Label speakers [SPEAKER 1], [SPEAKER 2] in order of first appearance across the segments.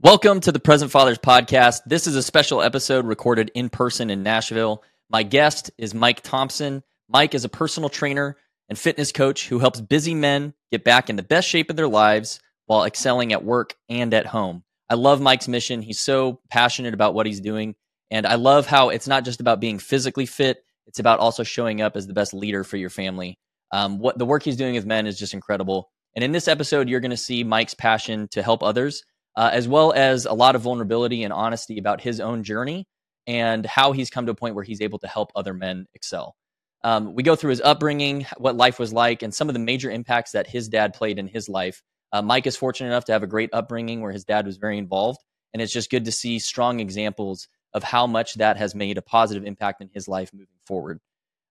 [SPEAKER 1] Welcome to the Present Fathers Podcast. This is a special episode recorded in person in Nashville. My guest is Mike Thompson. Mike is a personal trainer and fitness coach who helps busy men get back in the best shape of their lives while excelling at work and at home. I love Mike's mission. He's so passionate about what he's doing. And I love how it's not just about being physically fit, it's about also showing up as the best leader for your family. Um, what the work he's doing with men is just incredible. And in this episode, you're going to see Mike's passion to help others, uh, as well as a lot of vulnerability and honesty about his own journey and how he's come to a point where he's able to help other men excel. Um, we go through his upbringing, what life was like, and some of the major impacts that his dad played in his life. Uh, Mike is fortunate enough to have a great upbringing where his dad was very involved, and it's just good to see strong examples of how much that has made a positive impact in his life moving forward.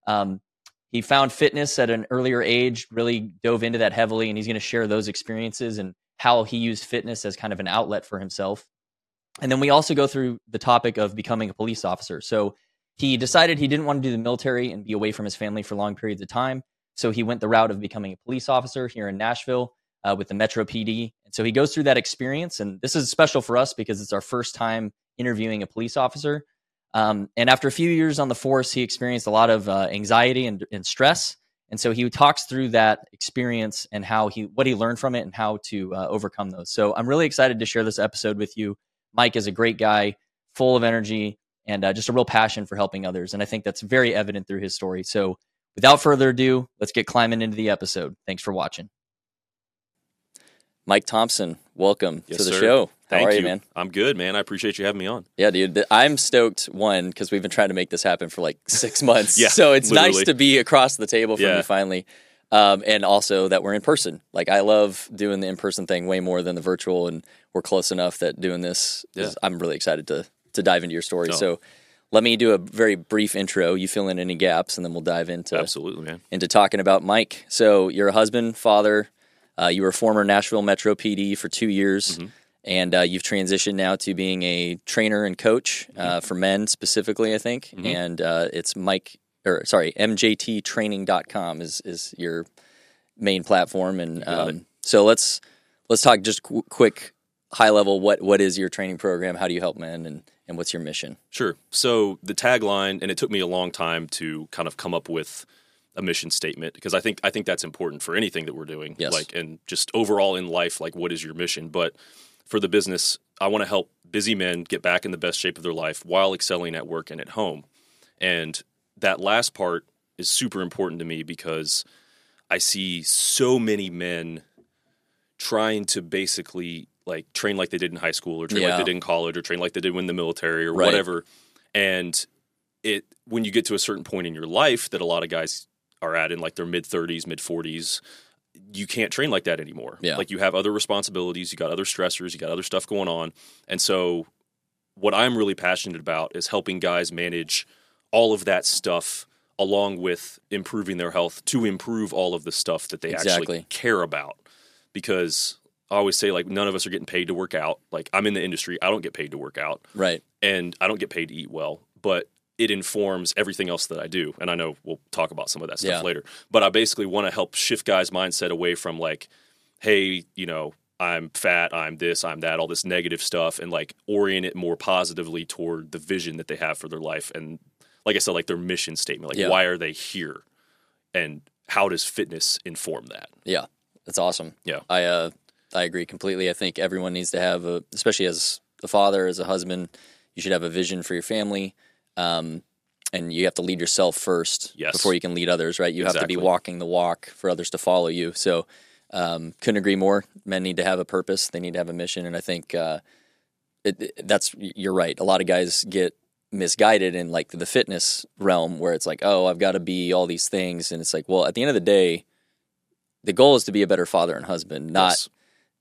[SPEAKER 1] Um, he found fitness at an earlier age, really dove into that heavily, and he's going to share those experiences and how he used fitness as kind of an outlet for himself. And then we also go through the topic of becoming a police officer. So he decided he didn't want to do the military and be away from his family for long periods of time. So he went the route of becoming a police officer here in Nashville uh, with the Metro PD. And so he goes through that experience. And this is special for us because it's our first time interviewing a police officer. Um, and after a few years on the force, he experienced a lot of uh, anxiety and, and, stress. And so he talks through that experience and how he, what he learned from it and how to uh, overcome those. So I'm really excited to share this episode with you. Mike is a great guy, full of energy and uh, just a real passion for helping others. And I think that's very evident through his story. So without further ado, let's get climbing into the episode. Thanks for watching. Mike Thompson, welcome
[SPEAKER 2] yes,
[SPEAKER 1] to the
[SPEAKER 2] sir.
[SPEAKER 1] show.
[SPEAKER 2] Thank
[SPEAKER 1] How are
[SPEAKER 2] you.
[SPEAKER 1] you, man?
[SPEAKER 2] I'm good, man. I appreciate you having me on.
[SPEAKER 1] Yeah, dude. I'm stoked, one, because we've been trying to make this happen for like six months.
[SPEAKER 2] yeah,
[SPEAKER 1] so it's
[SPEAKER 2] literally.
[SPEAKER 1] nice to be across the table from
[SPEAKER 2] Yeah.
[SPEAKER 1] you finally. Um, and also that we're in person. Like, I love doing the in person thing way more than the virtual. And we're close enough that doing this, is,
[SPEAKER 2] Yeah.
[SPEAKER 1] I'm really excited to, to dive into your story. So let me do a very brief intro. You fill in any gaps, and then we'll dive into
[SPEAKER 2] Absolutely, man.
[SPEAKER 1] into talking about Mike. So you're a husband, father. Uh, you were a former Nashville Metro PD for two years,
[SPEAKER 2] Mm-hmm.
[SPEAKER 1] And uh, you've transitioned now to being a trainer and coach
[SPEAKER 2] Mm-hmm.
[SPEAKER 1] uh, for men specifically, I think. And uh, it's Mike, or sorry, MJTtraining.com is is your main platform. And um, so let's let's talk just qu- quick, high level. What what is your training program? How do you help men? And and what's your mission?
[SPEAKER 2] Sure. So the tagline, and it took me a long time to kind of come up with a mission statement because I think I think that's important for anything that we're doing.
[SPEAKER 1] Yes.
[SPEAKER 2] Like and just overall in life, like what is your mission? But for the business, I want to help busy men get back in the best shape of their life while excelling at work and at home. And that last part is super important to me because I see so many men trying to basically like train like they did in high school or train
[SPEAKER 1] Yeah.
[SPEAKER 2] like they did in college or train like they did in the military or
[SPEAKER 1] Right.
[SPEAKER 2] whatever. And it when you get to a certain point in your life that a lot of guys are at in like their mid 30s, mid 40s, you can't train like that anymore.
[SPEAKER 1] Yeah.
[SPEAKER 2] Like you have other responsibilities, you got other stressors, you got other stuff going on. And so what I'm really passionate about is helping guys manage all of that stuff along with improving their health to improve all of the stuff that they
[SPEAKER 1] Exactly.
[SPEAKER 2] actually care about. Because I always say like none of us are getting paid to work out. Like I'm in the industry, I don't get paid to work out
[SPEAKER 1] Right.
[SPEAKER 2] and I don't get paid to eat well, but it informs everything else that I do. And I know we'll talk about some of that stuff
[SPEAKER 1] Yeah.
[SPEAKER 2] later. But I basically want to help shift guys' mindset away from like, hey, you know, I'm fat, I'm this, I'm that, all this negative stuff, and like orient it more positively toward the vision that they have for their life. And like I said, like their mission statement, like
[SPEAKER 1] Yeah.
[SPEAKER 2] why are they here? And how does fitness inform that?
[SPEAKER 1] Yeah, that's awesome.
[SPEAKER 2] Yeah.
[SPEAKER 1] I uh, I agree completely. I think everyone needs to have a, especially as a father, as a husband, you should have a vision for your family, um, and you have to lead yourself first
[SPEAKER 2] Yes.
[SPEAKER 1] before you can lead others. Right? You have to be walking the walk for others to follow you. So, um, couldn't agree more. Men need to have a purpose. They need to have a mission, and I think uh, it, it- that's you're right. A lot of guys get misguided in like the fitness realm where it's like, oh, I've got to be all these things, and it's like, well, at the end of the day, the goal is to be a better father and husband, not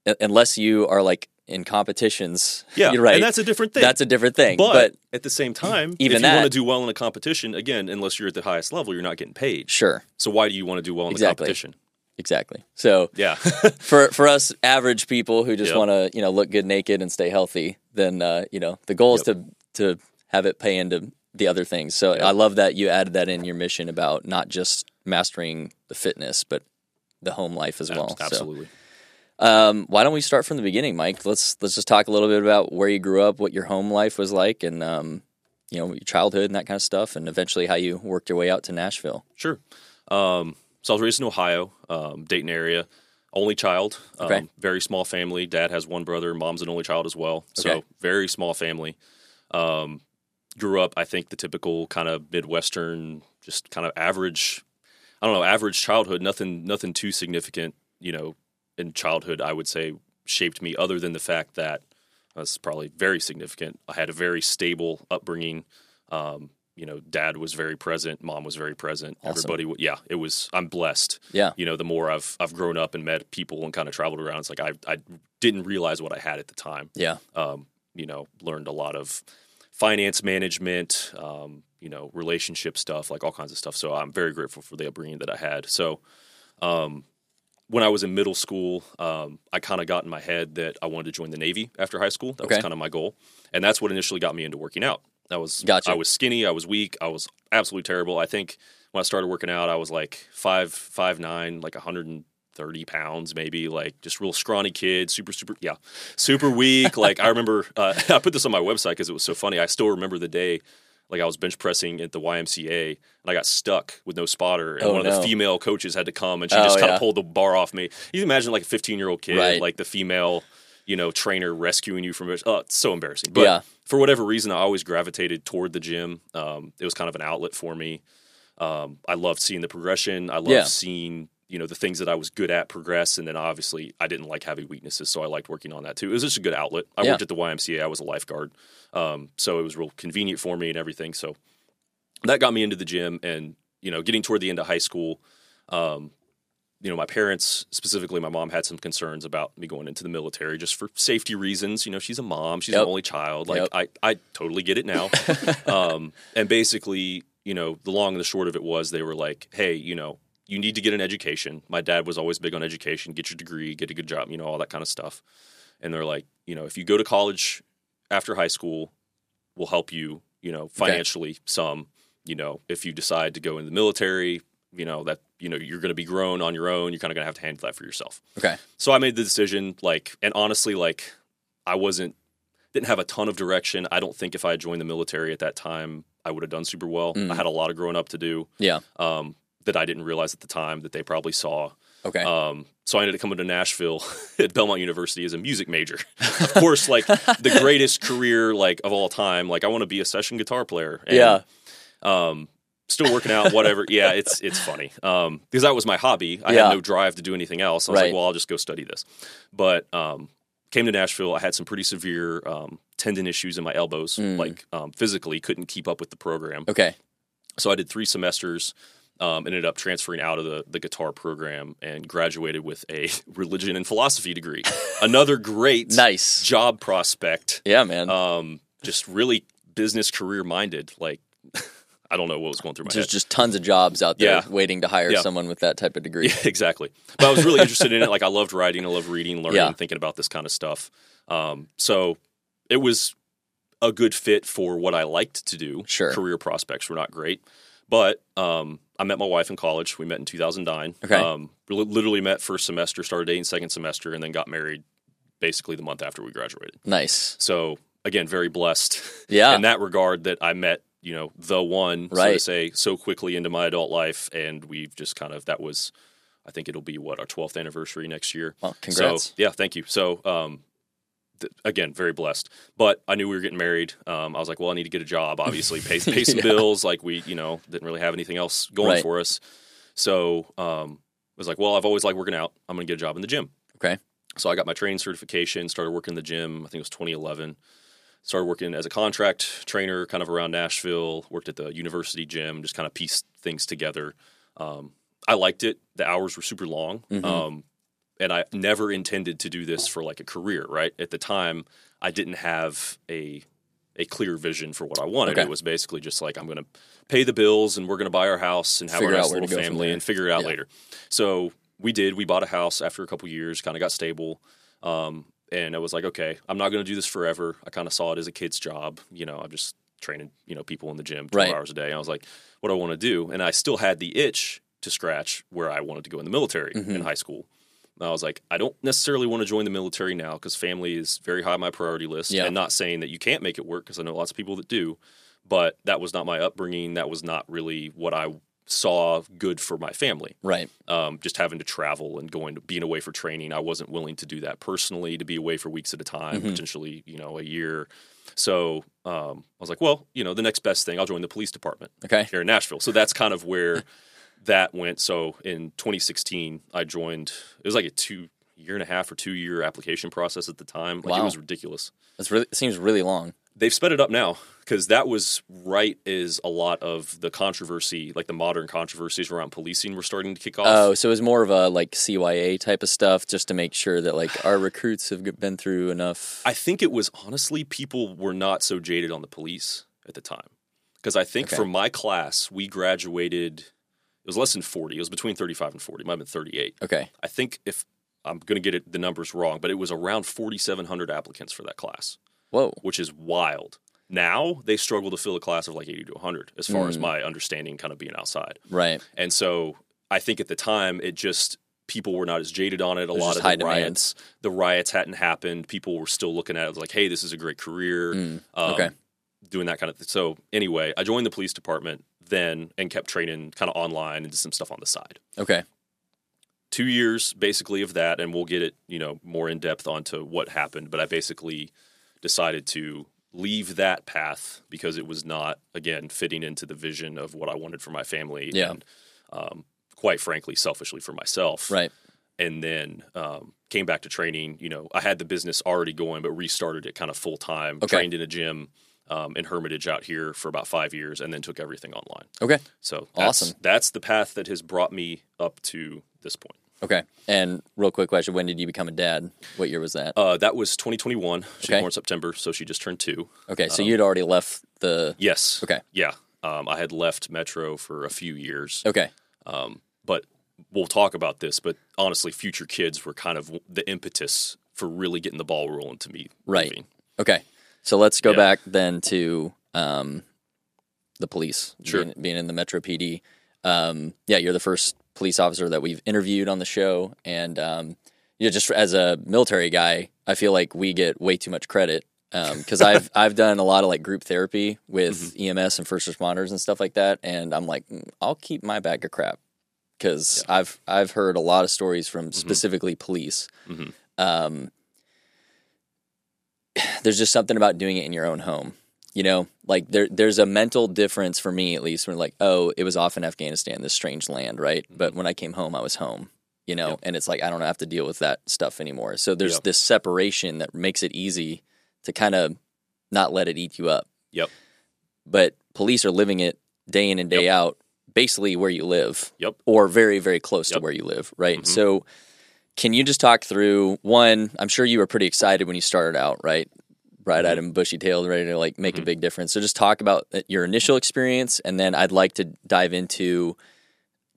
[SPEAKER 2] Yes.
[SPEAKER 1] unless you are like in competitions.
[SPEAKER 2] yeah,
[SPEAKER 1] you're right.
[SPEAKER 2] And that's a different thing.
[SPEAKER 1] That's a different thing.
[SPEAKER 2] But,
[SPEAKER 1] But,
[SPEAKER 2] at the same time,
[SPEAKER 1] even
[SPEAKER 2] if you
[SPEAKER 1] that-
[SPEAKER 2] want to do well in a competition, again, unless you're at the highest level, you're not getting paid.
[SPEAKER 1] sure,
[SPEAKER 2] So why do you want to do well in
[SPEAKER 1] Exactly.
[SPEAKER 2] the competition?
[SPEAKER 1] exactly. So
[SPEAKER 2] Yeah,
[SPEAKER 1] for for us average people who just
[SPEAKER 2] Yep.
[SPEAKER 1] want to you know look good naked and stay healthy, then uh, you know the goal is to to have it pay into the other things. So I love that you added that in your mission about not just mastering the fitness, but the home life as well. So,
[SPEAKER 2] absolutely.
[SPEAKER 1] Um, why don't we start from the beginning, Mike? Let's let's just talk a little bit about where you grew up, what your home life was like, and um, you know your childhood and that kind of stuff, and eventually how you worked your way out to Nashville.
[SPEAKER 2] Sure. Um, so I was raised in Ohio, um, Dayton area. Only child, um,
[SPEAKER 1] Okay.
[SPEAKER 2] very small family. Dad has one brother. Mom's an only child as well. So
[SPEAKER 1] Okay.
[SPEAKER 2] very small family. Um, grew up, I think, the typical kind of Midwestern, just kind of average. I don't know, average childhood. Nothing, nothing too significant. You know, in childhood, I would say shaped me. Other than the fact that that's probably very significant. I had a very stable upbringing. Um, you know, dad was very present, mom was very present.
[SPEAKER 1] Awesome.
[SPEAKER 2] Everybody, yeah, it was. I'm blessed.
[SPEAKER 1] Yeah,
[SPEAKER 2] You know, the more I've I've grown up and met people and kind of traveled around, it's like I I didn't realize what I had at the time.
[SPEAKER 1] yeah,
[SPEAKER 2] Um, you know, learned a lot of finance management, um, you know, relationship stuff, like all kinds of stuff. So I'm very grateful for the upbringing that I had. So, um, when I was in middle school, um, I kind of got in my head that I wanted to join the Navy after high school. That
[SPEAKER 1] Okay.
[SPEAKER 2] was kind of my goal, and that's what initially got me into working out. I was
[SPEAKER 1] Gotcha.
[SPEAKER 2] I was skinny, I was weak, I was absolutely terrible. I think when I started working out, I was like five five nine, like 130 pounds, maybe, like just real scrawny kid, super super yeah, super weak. like I remember, uh, I put this on my website because it was so funny. I still remember the day. Like I was bench pressing at the YMCA and I got stuck with no spotter, and
[SPEAKER 1] Oh,
[SPEAKER 2] one of the female coaches had to come and she
[SPEAKER 1] Oh,
[SPEAKER 2] just kind
[SPEAKER 1] yeah.
[SPEAKER 2] of pulled the bar off me. You can imagine like a 15 year old kid,
[SPEAKER 1] Right.
[SPEAKER 2] like the female, you know, trainer rescuing you from it. Oh, it's so embarrassing. But
[SPEAKER 1] Yeah.
[SPEAKER 2] for whatever reason, I always gravitated toward the gym. Um, it was kind of an outlet for me. Um, I loved seeing the progression. I loved
[SPEAKER 1] Yeah.
[SPEAKER 2] seeing you know the things that I was good at progress, and then obviously I didn't like having weaknesses, so I liked working on that too. It was just a good outlet. I
[SPEAKER 1] Yeah.
[SPEAKER 2] worked at the YMCA. I was a lifeguard, um, so it was real convenient for me and everything. So that got me into the gym, and you know, getting toward the end of high school. Um, you know, my parents, specifically my mom, had some concerns about me going into the military just for safety reasons. You know, she's a mom, she's
[SPEAKER 1] Yep.
[SPEAKER 2] an only child. Like,
[SPEAKER 1] Yep.
[SPEAKER 2] I, I totally get it now. um, and basically, you know, the long and the short of it was they were like, hey, you know, you need to get an education. My dad was always big on education, get your degree, get a good job, you know, all that kind of stuff. And they're like, you know, if you go to college after high school, we'll help you, you know, financially some, you know, if you decide to go in the military, you know, that, you know, you're going to be grown on your own. You're kind of going to have to handle that for yourself.
[SPEAKER 1] okay,
[SPEAKER 2] So I made the decision, like, and honestly, like, I wasn't, didn't have a ton of direction. I don't think if I had joined the military at that time, I would have done super well.
[SPEAKER 1] Mm.
[SPEAKER 2] I had a lot of growing up to do
[SPEAKER 1] yeah,
[SPEAKER 2] um, that I didn't realize at the time that they probably saw.
[SPEAKER 1] okay,
[SPEAKER 2] Um, so I ended up coming to Nashville at Belmont University as a music major. of course, like the greatest career like of all time. Like I want to be a session guitar player. And,
[SPEAKER 1] yeah,
[SPEAKER 2] Um, still working out, whatever. yeah, it's it's funny um, because that was my hobby. I
[SPEAKER 1] Yeah.
[SPEAKER 2] had no drive to do anything else. I was
[SPEAKER 1] Right.
[SPEAKER 2] like, well, I'll just go study this. But um, came to Nashville. I had some pretty severe um, tendon issues in my elbows.
[SPEAKER 1] Mm.
[SPEAKER 2] Like um, physically, couldn't keep up with the program.
[SPEAKER 1] okay,
[SPEAKER 2] So I did three semesters. Um, ended up transferring out of the, the guitar program and graduated with a religion and philosophy degree. Another great
[SPEAKER 1] nice,
[SPEAKER 2] job prospect.
[SPEAKER 1] yeah, man.
[SPEAKER 2] Um, just really business career minded. Like I don't know what was going through my
[SPEAKER 1] There's
[SPEAKER 2] head.
[SPEAKER 1] just tons of jobs out there
[SPEAKER 2] Yeah.
[SPEAKER 1] waiting to hire
[SPEAKER 2] Yeah.
[SPEAKER 1] someone with that type of degree.
[SPEAKER 2] Yeah, exactly. But I was really interested in it. Like I loved writing, I loved reading, learning, thinking about this kind of stuff. Um, so it was a good fit for what I liked to do.
[SPEAKER 1] Sure.
[SPEAKER 2] Career prospects were not great, but um, I met my wife in college. We met in 2009.
[SPEAKER 1] Okay.
[SPEAKER 2] Um, we literally met first semester, started dating second semester, and then got married basically the month after we graduated.
[SPEAKER 1] Nice,
[SPEAKER 2] So again, very blessed
[SPEAKER 1] yeah,
[SPEAKER 2] in that regard that I met, you know, the one, so to
[SPEAKER 1] Right.
[SPEAKER 2] say, so quickly into my adult life. And we've just kind of, that was, I think it'll be what, our 12th anniversary next year.
[SPEAKER 1] well, congrats.
[SPEAKER 2] So, yeah, thank you. So, um, again, very blessed. But I knew we were getting married. Um, I was like, well, I need to get a job, obviously, pay, pay some
[SPEAKER 1] Yeah.
[SPEAKER 2] bills. Like we, you know, didn't really have anything else going
[SPEAKER 1] Right.
[SPEAKER 2] for us. So, um, I was like, well, I've always liked working out. I'm going to get a job in the gym.
[SPEAKER 1] Okay.
[SPEAKER 2] So I got my training certification, started working in the gym. I think it was 2011. Started working as a contract trainer kind of around Nashville, worked at the university gym, just kind of pieced things together. Um, I liked it. The hours were super long.
[SPEAKER 1] Mhm.
[SPEAKER 2] And I never intended to do this for like a career, right? At the time, I didn't have a a clear vision for what I wanted.
[SPEAKER 1] Okay.
[SPEAKER 2] It was basically just like I'm going to pay the bills and we're going to buy our house and have
[SPEAKER 1] Figure
[SPEAKER 2] our nice little family and figure it out
[SPEAKER 1] Yeah.
[SPEAKER 2] later. So we did. We bought a house after a couple years, kind of got stable. Um, and I was like, okay, I'm not going to do this forever. I kind of saw it as a kid's job. You know, I'm just training, you know, people in the gym 12
[SPEAKER 1] Right.
[SPEAKER 2] hours a day. I was like, what do I want to do? And I still had the itch to scratch where I wanted to go in the military
[SPEAKER 1] Mhm.
[SPEAKER 2] in high school. I was like, I don't necessarily want to join the military now because family is very high on my priority list.
[SPEAKER 1] Yeah.
[SPEAKER 2] And not saying that you can't make it work because I know lots of people that do, but that was not my upbringing. That was not really what I saw good for my family.
[SPEAKER 1] Right.
[SPEAKER 2] Um, just having to travel and going to being away for training, I wasn't willing to do that personally. To be away for weeks at a time,
[SPEAKER 1] Mhm.
[SPEAKER 2] potentially, you know, a year. So um, I was like, well, you know, the next best thing, I'll join the police department
[SPEAKER 1] Okay.
[SPEAKER 2] here in Nashville. So that's kind of where that went. So in 2016, I joined. It was like a two year and a half or two year application process at the time. Like
[SPEAKER 1] Wow.
[SPEAKER 2] it was ridiculous.
[SPEAKER 1] That's really it seems really long.
[SPEAKER 2] They've sped it up now because that was right as a lot of the controversy, like the modern controversies around policing, were starting to kick off.
[SPEAKER 1] Oh, so it was more of a like CYA type of stuff, just to make sure that like our recruits have been through enough.
[SPEAKER 2] I think it was honestly people were not so jaded on the police at the time because I think
[SPEAKER 1] Okay.
[SPEAKER 2] for my class we graduated. It was less than 40. It was between 35 and 40. It might have been 38.
[SPEAKER 1] okay.
[SPEAKER 2] I think if I'm going to get it, the numbers wrong, but it was around 4,700 applicants for that class,
[SPEAKER 1] Whoa.
[SPEAKER 2] which is wild. Now they struggle to fill a class of like 80 to 100, as far as
[SPEAKER 1] Mm.
[SPEAKER 2] my understanding, kind of being outside.
[SPEAKER 1] Right.
[SPEAKER 2] And so I think at the time it just people were not as jaded on it. A
[SPEAKER 1] There's
[SPEAKER 2] lot of the
[SPEAKER 1] demand.
[SPEAKER 2] riots, the riots hadn't happened. People were still looking at it like, hey, this is a great career.
[SPEAKER 1] Mm,
[SPEAKER 2] Um,
[SPEAKER 1] okay.
[SPEAKER 2] Doing that kind of thing. So anyway, I joined the police department then and kept training kind of online and did some stuff on the side
[SPEAKER 1] Okay.
[SPEAKER 2] two years basically of that, and we'll get it, you know, more in depth onto what happened. But I basically decided to leave that path because it was not, again, fitting into the vision of what I wanted for my family.
[SPEAKER 1] Yeah.
[SPEAKER 2] And um, quite frankly, selfishly for myself.
[SPEAKER 1] Right.
[SPEAKER 2] And then um, came back to training. You know, I had the business already going, but restarted it kind of full time.
[SPEAKER 1] Okay.
[SPEAKER 2] Trained in a gym um, in Hermitage out here for about five years, and then took everything online.
[SPEAKER 1] Okay.
[SPEAKER 2] So that's,
[SPEAKER 1] Awesome.
[SPEAKER 2] That's the path that has brought me up to this point.
[SPEAKER 1] Okay. And real quick question: When did you become a dad? What year was that?
[SPEAKER 2] Uh, that was 2021. She was born September, so she just turned two.
[SPEAKER 1] Okay. So
[SPEAKER 2] um,
[SPEAKER 1] you'd already left the.
[SPEAKER 2] Yes.
[SPEAKER 1] Okay.
[SPEAKER 2] Yeah. Um, I had left Metro for a few years,
[SPEAKER 1] Okay.
[SPEAKER 2] um, but we'll talk about this. But honestly, future kids were kind of the impetus for really getting the ball rolling to me.
[SPEAKER 1] Right. Okay. So let's go
[SPEAKER 2] Yeah.
[SPEAKER 1] back then to um, the police.
[SPEAKER 2] Sure.
[SPEAKER 1] Being, being in the Metro PD. Um, yeah, you're the first police officer that we've interviewed on the show, and um, you know, just as a military guy, I feel like we get way too much credit because I've I've done a lot of like group therapy with
[SPEAKER 2] Mm-hmm.
[SPEAKER 1] EMS and first responders and stuff like that, and I'm like, "Mm, I'll keep my bag of crap because I've I've heard a lot of stories from specifically police.
[SPEAKER 2] Mhm.
[SPEAKER 1] Um, there's just something about doing it in your own home. You know, like there there's a mental difference for me at least when like, oh, it was off in Afghanistan, this strange land, right? But when I came home, I was home. You know,
[SPEAKER 2] Yep.
[SPEAKER 1] and it's like I don't have to deal with that stuff anymore. So there's
[SPEAKER 2] Yep.
[SPEAKER 1] this separation that makes it easy to kind of not let it eat you up.
[SPEAKER 2] Yep.
[SPEAKER 1] But police are living it day in and day out, basically where you live
[SPEAKER 2] Yep.
[SPEAKER 1] or very, very close to where you live, right?
[SPEAKER 2] Mhm.
[SPEAKER 1] So, can you just talk through one? I'm sure you were pretty excited when you started out, right? Bright eyed and bushy tailed, ready to like make a
[SPEAKER 2] Mhm.
[SPEAKER 1] big difference. So, just talk about uh, your initial experience, and then I'd like to dive into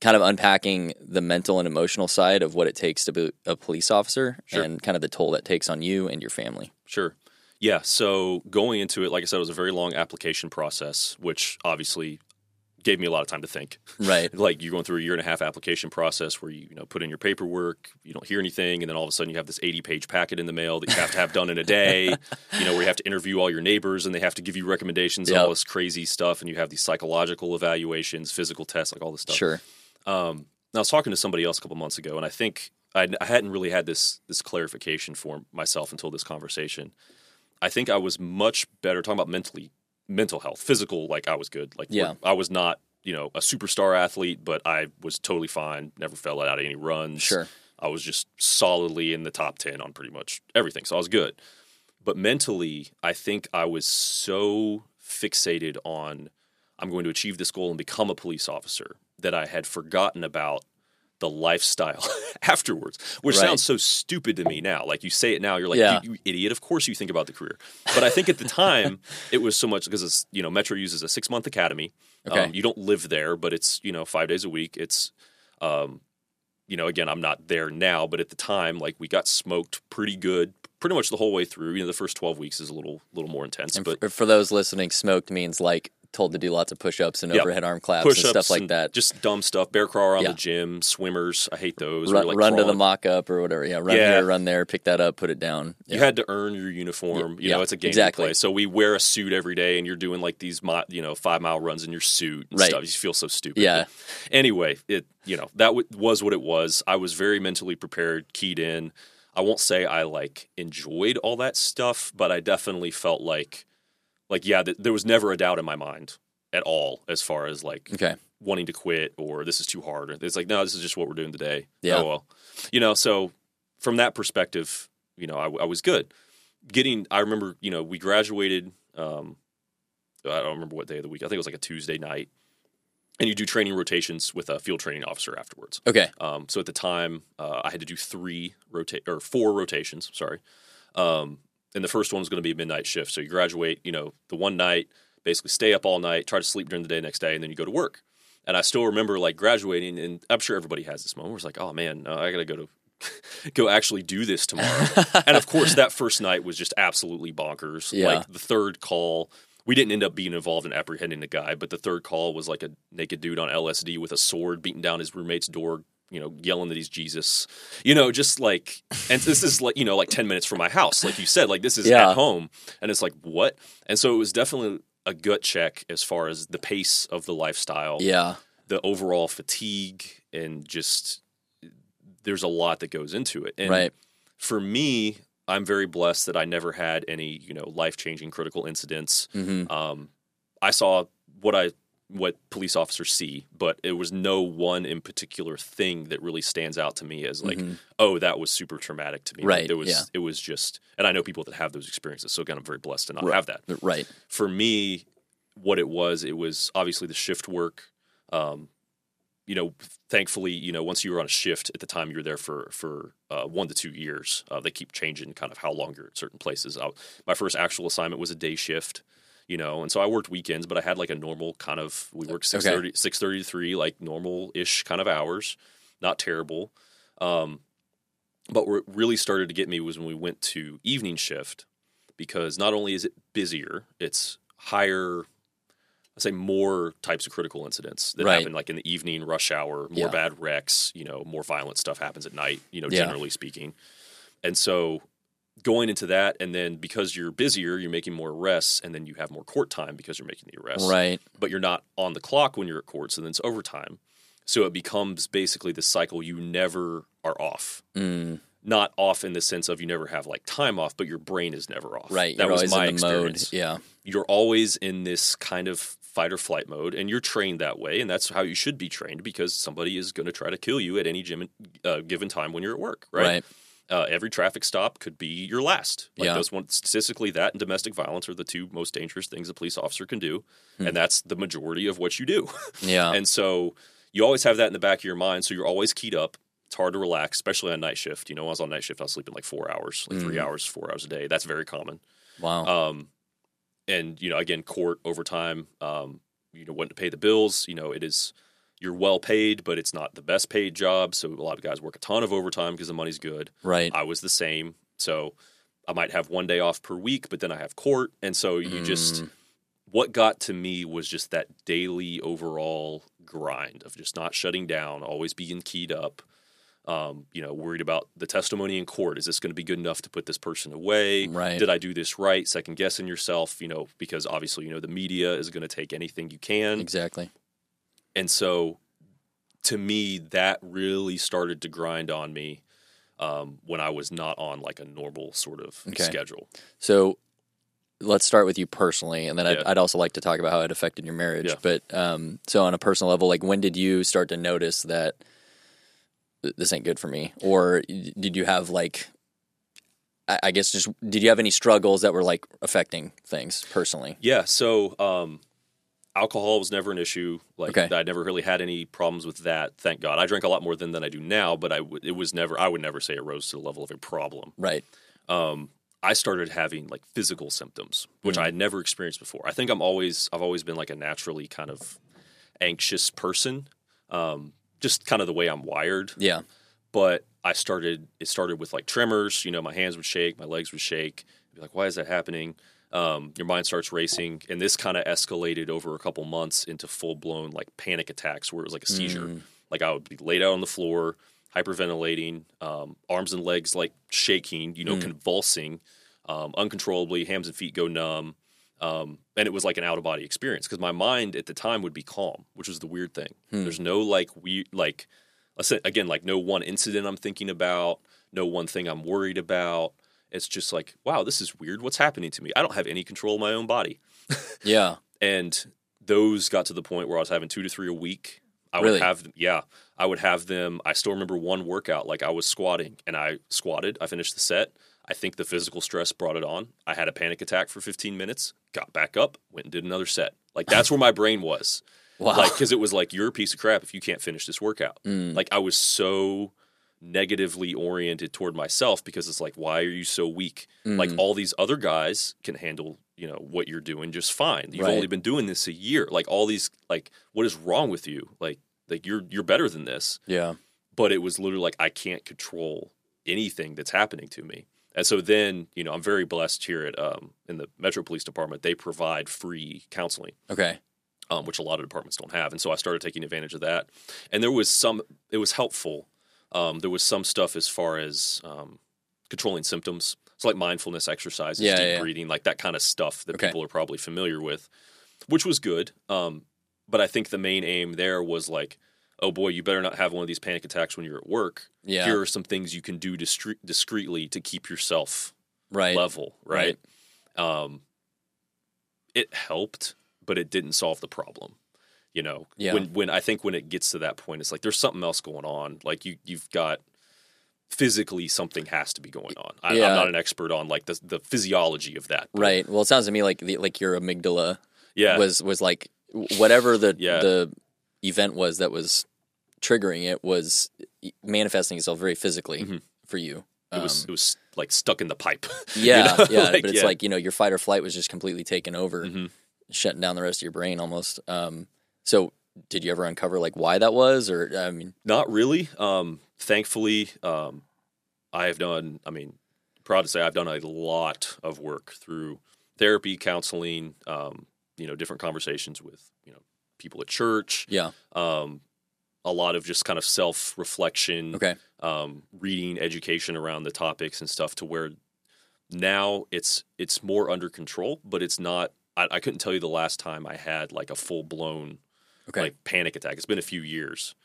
[SPEAKER 1] kind of unpacking the mental and emotional side of what it takes to be a police officer
[SPEAKER 2] Sure.
[SPEAKER 1] and kind of the toll that takes on you and your family.
[SPEAKER 2] Sure. Yeah. So going into it, like I said, it was a very long application process, which obviously gave me a lot of time to think.
[SPEAKER 1] Right.
[SPEAKER 2] like you're going through a year and a half application process where you, you know put in your paperwork, you don't hear anything, and then all of a sudden you have this 80 page packet in the mail that you have to have done in a day. You know where you have to interview all your neighbors and they have to give you recommendations
[SPEAKER 1] Yep.
[SPEAKER 2] all this crazy stuff, and you have these psychological evaluations, physical tests, like all this stuff.
[SPEAKER 1] Sure.
[SPEAKER 2] Um, I was talking to somebody else a couple months ago, and I think I, I hadn't really had this this clarification for myself until this conversation. I think I was much better talking about mentally, mental health, physical. Like I was good. Like
[SPEAKER 1] Yeah.
[SPEAKER 2] I was not, you know, a superstar athlete, but I was totally fine. Never fell out of any runs.
[SPEAKER 1] Sure.
[SPEAKER 2] I was just solidly in the top ten on pretty much everything, so I was good. But mentally, I think I was so fixated on I'm going to achieve this goal and become a police officer that I had forgotten about the lifestyle afterwards, which
[SPEAKER 1] Right.
[SPEAKER 2] sounds so stupid to me now. Like you say it now, you're like,
[SPEAKER 1] Yeah.
[SPEAKER 2] you, you idiot. Of course you think about the career. But I think at the time, it was so much because, you know, Metro uses a six month academy.
[SPEAKER 1] Okay.
[SPEAKER 2] Um, you don't live there, but it's, you know, five days a week. It's, um, you know, again, I'm not there now, but at the time, like we got smoked pretty good, pretty much the whole way through. You know, the first 12 weeks is a little, little more intense,
[SPEAKER 1] And
[SPEAKER 2] but
[SPEAKER 1] for, for those listening, smoked means like told to do lots of push-ups and
[SPEAKER 2] Yep.
[SPEAKER 1] overhead arm claps
[SPEAKER 2] Push-ups
[SPEAKER 1] and stuff like
[SPEAKER 2] and
[SPEAKER 1] that.
[SPEAKER 2] Just dumb stuff. Bear crawl around
[SPEAKER 1] Yeah.
[SPEAKER 2] the gym. Swimmers. I hate those.
[SPEAKER 1] run,
[SPEAKER 2] like
[SPEAKER 1] run to the mock up or whatever. Yeah, run
[SPEAKER 2] Yeah.
[SPEAKER 1] here, run there, pick that up, put it down.
[SPEAKER 2] You had to earn your uniform. You
[SPEAKER 1] Yeah,
[SPEAKER 2] know, it's a game
[SPEAKER 1] exactly.
[SPEAKER 2] play. So we wear a suit every day, and you're doing like these, you know, five mile runs in your suit and
[SPEAKER 1] Right.
[SPEAKER 2] stuff. You feel so stupid.
[SPEAKER 1] Yeah.
[SPEAKER 2] But anyway, it you know that w- was what it was. I was very mentally prepared, keyed in. I won't say I like enjoyed all that stuff, but I definitely felt like, like yeah, th- there was never a doubt in my mind at all as far as like
[SPEAKER 1] Okay.
[SPEAKER 2] wanting to quit or this is too hard. Or it's like, no, this is just what we're doing today.
[SPEAKER 1] Yeah.
[SPEAKER 2] Oh, well. You know, so from that perspective, you know, I, I was good. Getting, I remember, you know, we graduated. Um, I don't remember what day of the week. I think it was like a Tuesday night. And you do training rotations with a field training officer afterwards.
[SPEAKER 1] Okay.
[SPEAKER 2] Um, so at the time, uh, I had to do three rotate or four rotations. Sorry, um, and the first one was going to be a midnight shift. So you graduate, you know, the one night, basically stay up all night, try to sleep during the day next day, and then you go to work. And I still remember like graduating, and I'm sure everybody has this moment where it's like, oh man, uh, I got to go to go actually do this tomorrow. and of course, that first night was just absolutely bonkers.
[SPEAKER 1] Yeah.
[SPEAKER 2] Like the third call, we didn't end up being involved in apprehending the guy, but the third call was like a naked dude on LSD with a sword beating down his roommate's door, you know, yelling that he's Jesus. You know, just like, and this is like, you know, like 10 minutes from my house. Like you said, like this is
[SPEAKER 1] Yeah.
[SPEAKER 2] at home. And it's like, what? And so it was definitely a gut check as far as the pace of the lifestyle
[SPEAKER 1] Yeah.
[SPEAKER 2] the overall fatigue and just there's a lot that goes into it. And
[SPEAKER 1] Right.
[SPEAKER 2] for me, I'm very blessed that I never had any, you know, life changing critical incidents.
[SPEAKER 1] hmm
[SPEAKER 2] Um, I saw what I what police officers see, but it was no one in particular thing that really stands out to me as like,
[SPEAKER 1] Mhm.
[SPEAKER 2] oh, that was super traumatic to me.
[SPEAKER 1] Right,
[SPEAKER 2] Like, it was
[SPEAKER 1] yeah.
[SPEAKER 2] it was just and I know people that have those experiences, so again I'm very blessed to not
[SPEAKER 1] Right.
[SPEAKER 2] have that
[SPEAKER 1] Right.
[SPEAKER 2] for me, what it was, it was obviously the shift work. Um, you know, thankfully, you know, once you were on a shift at the time, you were there for for uh, one to two years. Uh, they keep changing kind of how long you're at certain places. I, my first actual assignment was a day shift, you know, and so I worked weekends, but I had like a normal kind of we worked 6.30, 6.30 to three, like normal ish kind of hours, not terrible. Um, but what really started to get me was when we went to evening shift because not only is it busier, it's higher. I say more types of critical incidents that
[SPEAKER 1] Right.
[SPEAKER 2] happen like in the evening rush hour, more
[SPEAKER 1] Yeah.
[SPEAKER 2] bad wrecks, you know, more violent stuff happens at night, you know,
[SPEAKER 1] Yeah.
[SPEAKER 2] generally speaking. And so going into that and then because you're busier, you're making more arrests and then you have more court time because you're making the arrests
[SPEAKER 1] Right.
[SPEAKER 2] but you're not on the clock when you're at court, so then it's overtime. So it becomes basically the cycle you never are off.
[SPEAKER 1] Mm.
[SPEAKER 2] Not off in the sense of you never have like time off, but your brain is never off.
[SPEAKER 1] Right.
[SPEAKER 2] That
[SPEAKER 1] You're
[SPEAKER 2] was my experience.
[SPEAKER 1] mode. Yeah.
[SPEAKER 2] You're always in this kind of fight or flight mode, and you're trained that way, and that's how you should be trained because somebody is going to try to kill you at any gym, uh, given time when you're at work. Right.
[SPEAKER 1] Right.
[SPEAKER 2] Uh, every traffic stop could be your last. Like
[SPEAKER 1] Yeah.
[SPEAKER 2] those one statistically, that and domestic violence are the two most dangerous things a police officer can do,
[SPEAKER 1] Hmm.
[SPEAKER 2] and that's the majority of what you do.
[SPEAKER 1] Yeah.
[SPEAKER 2] And so you always have that in the back of your mind. So you're always keyed up. It's hard to relax, especially on night shift. You know, when I was on night shift, I was sleeping like four hours, like three
[SPEAKER 1] Mhm.
[SPEAKER 2] hours, four hours a day. That's very common.
[SPEAKER 1] wow.
[SPEAKER 2] Um, and you know, again, court overtime. Um, you know, wanting to pay the bills. You know, it is you're well paid, but it's not the best paid job. So a lot of guys work a ton of overtime because the money's good.
[SPEAKER 1] right.
[SPEAKER 2] I was the same. So I might have one day off per week, but then I have court, and so you just
[SPEAKER 1] Mm.
[SPEAKER 2] what got to me was just that daily overall grind of just not shutting down, always being keyed up. Um, you know, worried about the testimony in court. Is this going to be good enough to put this person away?
[SPEAKER 1] Right.
[SPEAKER 2] Did I do this right? Second guessing yourself, you know, because obviously, you know, the media is going to take anything you can.
[SPEAKER 1] Exactly.
[SPEAKER 2] And so to me, that really started to grind on me um, when I was not on like a normal sort of
[SPEAKER 1] Okay.
[SPEAKER 2] schedule.
[SPEAKER 1] So let's start with you personally, and then I'd,
[SPEAKER 2] Yeah.
[SPEAKER 1] I'd also like to talk about how it affected your marriage.
[SPEAKER 2] Yeah.
[SPEAKER 1] But um, so on a personal level, like when did you start to notice that this ain't good for me, or did you have like, I, I guess just did you have any struggles that were like affecting things personally?
[SPEAKER 2] Yeah. So um, alcohol was never an issue. Like
[SPEAKER 1] Okay.
[SPEAKER 2] I never really had any problems with that. Thank God. I drank a lot more than than I do now, but I w- it was never. I would never say it rose to the level of a problem.
[SPEAKER 1] Right.
[SPEAKER 2] um, I started having like physical symptoms, which
[SPEAKER 1] Mm.
[SPEAKER 2] I had never experienced before. I think I'm always I've always been like a naturally kind of anxious person, um, just kind of the way I'm wired.
[SPEAKER 1] Yeah.
[SPEAKER 2] But I started it started with like tremors. You know, my hands would shake, my legs would shake. I'd be like, why is that happening? Um, your mind starts racing, and this kind of escalated over a couple months into full blown like panic attacks, where it was like a seizure.
[SPEAKER 1] Mm.
[SPEAKER 2] Like I would be laid out on the floor, hyperventilating, um, arms and legs like shaking, you know,
[SPEAKER 1] Mm.
[SPEAKER 2] convulsing, um, uncontrollably, hands and feet go numb. Um, and it was like an out of body experience because my mind at the time would be calm, which was the weird thing.
[SPEAKER 1] Hmm.
[SPEAKER 2] There's no like we like again like no one incident I'm thinking about, no one thing I'm worried about. It's just like wow, this is weird. What's happening to me? I don't have any control of my own body.
[SPEAKER 1] Yeah.
[SPEAKER 2] And those got to the point where I was having two to three a week. I
[SPEAKER 1] Really?
[SPEAKER 2] would have them, yeah, I would have them. I still remember one workout, like I was squatting and I squatted. I finished the set. I think the physical stress brought it on. I had a panic attack for 15 minutes, got back up, went and did another set. Like that's where my brain was.
[SPEAKER 1] Wow.
[SPEAKER 2] Like, because it was like, you're a piece of crap if you can't finish this workout.
[SPEAKER 1] Mm.
[SPEAKER 2] Like, I was so negatively oriented toward myself because it's like, why are you so weak? Like,
[SPEAKER 1] Mm.
[SPEAKER 2] all these other guys can handle, you know, what you're doing just fine. You've
[SPEAKER 1] Right.
[SPEAKER 2] only been doing this a year. Like, all these, like, what is wrong with you? Like, like you're you're better than this.
[SPEAKER 1] yeah.
[SPEAKER 2] But it was literally like I can't control anything that's happening to me. And so then, you know, I'm very blessed here at um, in the Metro Police Department. They provide free counseling
[SPEAKER 1] Okay.
[SPEAKER 2] um, which a lot of departments don't have. And so I started taking advantage of that. And there was some, it was helpful. Um, there was some stuff as far as um, controlling symptoms. So like mindfulness exercises,
[SPEAKER 1] Yeah,
[SPEAKER 2] deep
[SPEAKER 1] yeah, yeah.
[SPEAKER 2] breathing, like that kind of stuff that
[SPEAKER 1] Okay.
[SPEAKER 2] people are probably familiar with, which was good. Um, but I think the main aim there was like, oh boy, you better not have one of these panic attacks when you're at work.
[SPEAKER 1] Yeah.
[SPEAKER 2] Here are some things you can do discre- discreetly to keep yourself
[SPEAKER 1] right.
[SPEAKER 2] level, right? Um, it helped, but it didn't solve the problem. You know,
[SPEAKER 1] Yeah.
[SPEAKER 2] when when I think when it gets to that point, it's like there's something else going on. Like you you've got physically something has to be going on. I,
[SPEAKER 1] Yeah.
[SPEAKER 2] I'm not an expert on like the the physiology of that. but
[SPEAKER 1] Right. Well, it sounds to me like the, like your amygdala
[SPEAKER 2] Yeah.
[SPEAKER 1] was was like whatever the
[SPEAKER 2] Yeah.
[SPEAKER 1] the event was that was triggering it was manifesting itself very physically
[SPEAKER 2] Mhm.
[SPEAKER 1] for you.
[SPEAKER 2] it was
[SPEAKER 1] Um,
[SPEAKER 2] it was like stuck in the pipe.
[SPEAKER 1] yeah,
[SPEAKER 2] know?
[SPEAKER 1] yeah,
[SPEAKER 2] Like,
[SPEAKER 1] but it's
[SPEAKER 2] yeah.
[SPEAKER 1] like you know your fight or flight was just completely taken over,
[SPEAKER 2] Mhm.
[SPEAKER 1] shutting down the rest of your brain almost. Um, so, did you ever uncover like why that was, or I mean,
[SPEAKER 2] Not really. Um, thankfully, um, I have done. I mean, proud to say I've done a lot of work through therapy, counseling. Um, you know, different conversations with you know people at church.
[SPEAKER 1] yeah,
[SPEAKER 2] Um, a lot of just kind of self reflection.
[SPEAKER 1] okay,
[SPEAKER 2] Um, reading, education around the topics and stuff. To where now it's it's more under control, but it's not. I, I couldn't tell you the last time I had like a full blown
[SPEAKER 1] okay,
[SPEAKER 2] like panic attack. It's been a few years,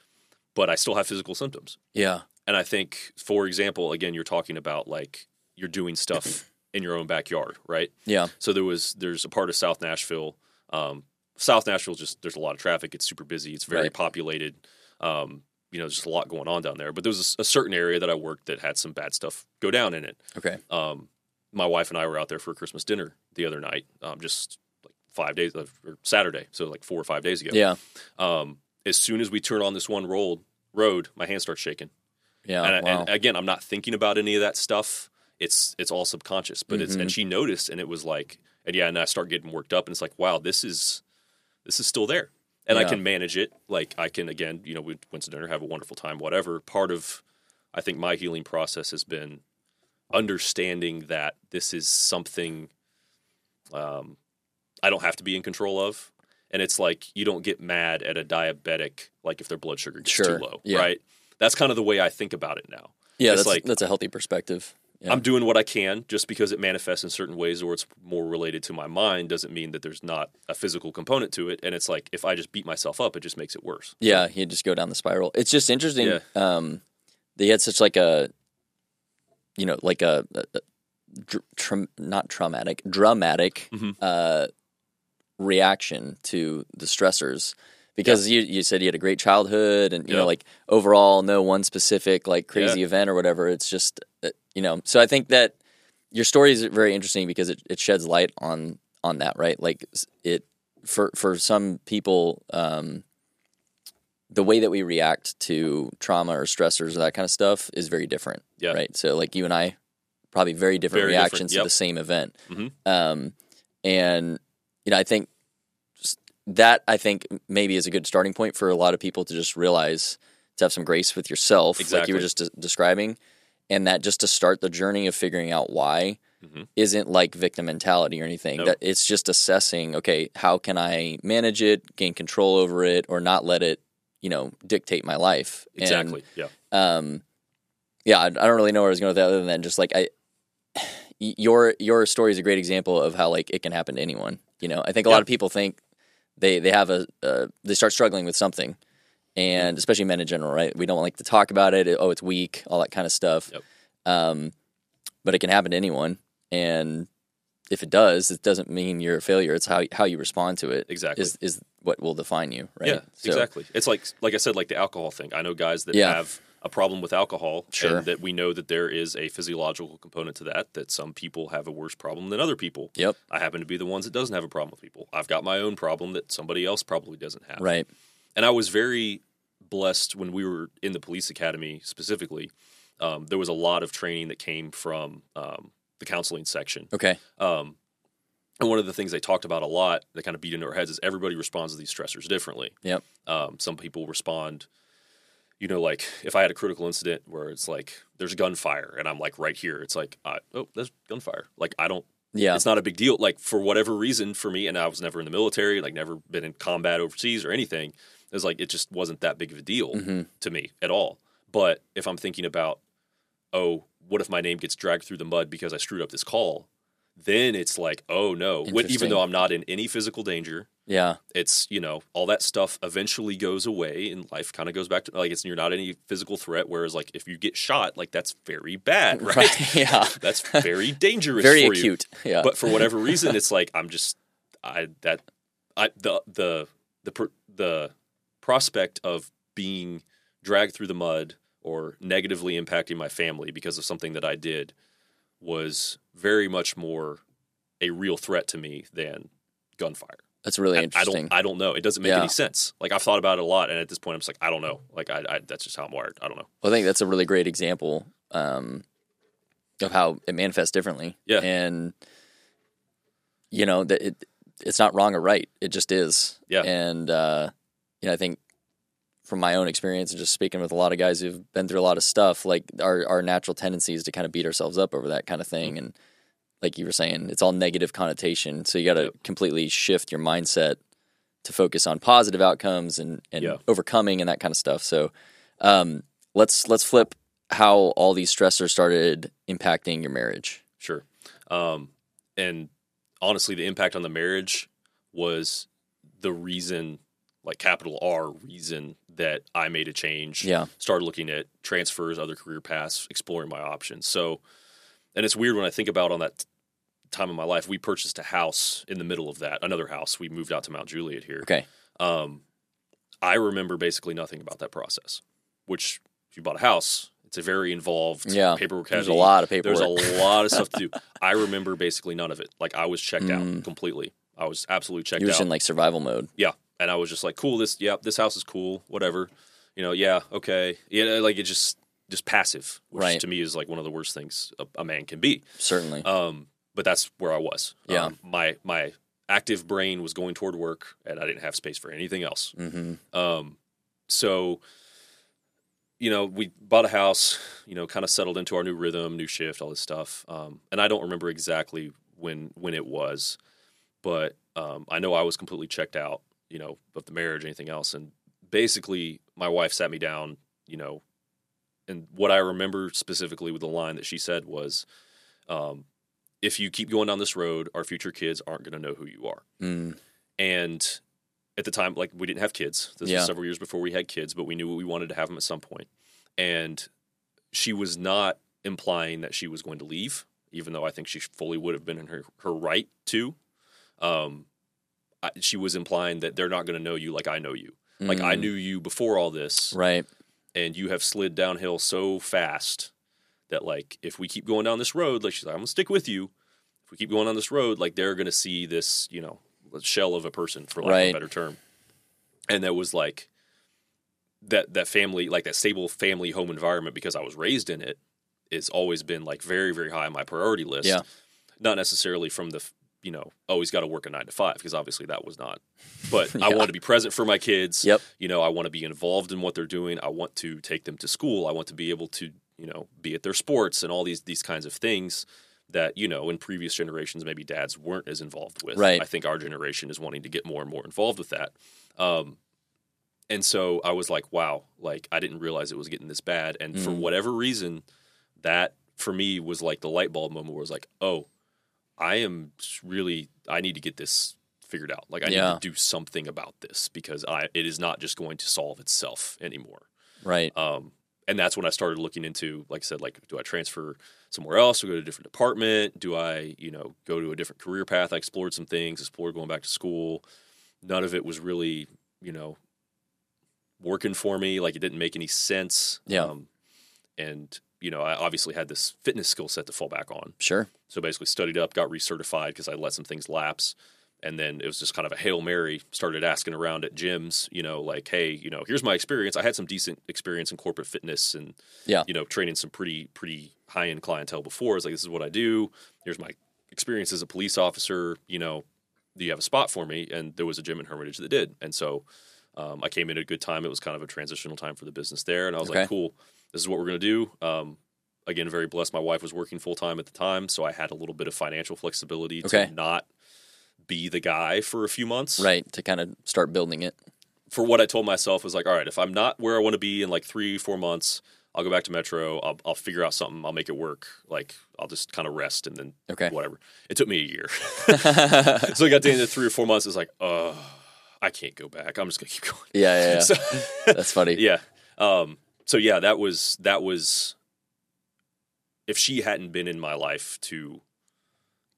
[SPEAKER 2] but I still have physical symptoms.
[SPEAKER 1] yeah,
[SPEAKER 2] And I think, for example, again, you're talking about like you're doing stuff in your own backyard, right?
[SPEAKER 1] yeah,
[SPEAKER 2] So there was there's a part of South Nashville. Um, South Nashville just there's a lot of traffic. It's super busy. It's very
[SPEAKER 1] Right.
[SPEAKER 2] populated. Um, you know, there's just a lot going on down there. But there was a, a certain area that I worked that had some bad stuff go down in it.
[SPEAKER 1] okay,
[SPEAKER 2] Um, my wife and I were out there for a Christmas dinner the other night, um, just five days or Saturday, so like four or five days ago.
[SPEAKER 1] yeah,
[SPEAKER 2] Um, as soon as we turn on this one road, road, my hand starts shaking.
[SPEAKER 1] yeah.
[SPEAKER 2] and,
[SPEAKER 1] wow.
[SPEAKER 2] and again, I'm not thinking about any of that stuff. It's it's all subconscious, but it's
[SPEAKER 1] Mhm.
[SPEAKER 2] and she noticed, and it was like, and yeah, and I start getting worked up, and it's like, wow, this is this is still there, and I can manage it. Like I can again, you know, we went to dinner, have a wonderful time, whatever. Part of I think my healing process has been understanding that this is something um, I don't have to be in control of. And it's like you don't get mad at a diabetic, like if their blood sugar gets
[SPEAKER 1] Sure.
[SPEAKER 2] too low,
[SPEAKER 1] Yeah.
[SPEAKER 2] right? That's kind of the way I think about it now.
[SPEAKER 1] yeah,
[SPEAKER 2] it's
[SPEAKER 1] that's
[SPEAKER 2] like-
[SPEAKER 1] that's a healthy perspective. Yeah.
[SPEAKER 2] I'm doing what I can just because it manifests in certain ways or it's more related to my mind doesn't mean that there's not a physical component to it. And it's like if I just beat myself up, it just makes it worse.
[SPEAKER 1] Yeah, you just go down the spiral. It's just interesting.
[SPEAKER 2] Yeah.
[SPEAKER 1] Um, they had such like a, you know, like a, a, a tra- not traumatic, dramatic
[SPEAKER 2] Mhm.
[SPEAKER 1] uh, reaction to the stressors. Because you, you said you had a great childhood, and you know, like overall, no one specific like crazy event or whatever. It's just uh, you know. So I think that your story is very interesting because it, it sheds light on on that, right? Like it for for some people, um, the way that we react to trauma or stressors or that kind of stuff is very different.
[SPEAKER 2] Yeah.
[SPEAKER 1] Right. So like you and I, probably very different
[SPEAKER 2] Very different,
[SPEAKER 1] reactions to the same event.
[SPEAKER 2] Mhm.
[SPEAKER 1] Um, and you know, I think that I think maybe is a good starting point for a lot of people to just realize to have some grace with yourself, like you were just de- describing, and that just to start the journey of figuring out why.
[SPEAKER 2] Mhm.
[SPEAKER 1] isn't like victim mentality or anything.
[SPEAKER 2] No.
[SPEAKER 1] That it's just assessing, okay, how can I manage it, gain control over it, or not let it, you know, dictate my life. And,
[SPEAKER 2] Exactly. yeah.
[SPEAKER 1] um, yeah, I, I don't really know where I was going with that other than just like I, your your story is a great example of how like it can happen to anyone. You know, I think a lot of people think they they have a uh, they start struggling with something, and especially men in general, right? We don't like to talk about it. Oh, it's weak, all that kind of stuff.
[SPEAKER 2] Yep.
[SPEAKER 1] Um, but it can happen to anyone, and if it does, it doesn't mean you're a failure. It's how how you respond to it.
[SPEAKER 2] Exactly.
[SPEAKER 1] is is what will define you, right?
[SPEAKER 2] Yeah,
[SPEAKER 1] So-
[SPEAKER 2] exactly. It's like like I said, like the alcohol thing. I know guys that
[SPEAKER 1] Yeah.
[SPEAKER 2] have a problem with alcohol,
[SPEAKER 1] Sure.
[SPEAKER 2] and that we know that there is a physiological component to that. That some people have a worse problem than other people.
[SPEAKER 1] Yep.
[SPEAKER 2] I happen to be the ones that doesn't have a problem with people. I've got my own problem that somebody else probably doesn't have.
[SPEAKER 1] Right.
[SPEAKER 2] And I was very blessed when we were in the police academy specifically. Um, there was a lot of training that came from um, the counseling section.
[SPEAKER 1] Okay.
[SPEAKER 2] Um, and one of the things they talked about a lot that kind of beat into our heads is everybody responds to these stressors differently.
[SPEAKER 1] Yep.
[SPEAKER 2] Um, some people respond, you know, like if I had a critical incident where it's like there's gunfire and I'm like right here, it's like, I, oh, there's gunfire. Like I don't,
[SPEAKER 1] Yeah.
[SPEAKER 2] it's not a big deal. Like for whatever reason for me, and I was never in the military, like never been in combat overseas or anything. It's like it just wasn't that big of a deal
[SPEAKER 1] Mhm.
[SPEAKER 2] to me at all. But if I'm thinking about, oh, what if my name gets dragged through the mud because I screwed up this call? Then it's like, oh no. When, even though I'm not in any physical danger,
[SPEAKER 1] Yeah.
[SPEAKER 2] it's you know all that stuff eventually goes away and life kind of goes back to like it's you're not any physical threat. Whereas like if you get shot, like that's very bad, right?
[SPEAKER 1] yeah.
[SPEAKER 2] that's very dangerous,
[SPEAKER 1] Very
[SPEAKER 2] for you.
[SPEAKER 1] acute. Yeah.
[SPEAKER 2] But for whatever reason, it's like I'm just I that I the the the pr- the prospect of being dragged through the mud or negatively impacting my family because of something that I did was very much more a real threat to me than gunfire.
[SPEAKER 1] That's really
[SPEAKER 2] I- I
[SPEAKER 1] interesting.
[SPEAKER 2] don't I don't know. It doesn't make
[SPEAKER 1] Yeah.
[SPEAKER 2] any sense. Like I've thought about it a lot, and at this point, I'm just like I don't know. Like I, I that's just how I'm wired. I don't know.
[SPEAKER 1] Well, I think that's a really great example um, of how it manifests differently.
[SPEAKER 2] Yeah.
[SPEAKER 1] and you know that it it's not wrong or right. It just is.
[SPEAKER 2] Yeah.
[SPEAKER 1] and uh, you know I think from my own experience and just speaking with a lot of guys who've been through a lot of stuff, like our our natural tendency is to kind of beat ourselves up over that kind of thing, and like you were saying, it's all negative connotation. So you got to
[SPEAKER 2] Yep.
[SPEAKER 1] completely shift your mindset to focus on positive outcomes and and
[SPEAKER 2] Yeah.
[SPEAKER 1] overcoming and that kind of stuff. So um, let's let's flip how all these stressors started impacting your marriage.
[SPEAKER 2] Sure. Um, and honestly, the impact on the marriage was the reason, like capital R reason, that I made a change.
[SPEAKER 1] Yeah.
[SPEAKER 2] Started looking at transfers, other career paths, exploring my options. So, and it's weird when I think about on that time of my life, we purchased a house in the middle of that, another house. We moved out to Mount Juliet here.
[SPEAKER 1] Okay.
[SPEAKER 2] Um, I remember basically nothing about that process. Which, if you bought a house, it's a very involved
[SPEAKER 1] Yeah.
[SPEAKER 2] paperwork
[SPEAKER 1] There's
[SPEAKER 2] heavy.
[SPEAKER 1] a lot of paperwork.
[SPEAKER 2] There's a lot of stuff to do. I remember basically none of it. Like I was checked
[SPEAKER 1] Mm.
[SPEAKER 2] out completely. I was absolutely checked
[SPEAKER 1] you were
[SPEAKER 2] out.
[SPEAKER 1] in like survival mode.
[SPEAKER 2] yeah, and I was just like, cool. This, yeah, this house is cool. Whatever. You know, yeah, okay. Yeah, like it just just passive, which
[SPEAKER 1] Right.
[SPEAKER 2] to me is like one of the worst things a, a man can be.
[SPEAKER 1] Certainly.
[SPEAKER 2] Um, but that's where I was.
[SPEAKER 1] Yeah.
[SPEAKER 2] Um, my my active brain was going toward work, and I didn't have space for anything else.
[SPEAKER 1] hmm
[SPEAKER 2] Um, so, you know, we bought a house, you know, kind of settled into our new rhythm, new shift, all this stuff. Um, and I don't remember exactly when when it was, but um, I know I was completely checked out, you know, of the marriage, anything else. And basically, my wife sat me down, you know, and what I remember specifically with the line that she said was, um, "If you keep going down this road, our future kids aren't going to know who you are."
[SPEAKER 1] Mm.
[SPEAKER 2] and at the time like we didn't have kids this
[SPEAKER 1] Yeah.
[SPEAKER 2] was several years before we had kids but we knew we wanted to have them at some point. and she was not implying that she was going to leave even though i think she fully would have been in her, her right to um, she was implying that they're not going to know you like i know you like i
[SPEAKER 1] Mm.
[SPEAKER 2] knew you before all this
[SPEAKER 1] Right.
[SPEAKER 2] and you have slid downhill so fast that like if we keep going down this road like she's like i'm gonna stick with you if we keep going on this road like they're gonna see this you know shell of a person for lack of a better term and that was like that that family like that stable family home environment because i was raised in it has always been like very very high on my priority list
[SPEAKER 1] Yeah.
[SPEAKER 2] not necessarily from the you know oh he's got to work a nine to five because obviously that was not but i want to be present for my kids
[SPEAKER 1] Yep.
[SPEAKER 2] you know i want to be involved in what they're doing i want to take them to school i want to be able to you know be at their sports and all these these kinds of things that you know in previous generations maybe dads weren't as involved with.
[SPEAKER 1] Right.
[SPEAKER 2] I think our generation is wanting to get more and more involved with that. Um, and so I was like, wow, like I didn't realize it was getting this bad. And for
[SPEAKER 1] Mm.
[SPEAKER 2] whatever reason, that for me was like the light bulb moment where I was like, oh, I am really, I need to get this figured out. Like I
[SPEAKER 1] Yeah.
[SPEAKER 2] need to do something about this because I, it is not just going to solve itself anymore.
[SPEAKER 1] Right.
[SPEAKER 2] Um, and that's when I started looking into, like I said, like, do I transfer somewhere else or go to a different department? Do I, you know, go to a different career path? I explored some things, explored going back to school. None of it was really, you know, working for me. Like it didn't make any sense.
[SPEAKER 1] Yeah.
[SPEAKER 2] Um, and, you know, I obviously had this fitness skill set to fall back on.
[SPEAKER 1] Sure.
[SPEAKER 2] So basically studied up, got recertified because I let some things lapse. And then it was just kind of a Hail Mary, started asking around at gyms, you know, like, hey, you know, here's my experience. I had some decent experience in corporate fitness and,
[SPEAKER 1] Yeah.
[SPEAKER 2] you know, training some pretty, pretty high end clientele before. It's like, this is what I do. Here's my experience as a police officer. You know, do you have a spot for me? And there was a gym in Hermitage that did. And so um, I came in at a good time. It was kind of a transitional time for the business there. And I was
[SPEAKER 1] Okay.
[SPEAKER 2] like, cool, this is what we're going to do. Um, again, very blessed. My wife was working full time at the time, so I had a little bit of financial flexibility
[SPEAKER 1] Okay.
[SPEAKER 2] to not be the guy for a few months.
[SPEAKER 1] Right. To kind of start building it.
[SPEAKER 2] For what I told myself was like, all right, if I'm not where I want to be in like three, four months, I'll go back to Metro. I'll, I'll figure out something. I'll make it work. Like I'll just kind of rest and then
[SPEAKER 1] Okay.
[SPEAKER 2] whatever. It took me a year, so I got to the end of three or four months. It's like, uh, I can't go back. I'm just gonna keep going.
[SPEAKER 1] Yeah. Yeah. yeah.
[SPEAKER 2] So,
[SPEAKER 1] That's funny.
[SPEAKER 2] yeah. Um, so yeah, that was that was. If she hadn't been in my life to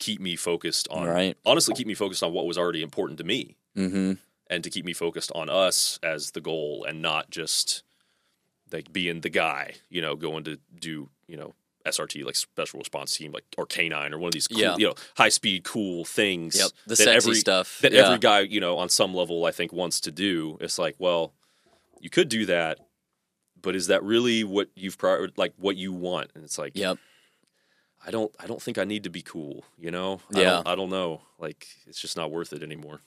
[SPEAKER 2] keep me focused on,
[SPEAKER 1] Right.
[SPEAKER 2] honestly, keep me focused on what was already important to me,
[SPEAKER 1] Mm-hmm.
[SPEAKER 2] and to keep me focused on us as the goal, and not just like being the guy, you know, going to do you know SRT like special response team, like or canine or one of these cool,
[SPEAKER 1] Yeah.
[SPEAKER 2] you know high speed cool things.
[SPEAKER 1] Yep. The
[SPEAKER 2] that
[SPEAKER 1] sexy
[SPEAKER 2] every,
[SPEAKER 1] stuff.
[SPEAKER 2] that
[SPEAKER 1] yeah.
[SPEAKER 2] every guy, you know, on some level, I think wants to do. It's like, well, you could do that, but is that really what you've prior like what you want? And it's like,
[SPEAKER 1] Yep.
[SPEAKER 2] I don't, I don't think I need to be cool. You know, I
[SPEAKER 1] Yeah.
[SPEAKER 2] don't, I don't know. Like, it's just not worth it anymore.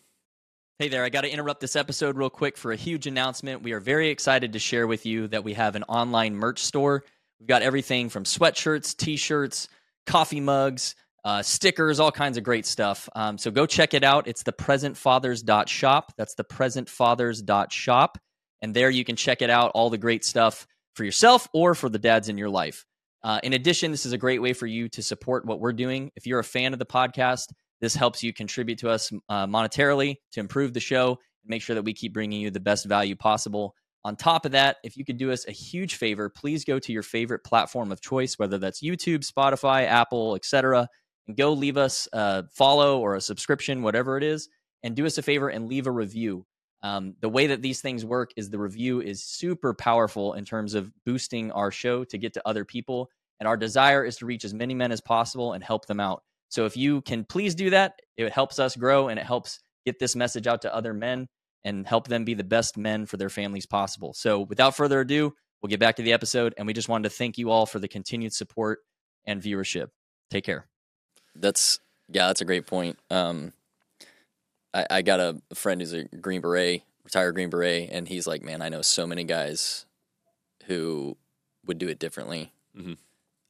[SPEAKER 1] Hey there, I got to interrupt this episode real quick for a huge announcement. We are very excited to share with you that we have an online merch store. We've got everything from sweatshirts, t shirts, coffee mugs, uh, stickers, all kinds of great stuff. Um, so go check it out. It's the presentfathers.shop. That's the presentfathers.shop. And there you can check it out, all the great stuff for yourself or for the dads in your life. Uh, in addition, this is a great way for you to support what we're doing. If you're a fan of the podcast, this helps you contribute to us uh, monetarily to improve the show and make sure that we keep bringing you the best value possible. On top of that, if you could do us a huge favor, please go to your favorite platform of choice, whether that's YouTube, Spotify, Apple, etc., and go leave us a follow or a subscription, whatever it is, and do us a favor and leave a review. Um, the way that these things work is the review is super powerful in terms of boosting our show to get to other people. And our desire is to reach as many men as possible and help them out. So if you can please do that, it helps us grow and it helps get this message out to other men and help them be the best men for their families possible. So without further ado, we'll get back to the episode. And we just wanted to thank you all for the continued support and viewership. Take care. That's yeah, that's a great point. Um, I, I got a friend who's a Green Beret, retired Green Beret, and he's like, man, I know so many guys who would do it differently.
[SPEAKER 2] Mhm.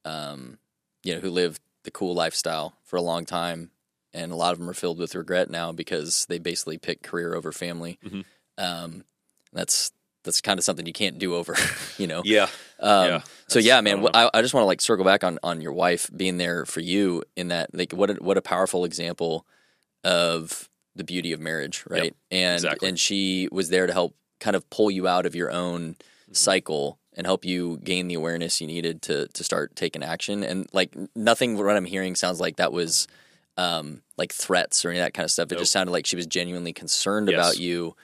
[SPEAKER 1] Um, you know, who lived the cool lifestyle for a long time, and a lot of them are filled with regret now because they basically picked career over family.
[SPEAKER 2] Mhm.
[SPEAKER 1] Um, that's that's kind of something you can't do over, you know.
[SPEAKER 2] Yeah.
[SPEAKER 1] Um,
[SPEAKER 2] Yeah,
[SPEAKER 1] so yeah, man,
[SPEAKER 2] don't
[SPEAKER 1] I, I just want to like circle back on on your wife being there for you in that like what a, what a powerful example of the beauty of marriage, right? and
[SPEAKER 2] exactly.
[SPEAKER 1] and she was there to help kind of pull you out of your own
[SPEAKER 2] Mm-hmm.
[SPEAKER 1] cycle and help you gain the awareness you needed to to start taking action. And like nothing what I'm hearing sounds like that was um like threats or any of that kind of stuff. It
[SPEAKER 2] Nope.
[SPEAKER 1] just sounded like she was genuinely concerned
[SPEAKER 2] Yes.
[SPEAKER 1] about you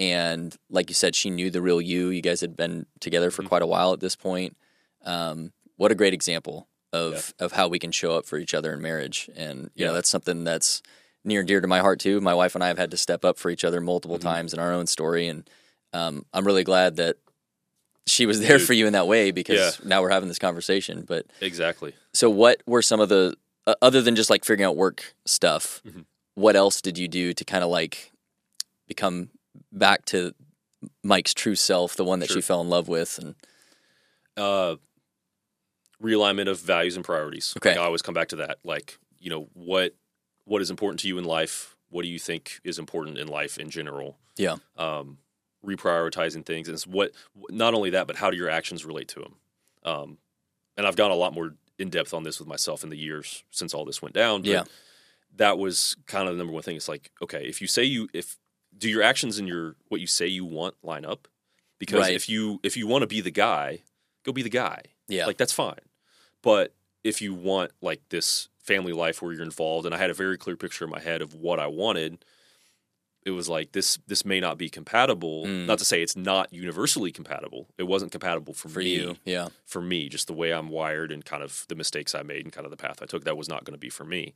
[SPEAKER 1] and like you said, she knew the real you. You guys had been together for
[SPEAKER 2] Mhm.
[SPEAKER 1] quite a while at this point. Um, what a great example of of how we can show up for each other in marriage, and you know
[SPEAKER 2] Yeah.
[SPEAKER 1] that's something that's near and dear to my heart too. My wife and I have had to step up for each other multiple
[SPEAKER 2] Mhm.
[SPEAKER 1] times in our own story, and um, I'm really glad that she was there
[SPEAKER 2] Dude.
[SPEAKER 1] for you in that way because
[SPEAKER 2] Yeah.
[SPEAKER 1] now we're having this conversation. But
[SPEAKER 2] Exactly.
[SPEAKER 1] so, what were some of the uh, other than just like figuring out work stuff?
[SPEAKER 2] Mhm.
[SPEAKER 1] What else did you do to kind of like become back to Mike's true self, the one that she fell in love with? And
[SPEAKER 2] Uh, realignment of values and priorities.
[SPEAKER 1] Okay.
[SPEAKER 2] Like, I always come back to that. Like, you know, what what is important to you in life? What do you think is important in life in general?
[SPEAKER 1] Yeah.
[SPEAKER 2] Um, reprioritizing things, and it's what not only that, but how do your actions relate to them? Um, and I've gone a lot more in depth on this with myself in the years since all this went down. But
[SPEAKER 1] Yeah.
[SPEAKER 2] that was kind of the number one thing. It's like, okay, if you say you if do your actions and your what you say you want line up? Because
[SPEAKER 1] Right.
[SPEAKER 2] if you if you want to be the guy, go be the guy.
[SPEAKER 1] Yeah.
[SPEAKER 2] Like that's fine. But if you want like this family life where you're involved, and I had a very clear picture in my head of what I wanted, it was like this this may not be compatible.
[SPEAKER 1] Mm.
[SPEAKER 2] Not to say it's not universally compatible. It wasn't compatible for,
[SPEAKER 1] for
[SPEAKER 2] me.
[SPEAKER 1] you. Yeah.
[SPEAKER 2] For me, just the way I'm wired and kind of the mistakes I made and kind of the path I took, that was not going to be for me.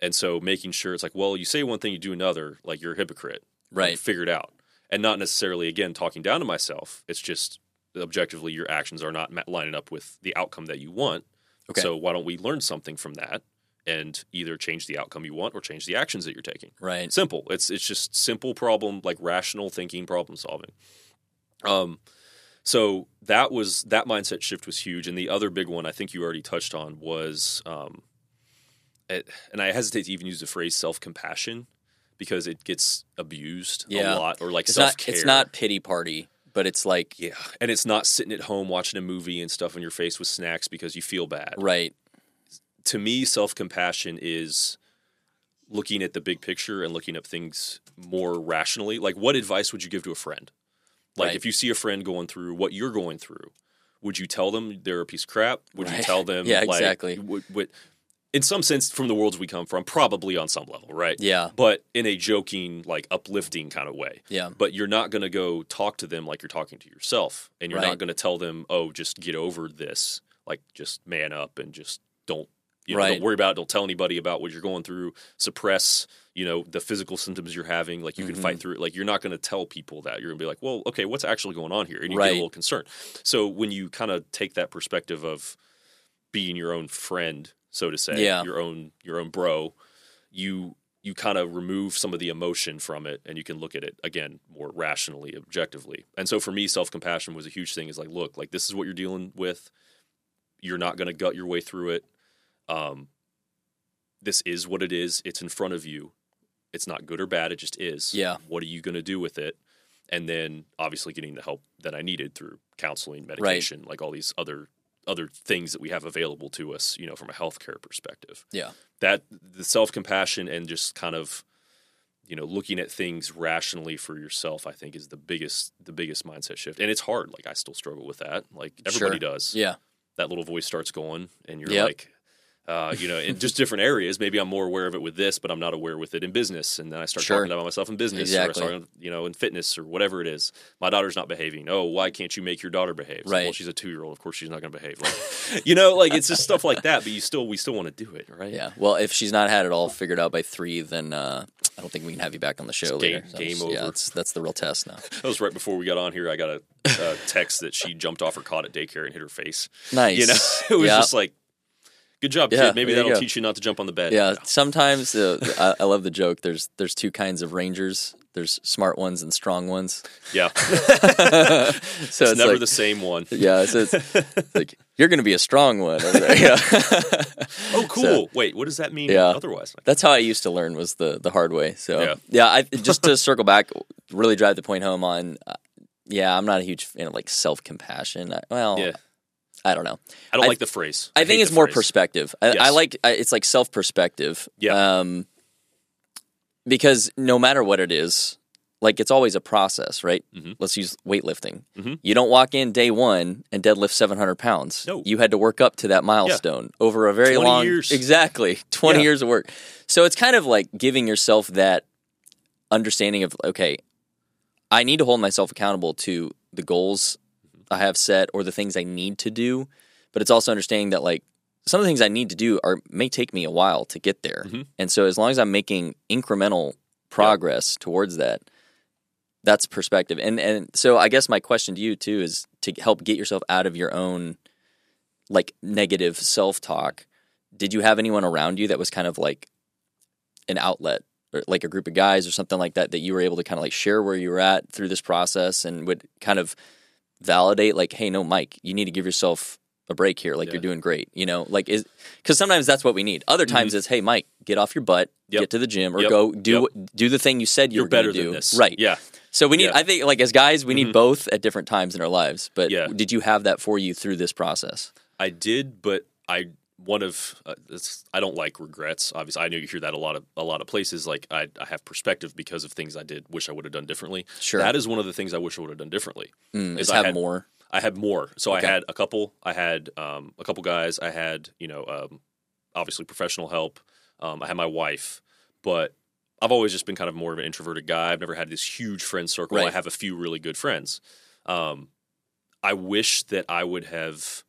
[SPEAKER 2] And so making sure it's like, well, you say one thing, you do another, like you're a hypocrite.
[SPEAKER 1] Right.
[SPEAKER 2] figure it out. And not necessarily, again, talking down to myself. It's just objectively your actions are not lining up with the outcome that you want.
[SPEAKER 1] Okay.
[SPEAKER 2] So why don't we learn something from that and either change the outcome you want or change the actions that you're taking?
[SPEAKER 1] Right.
[SPEAKER 2] Simple. It's it's just simple problem like rational thinking, problem solving. Um, so that was that mindset shift was huge, and the other big one I think you already touched on was, um, it, and I hesitate to even use the phrase self compassion because it gets abused
[SPEAKER 1] Yeah.
[SPEAKER 2] a lot, or like
[SPEAKER 1] It's
[SPEAKER 2] self
[SPEAKER 1] not.
[SPEAKER 2] care.
[SPEAKER 1] It's not pity party, but it's like
[SPEAKER 2] Yeah, and it's not sitting at home watching a movie and stuff on your face with snacks because you feel bad.
[SPEAKER 1] right.
[SPEAKER 2] To me, self compassion is looking at the big picture and looking at things more rationally. Like, what advice would you give to a friend? Like,
[SPEAKER 1] Right.
[SPEAKER 2] if you see a friend going through what you're going through, would you tell them they're a piece of crap? Would you tell them,
[SPEAKER 1] Yeah,
[SPEAKER 2] like,
[SPEAKER 1] exactly.
[SPEAKER 2] What, what, in some sense, from the worlds we come from, probably on some level, right?
[SPEAKER 1] Yeah.
[SPEAKER 2] But in a joking, like uplifting kind of way
[SPEAKER 1] Yeah.
[SPEAKER 2] but you're not going to go talk to them like you're talking to yourself and you're
[SPEAKER 1] Right.
[SPEAKER 2] not going to tell them oh just get over this like just man up and just don't you know
[SPEAKER 1] Right.
[SPEAKER 2] don't worry about it don't tell anybody about what you're going through. Suppress you know the physical symptoms you're having. Like you can
[SPEAKER 1] Mm-hmm.
[SPEAKER 2] fight through it. Like you're not going to tell people that. You're going to be like well okay what's actually going on here? And you
[SPEAKER 1] Right.
[SPEAKER 2] get a little concerned. So when you kind of take that perspective of being your own friend so to say
[SPEAKER 1] Yeah.
[SPEAKER 2] your own your own bro you you kind of remove some of the emotion from it and you can look at it again more rationally objectively. And so for me self-compassion was a huge thing. Is like look like this is what you're dealing with. You're not going to gut your way through it um, this is what it is. It's in front of you. It's not good or bad. It just is.
[SPEAKER 1] Yeah.
[SPEAKER 2] what are you going to do with it? And then obviously getting the help that i needed through counseling medication like all these other other things that we have available to us you know from a healthcare perspective.
[SPEAKER 1] Yeah.
[SPEAKER 2] that the self compassion and just kind of you know looking at things rationally for yourself i think is the biggest the biggest mindset shift. And it's hard. Like i still struggle with that. Like everybody
[SPEAKER 1] Sure.
[SPEAKER 2] does.
[SPEAKER 1] Yeah.
[SPEAKER 2] that little voice starts going and you're
[SPEAKER 1] Yep.
[SPEAKER 2] like uh, you know, in just different areas. Maybe I'm more aware of it with this, but I'm not aware with it in business. And then I start
[SPEAKER 1] Sure.
[SPEAKER 2] talking about myself in business,
[SPEAKER 1] Exactly.
[SPEAKER 2] or I start, you know, in fitness or whatever it is. My daughter's not behaving. Oh, why can't you make your daughter behave?
[SPEAKER 1] Right.
[SPEAKER 2] well, she's a two year old. Of course, she's not going to behave. Like, you know, like it's just stuff like that. But you still, we still want to do it, right?
[SPEAKER 1] Yeah. Well, if she's not had it all figured out by three, then uh, I don't think we can have you back on the show
[SPEAKER 2] It's game-
[SPEAKER 1] later. So
[SPEAKER 2] game
[SPEAKER 1] Yeah,
[SPEAKER 2] over.
[SPEAKER 1] that's that's the real test now.
[SPEAKER 2] That was right before we got on here. I got a, text that she jumped off her cot at daycare and hit her face.
[SPEAKER 1] Nice.
[SPEAKER 2] You know, it was
[SPEAKER 1] Yeah.
[SPEAKER 2] just like, good job,
[SPEAKER 1] Yeah,
[SPEAKER 2] kid. Maybe that'll
[SPEAKER 1] go.
[SPEAKER 2] teach you not to jump on the bed.
[SPEAKER 1] Yeah, sometimes uh, I, I love the joke. There's there's two kinds of rangers. There's smart ones and strong ones.
[SPEAKER 2] yeah.
[SPEAKER 1] So
[SPEAKER 2] It's,
[SPEAKER 1] it's,
[SPEAKER 2] never
[SPEAKER 1] like,
[SPEAKER 2] the same one.
[SPEAKER 1] yeah. So it's, it's like you're going to be a strong one. Yeah.
[SPEAKER 2] Oh, cool. Wait, what does that mean?
[SPEAKER 1] Yeah.
[SPEAKER 2] Otherwise,
[SPEAKER 1] That's how I used to learn was the the hard way. So
[SPEAKER 2] Yeah.
[SPEAKER 1] yeah, I just to circle back, really drive the point home on. Uh, yeah, I'm not a huge fan of like self compassion. Well,
[SPEAKER 2] yeah.
[SPEAKER 1] I don't know.
[SPEAKER 2] I don't
[SPEAKER 1] I-
[SPEAKER 2] like the phrase.
[SPEAKER 1] I,
[SPEAKER 2] hate
[SPEAKER 1] think it's more
[SPEAKER 2] phrase.
[SPEAKER 1] perspective. I, I like I, it's like self perspective.
[SPEAKER 2] Yeah.
[SPEAKER 1] Um, because no matter what it is, like it's always a process, right?
[SPEAKER 2] Mhm.
[SPEAKER 1] Let's use weightlifting.
[SPEAKER 2] Mhm.
[SPEAKER 1] You don't walk in day one and deadlift 700 pounds.
[SPEAKER 2] No.
[SPEAKER 1] You had to work up to that milestone over a very
[SPEAKER 2] 20
[SPEAKER 1] long
[SPEAKER 2] years.
[SPEAKER 1] exactly 20
[SPEAKER 2] Yeah.
[SPEAKER 1] years of work. So it's kind of like giving yourself that understanding of okay, I need to hold myself accountable to the goals I have set or the things I need to do, but it's also understanding that like some of the things I need to do are may take me a while to get there.
[SPEAKER 2] Mhm.
[SPEAKER 1] And so as long as I'm making incremental progress towards that, that's perspective. And and so I guess my question to you too is to help get yourself out of your own like negative self-talk. Did you have anyone around you that was kind of like an outlet or like a group of guys or something like that that you were able to kind of like share where you were at through this process and would kind of validate like hey no Mike you need to give yourself a break here. Like
[SPEAKER 2] Yeah.
[SPEAKER 1] you're doing great. You know, like is because sometimes that's what we need. Other times it's hey Mike, get off your butt,
[SPEAKER 2] Mm-hmm. Yep.
[SPEAKER 1] get to the gym, or
[SPEAKER 2] Yep.
[SPEAKER 1] go do
[SPEAKER 2] Yep.
[SPEAKER 1] do the thing you said you
[SPEAKER 2] You're
[SPEAKER 1] were
[SPEAKER 2] better
[SPEAKER 1] to do.
[SPEAKER 2] than this.
[SPEAKER 1] Right.
[SPEAKER 2] Yeah.
[SPEAKER 1] So we need.
[SPEAKER 2] Yeah. Mm-hmm.
[SPEAKER 1] I think like as guys, we need both at different times in our lives. But
[SPEAKER 2] Yeah.
[SPEAKER 1] did you have that for you through this process?
[SPEAKER 2] I did, but I one of uh, it's, I don't like regrets. Obviously, I know you hear that a lot of a lot of places. Like I, I have perspective because of things I did wish I would have done differently.
[SPEAKER 1] Sure.
[SPEAKER 2] that is one of the things I wish I would have done differently.
[SPEAKER 1] Mm,
[SPEAKER 2] Is I
[SPEAKER 1] have
[SPEAKER 2] had-
[SPEAKER 1] more.
[SPEAKER 2] I had more. So
[SPEAKER 1] Okay.
[SPEAKER 2] I had a couple. I had um, a couple guys. I had you know um, obviously professional help. Um, I had my wife, but I've always just been kind of more of an introverted guy. I've never had this huge friend circle. I have a few really good friends. Um, I wish that I would have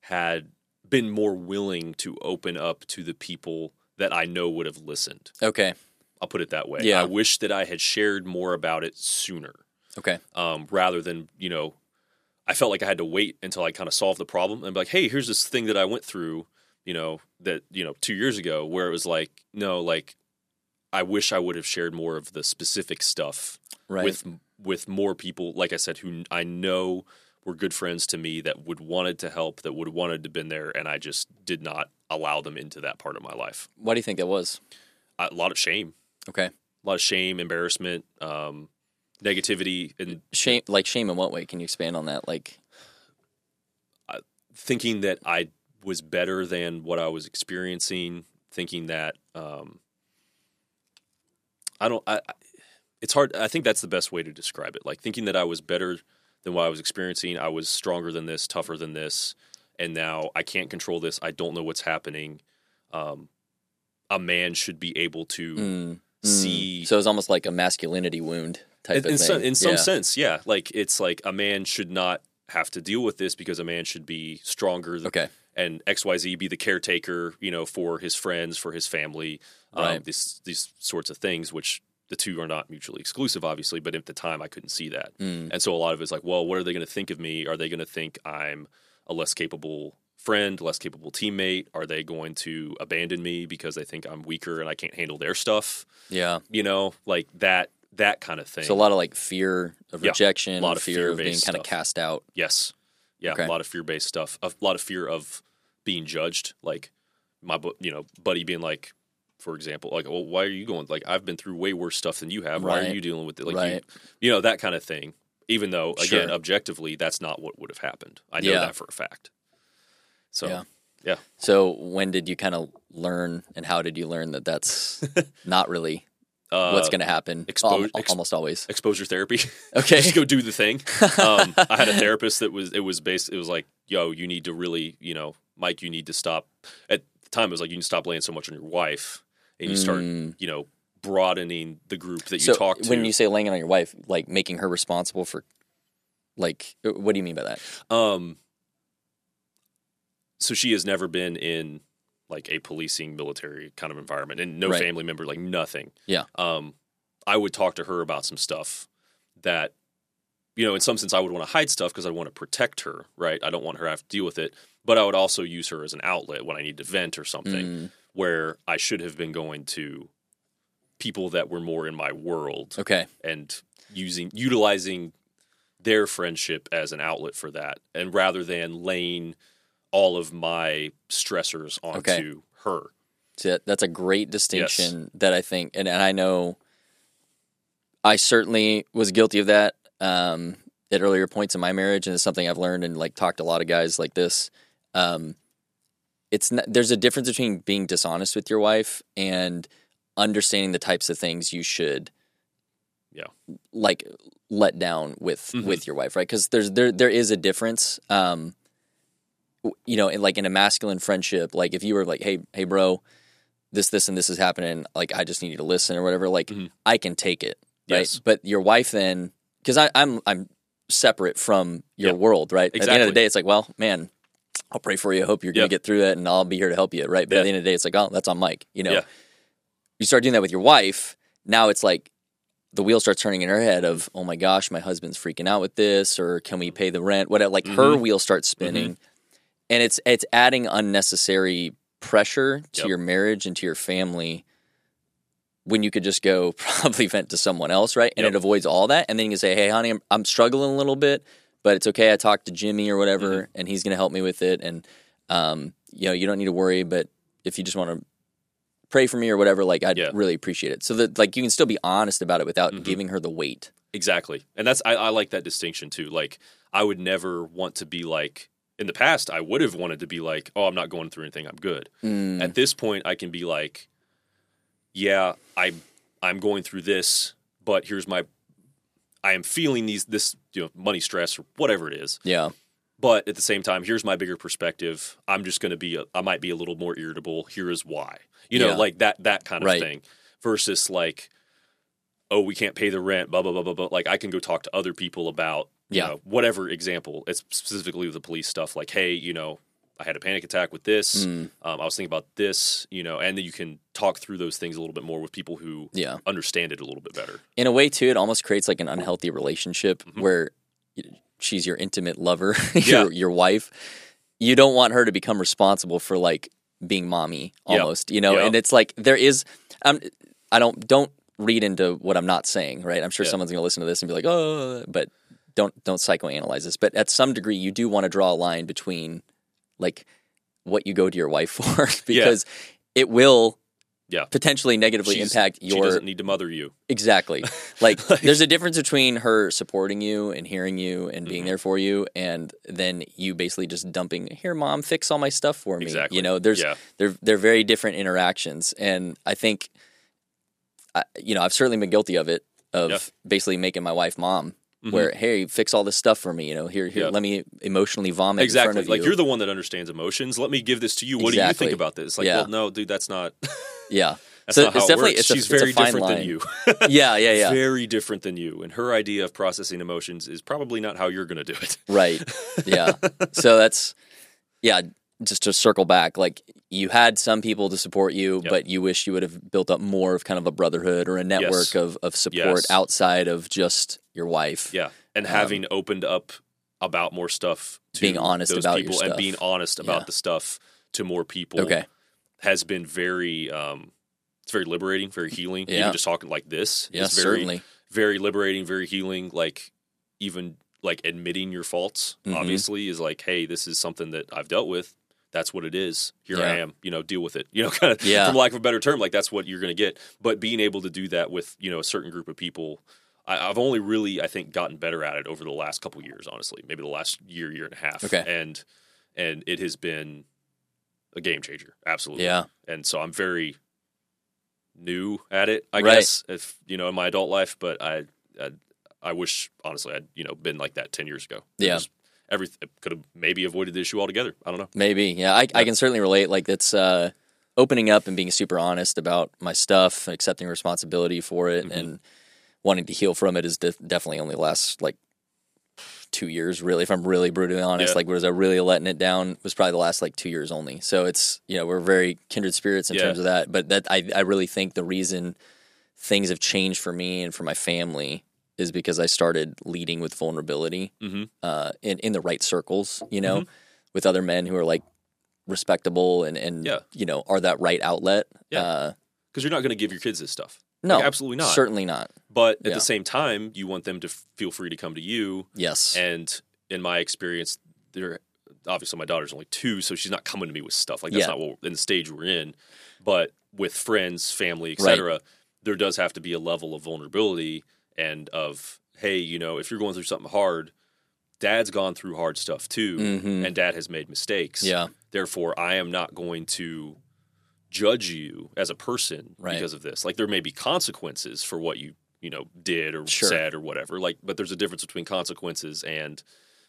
[SPEAKER 2] had been more willing to open up to the people that I know would have listened.
[SPEAKER 1] Okay.
[SPEAKER 2] I'll put it that way.
[SPEAKER 1] Yeah.
[SPEAKER 2] I wish that I had shared more about it sooner
[SPEAKER 1] Okay.
[SPEAKER 2] um, rather than you know i felt like i had to wait until i kind of solved the problem and be like hey here's this thing that i went through you know that you know two years ago where it was like no like i wish i would have shared more of the specific stuff
[SPEAKER 1] Right.
[SPEAKER 2] with with more people like i said who i know were good friends to me that would wanted to help that would wanted to been there and i just did not allow them into that part of my life
[SPEAKER 1] Why do you think that was?
[SPEAKER 2] a lot of shame
[SPEAKER 1] Okay.
[SPEAKER 2] a lot of shame embarrassment um, negativity and
[SPEAKER 1] Shame, like shame in what way? Can you expand on that? Like,
[SPEAKER 2] thinking that I was better than what I was experiencing, thinking that um, I don't. I, I- it's hard. I think that's the best way to describe it. Like thinking that I was better than what I was experiencing. I was stronger than this, tougher than this, and now I can't control this. I don't know what's happening. Um, a man should be able to
[SPEAKER 1] mm,
[SPEAKER 2] see.
[SPEAKER 1] so it's almost like a masculinity wound type
[SPEAKER 2] in,
[SPEAKER 1] of
[SPEAKER 2] in
[SPEAKER 1] thing.
[SPEAKER 2] some, in some
[SPEAKER 1] Yeah.
[SPEAKER 2] sense, yeah. Like it's like a man should not have to deal with this because a man should be stronger
[SPEAKER 1] Okay.
[SPEAKER 2] and XYZ be the caretaker, you know, for his friends, for his family, um,
[SPEAKER 1] Right.
[SPEAKER 2] these these sorts of things, which the two are not mutually exclusive, obviously. But at the time, I couldn't see that,
[SPEAKER 1] Mm.
[SPEAKER 2] and so a lot of it's like, well, what are they going to think of me? Are they going to think I'm a less capable friend, less capable teammate? Are they going to abandon me because they think I'm weaker and I can't handle their stuff?
[SPEAKER 1] Yeah.
[SPEAKER 2] You know, like that that kind of thing.
[SPEAKER 1] So a lot of like fear of
[SPEAKER 2] Yeah,
[SPEAKER 1] rejection,
[SPEAKER 2] a lot of
[SPEAKER 1] fear of being kind of cast out.
[SPEAKER 2] Yes. Yeah,
[SPEAKER 1] Okay.
[SPEAKER 2] a lot of fear-based stuff. A lot of fear of being judged. Like my, you know, buddy being like, for example, like, well, why are you going? Like, I've been through way worse stuff than you have. Why are you dealing with it? Like,
[SPEAKER 1] Right.
[SPEAKER 2] you, you know, that kind of thing. Even though, again,
[SPEAKER 1] Sure.
[SPEAKER 2] objectively, that's not what would have happened. I know
[SPEAKER 1] Yeah.
[SPEAKER 2] that for a fact. So,
[SPEAKER 1] Yeah.
[SPEAKER 2] yeah.
[SPEAKER 1] So when did you kind of learn, and how did you learn that that's not really
[SPEAKER 2] Uh,
[SPEAKER 1] what's going to happen?
[SPEAKER 2] expo-
[SPEAKER 1] Al- almost always.
[SPEAKER 2] exposure therapy.
[SPEAKER 1] Okay.
[SPEAKER 2] just go do the thing. Um, I had a therapist that was it was based. It was like, yo, you need to really, you know, Mike, you need to stop. At the time, it was like you can stop laying so much on your wife, and you start,
[SPEAKER 1] Mm.
[SPEAKER 2] you know, broadening the group that
[SPEAKER 1] so
[SPEAKER 2] you talk to.
[SPEAKER 1] when you say laying it on your wife, like making her responsible for, like, what do you mean by that?
[SPEAKER 2] um, so she has never been in like a policing military kind of environment, and no
[SPEAKER 1] Right.
[SPEAKER 2] family member, like nothing.
[SPEAKER 1] Yeah.
[SPEAKER 2] Um, I would talk to her about some stuff that, you know, in some sense, I would want to hide stuff because I want to protect her, right? I don't want her to have to deal with it. But I would also use her as an outlet when I need to vent or something,
[SPEAKER 1] Mm,
[SPEAKER 2] where I should have been going to people that were more in my world
[SPEAKER 1] okay.
[SPEAKER 2] and using utilizing their friendship as an outlet for that, and rather than laying all of my stressors onto
[SPEAKER 1] Okay.
[SPEAKER 2] her.
[SPEAKER 1] So that's a great distinction that I think, and, and I know I certainly was guilty of that um, at earlier points in my marriage, and it's something I've learned and like talked to a lot of guys like this. Um, it's not, there's a difference between being dishonest with your wife and understanding the types of things you should,
[SPEAKER 2] Yeah.
[SPEAKER 1] like let down with
[SPEAKER 2] Mhm.
[SPEAKER 1] with your wife, right? Because there's there there is a difference. Um, you know, in like in a masculine friendship, like if you were like, hey, hey, bro, this, this, and this is happening, like I just need you to listen or whatever, like
[SPEAKER 2] Mhm.
[SPEAKER 1] I can take it, right?
[SPEAKER 2] Yes.
[SPEAKER 1] But your wife then, because I'm I'm separate from your
[SPEAKER 2] Yeah.
[SPEAKER 1] world, right? At the end of the day, it's like, well, man, I'll pray for you. I hope you're gonna
[SPEAKER 2] Yeah.
[SPEAKER 1] get through that, and I'll be here to help you, right? But
[SPEAKER 2] Yeah.
[SPEAKER 1] at the end of the day, it's like, oh, that's on Mike, you know.
[SPEAKER 2] Yeah.
[SPEAKER 1] You start doing that with your wife, now it's like the wheel starts turning in her head of, oh my gosh, my husband's freaking out with this, or can we pay the rent? What like her
[SPEAKER 2] Mhm.
[SPEAKER 1] wheel starts spinning, and it's it's adding unnecessary pressure to
[SPEAKER 2] Yep.
[SPEAKER 1] your marriage and to your family when you could just go probably vent to someone else, right? And
[SPEAKER 2] Yep.
[SPEAKER 1] it avoids all that, and then you can say, hey, honey, I'm, I'm struggling a little bit, but it's okay. I talked to Jimmy or whatever,
[SPEAKER 2] Mm-hmm.
[SPEAKER 1] and he's going to help me with it. And um, you know, you don't need to worry. But if you just want to pray for me or whatever, like I'd
[SPEAKER 2] Yeah.
[SPEAKER 1] really appreciate it. So that like you can still be honest about it without
[SPEAKER 2] Mhm.
[SPEAKER 1] giving her the weight.
[SPEAKER 2] Exactly. And that's I, I like that distinction too. Like I would never want to be like in the past I would have wanted to be like, "Oh, I'm not going through anything. I'm good."
[SPEAKER 1] Mm,
[SPEAKER 2] At this point I can be like, "Yeah, I I'm going through this, but here's my I am feeling these this, you know, money stress or whatever it is.
[SPEAKER 1] yeah,
[SPEAKER 2] But at the same time, here's my bigger perspective. I'm just going to be a, I might be a little more irritable. Here is why. You know,
[SPEAKER 1] Yeah.
[SPEAKER 2] like that that kind of
[SPEAKER 1] Right.
[SPEAKER 2] thing versus like oh, we can't pay the rent, blah blah blah blah blah. Like I can go talk to other people about you
[SPEAKER 1] Yeah.
[SPEAKER 2] know, whatever example. It's specifically with the police stuff like, hey, you know, I had a panic attack with this.
[SPEAKER 1] Mm,
[SPEAKER 2] Um, I was thinking about this, you know, and then you can talk through those things a little bit more with people who
[SPEAKER 1] yeah.
[SPEAKER 2] understand it a little bit better.
[SPEAKER 1] In a way, too, it almost creates like an unhealthy relationship
[SPEAKER 2] Mhm.
[SPEAKER 1] where she's your intimate lover,
[SPEAKER 2] Yeah.
[SPEAKER 1] your your wife. You don't want her to become responsible for like being mommy
[SPEAKER 2] Yep.
[SPEAKER 1] almost, you know.
[SPEAKER 2] Yep.
[SPEAKER 1] And it's like there is, um, I don't don't read into what I'm not saying, right? I'm sure
[SPEAKER 2] Yeah.
[SPEAKER 1] someone's going to listen to this and be like, oh, but don't don't psychoanalyze this. But at some degree, you do want to draw a line between like what you go to your wife for because it will
[SPEAKER 2] Yeah.
[SPEAKER 1] potentially negatively
[SPEAKER 2] She's-
[SPEAKER 1] impact your.
[SPEAKER 2] She doesn't need to mother you.
[SPEAKER 1] Exactly. Like,
[SPEAKER 2] Like-
[SPEAKER 1] there's a difference between her supporting you and hearing you and being
[SPEAKER 2] Mhm.
[SPEAKER 1] there for you, and then you basically just dumping, "Here, mom, fix all my stuff for me."
[SPEAKER 2] Exactly.
[SPEAKER 1] You know, there's
[SPEAKER 2] yeah.
[SPEAKER 1] they're they're very different interactions, and I think, I, you know, I've certainly been guilty of it of
[SPEAKER 2] Yeah.
[SPEAKER 1] basically making my wife mom.
[SPEAKER 2] Mhm.
[SPEAKER 1] Where hey, fix all this stuff for me. You know, here, here,
[SPEAKER 2] Yeah.
[SPEAKER 1] let me emotionally vomit in
[SPEAKER 2] exactly
[SPEAKER 1] front of
[SPEAKER 2] like
[SPEAKER 1] you.
[SPEAKER 2] you're the one that understands emotions let me give this to you what do you think about this like
[SPEAKER 1] Yeah.
[SPEAKER 2] well no dude that's not
[SPEAKER 1] yeah,
[SPEAKER 2] that's
[SPEAKER 1] So
[SPEAKER 2] not how
[SPEAKER 1] it's
[SPEAKER 2] it
[SPEAKER 1] definitely-
[SPEAKER 2] works.
[SPEAKER 1] it's a-
[SPEAKER 2] she's
[SPEAKER 1] it's
[SPEAKER 2] very
[SPEAKER 1] fine
[SPEAKER 2] different than you
[SPEAKER 1] yeah, yeah, yeah.
[SPEAKER 2] very different than you and her idea of processing emotions is probably not how you're going to do it
[SPEAKER 1] Right. Yeah. so that's yeah, just to circle back, like you had some people to support you,
[SPEAKER 2] Yep.
[SPEAKER 1] but you wish you would have built up more of kind of a brotherhood or a network
[SPEAKER 2] Yes.
[SPEAKER 1] of, of support
[SPEAKER 2] Yes.
[SPEAKER 1] outside of just your wife.
[SPEAKER 2] yeah and
[SPEAKER 1] Um,
[SPEAKER 2] having opened up about more stuff to
[SPEAKER 1] Being honest
[SPEAKER 2] those
[SPEAKER 1] about
[SPEAKER 2] people and being honest about
[SPEAKER 1] Yeah.
[SPEAKER 2] the stuff to more people
[SPEAKER 1] Okay.
[SPEAKER 2] has been very um it's very liberating very healing
[SPEAKER 1] Yeah.
[SPEAKER 2] even just talking like this
[SPEAKER 1] Yeah,
[SPEAKER 2] is very
[SPEAKER 1] certainly.
[SPEAKER 2] very liberating, very healing. Like even like admitting your faults,
[SPEAKER 1] Mhm.
[SPEAKER 2] obviously, is like, hey, this is something that I've dealt with. That's what it is. Here I am. You know, deal with it. You know, kind of
[SPEAKER 1] Yeah.
[SPEAKER 2] from lack of a better term, like that's what you're going to get. But being able to do that with you know a certain group of people. I, I've only really, I think, gotten better at it over the last couple years. Honestly, maybe the last year, year and a half.
[SPEAKER 1] Okay.
[SPEAKER 2] and and it has been a game changer, absolutely.
[SPEAKER 1] Yeah.
[SPEAKER 2] and so I'm very new at it, I
[SPEAKER 1] Right.
[SPEAKER 2] guess, if you know, in my adult life. But I, I, I wish honestly I'd you know been like that ten years ago.
[SPEAKER 1] Yeah.
[SPEAKER 2] was- every could have maybe avoided the issue altogether. I don't know.
[SPEAKER 1] Maybe. Yeah. I, I can certainly relate. Like it's uh opening up and being super honest about my stuff, accepting responsibility for it,
[SPEAKER 2] Mhm.
[SPEAKER 1] and wanting to heal from it is def- definitely only last like two years. Really, if I'm really brutally honest,
[SPEAKER 2] Yeah.
[SPEAKER 1] like was I really letting it down? Was probably the last like two years only. So it's you know we're very kindred spirits in
[SPEAKER 2] Yeah.
[SPEAKER 1] terms of that. But that I I really think the reason things have changed for me and for my family is because I started leading with vulnerability
[SPEAKER 2] Mm-hmm.
[SPEAKER 1] uh, in in the right circles, you know,
[SPEAKER 2] Mhm.
[SPEAKER 1] with other men who are like respectable and and
[SPEAKER 2] Yeah.
[SPEAKER 1] you know are that right outlet.
[SPEAKER 2] Yeah.
[SPEAKER 1] Uh,
[SPEAKER 2] Because you're not going to give your kids this stuff.
[SPEAKER 1] No,
[SPEAKER 2] Like, absolutely not.
[SPEAKER 1] Certainly not.
[SPEAKER 2] But at
[SPEAKER 1] Yeah.
[SPEAKER 2] the same time, you want them to feel free to come to you.
[SPEAKER 1] Yes.
[SPEAKER 2] And in my experience, they're obviously my daughter's only two, so she's not coming to me with stuff like that's
[SPEAKER 1] Yeah.
[SPEAKER 2] not what in the stage we're in. But with friends, family,
[SPEAKER 1] Right.
[SPEAKER 2] etc., there does have to be a level of vulnerability and of hey, you know, if you're going through something hard, dad's gone through hard stuff too,
[SPEAKER 1] Mhm.
[SPEAKER 2] and dad has made mistakes.
[SPEAKER 1] yeah.
[SPEAKER 2] Therefore, I am not going to judge you as a person
[SPEAKER 1] Right.
[SPEAKER 2] because of this. Like there may be consequences for what you, you know, did or
[SPEAKER 1] Sure.
[SPEAKER 2] said or whatever. Like but there's a difference between consequences and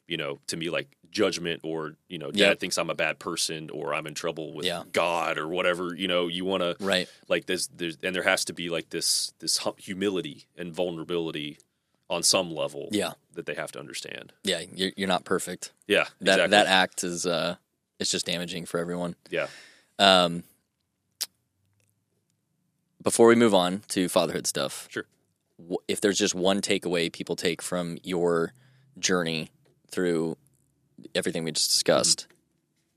[SPEAKER 2] you know, to me like judgment or, you know, dad
[SPEAKER 1] Yep.
[SPEAKER 2] thinks I'm a bad person or I'm in trouble with
[SPEAKER 1] Yeah.
[SPEAKER 2] God or whatever, you know, you want to
[SPEAKER 1] Right.
[SPEAKER 2] like there's there's and there has to be like this this humility and vulnerability on some level
[SPEAKER 1] Yeah.
[SPEAKER 2] that they have to understand.
[SPEAKER 1] Yeah. You're, you're not perfect.
[SPEAKER 2] Yeah,
[SPEAKER 1] That
[SPEAKER 2] exactly.
[SPEAKER 1] that act is uh, it's just damaging for everyone.
[SPEAKER 2] yeah.
[SPEAKER 1] Um, before we move on to fatherhood stuff,
[SPEAKER 2] Sure.
[SPEAKER 1] if there's just one takeaway people take from your journey through everything we just discussed,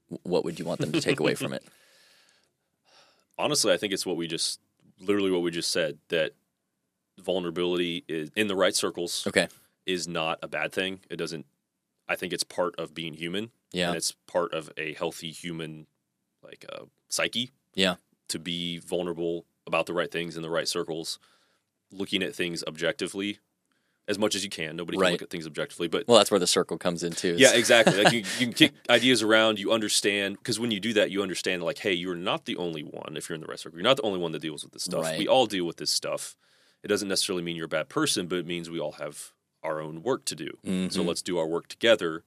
[SPEAKER 1] wh- what would you want them to take away from it?
[SPEAKER 2] honestly, I think it's what we just literally what we just said that vulnerability is in the right circles
[SPEAKER 1] Okay.
[SPEAKER 2] is not a bad thing. It doesn't I think it's part of being human,
[SPEAKER 1] Yeah.
[SPEAKER 2] and it's part of a healthy human like uh, psyche.
[SPEAKER 1] Yeah.
[SPEAKER 2] to be vulnerable about the right things in the right circles, looking at things objectively as much as you can. Nobody can
[SPEAKER 1] Right.
[SPEAKER 2] look at things objectively, but
[SPEAKER 1] Well, that's where the circle comes in too.
[SPEAKER 2] yeah, exactly. Like you, you can kick ideas around. You understand because when you do that, you understand like, hey, you're not the only one. If you're in the right circle, you're not the only one that deals with this stuff.
[SPEAKER 1] Right.
[SPEAKER 2] We all deal with this stuff. It doesn't necessarily mean you're a bad person, but it means we all have our own work to do. So
[SPEAKER 1] Mhm.
[SPEAKER 2] let's do our work together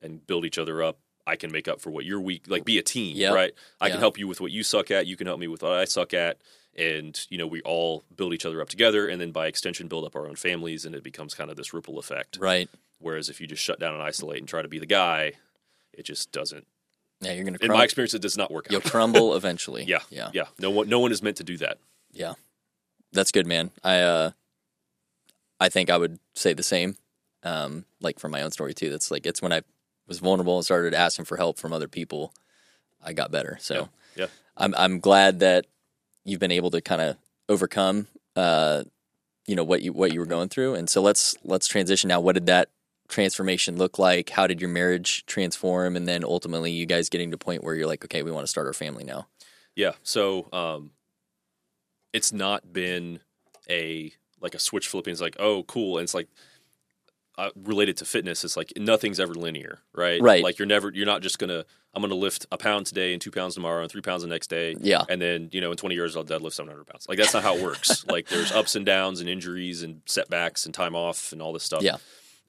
[SPEAKER 2] and build each other up. I can make up for what you're weak. Like be a team,
[SPEAKER 1] Yep.
[SPEAKER 2] right? I
[SPEAKER 1] Yeah.
[SPEAKER 2] can help you with what you suck at. You can help me with what I suck at. And you know, we all build each other up together, and then by extension, build up our own families, and it becomes kind of this ripple effect.
[SPEAKER 1] Right.
[SPEAKER 2] Whereas if you just shut down and isolate and try to be the guy, it just doesn't.
[SPEAKER 1] Yeah, you're gonna.
[SPEAKER 2] In my experience, it does not work
[SPEAKER 1] you'll
[SPEAKER 2] out.
[SPEAKER 1] crumble eventually.
[SPEAKER 2] Yeah,
[SPEAKER 1] Yeah.
[SPEAKER 2] yeah. No one, no one is meant to do that.
[SPEAKER 1] Yeah. That's good, man. I uh I think I would say the same. Um, like from my own story too. That's like it's when I was vulnerable and started asking for help from other people, I got better. So
[SPEAKER 2] Yeah.
[SPEAKER 1] I'm I'm glad that you've been able to kind of overcome uh you know what you what you were going through. And so let's let's transition now. What did that transformation look like? How did your marriage transform? And then ultimately you guys getting to a point where you're like, okay, we want to start our family now.
[SPEAKER 2] Yeah. So, um, it's not been a like a switch flipping. It's like, oh, cool. And it's like uh, related to fitness. It's like nothing's ever linear, right?
[SPEAKER 1] Right.
[SPEAKER 2] Like you're never, you're not just gonna. I'm gonna lift a pound today and two pounds tomorrow and three pounds the next day.
[SPEAKER 1] Yeah.
[SPEAKER 2] And then you know, in 20 years, I'll deadlift 700 pounds. Like that's not how it works. like there's ups and downs and injuries and setbacks and time off and all this stuff.
[SPEAKER 1] Yeah.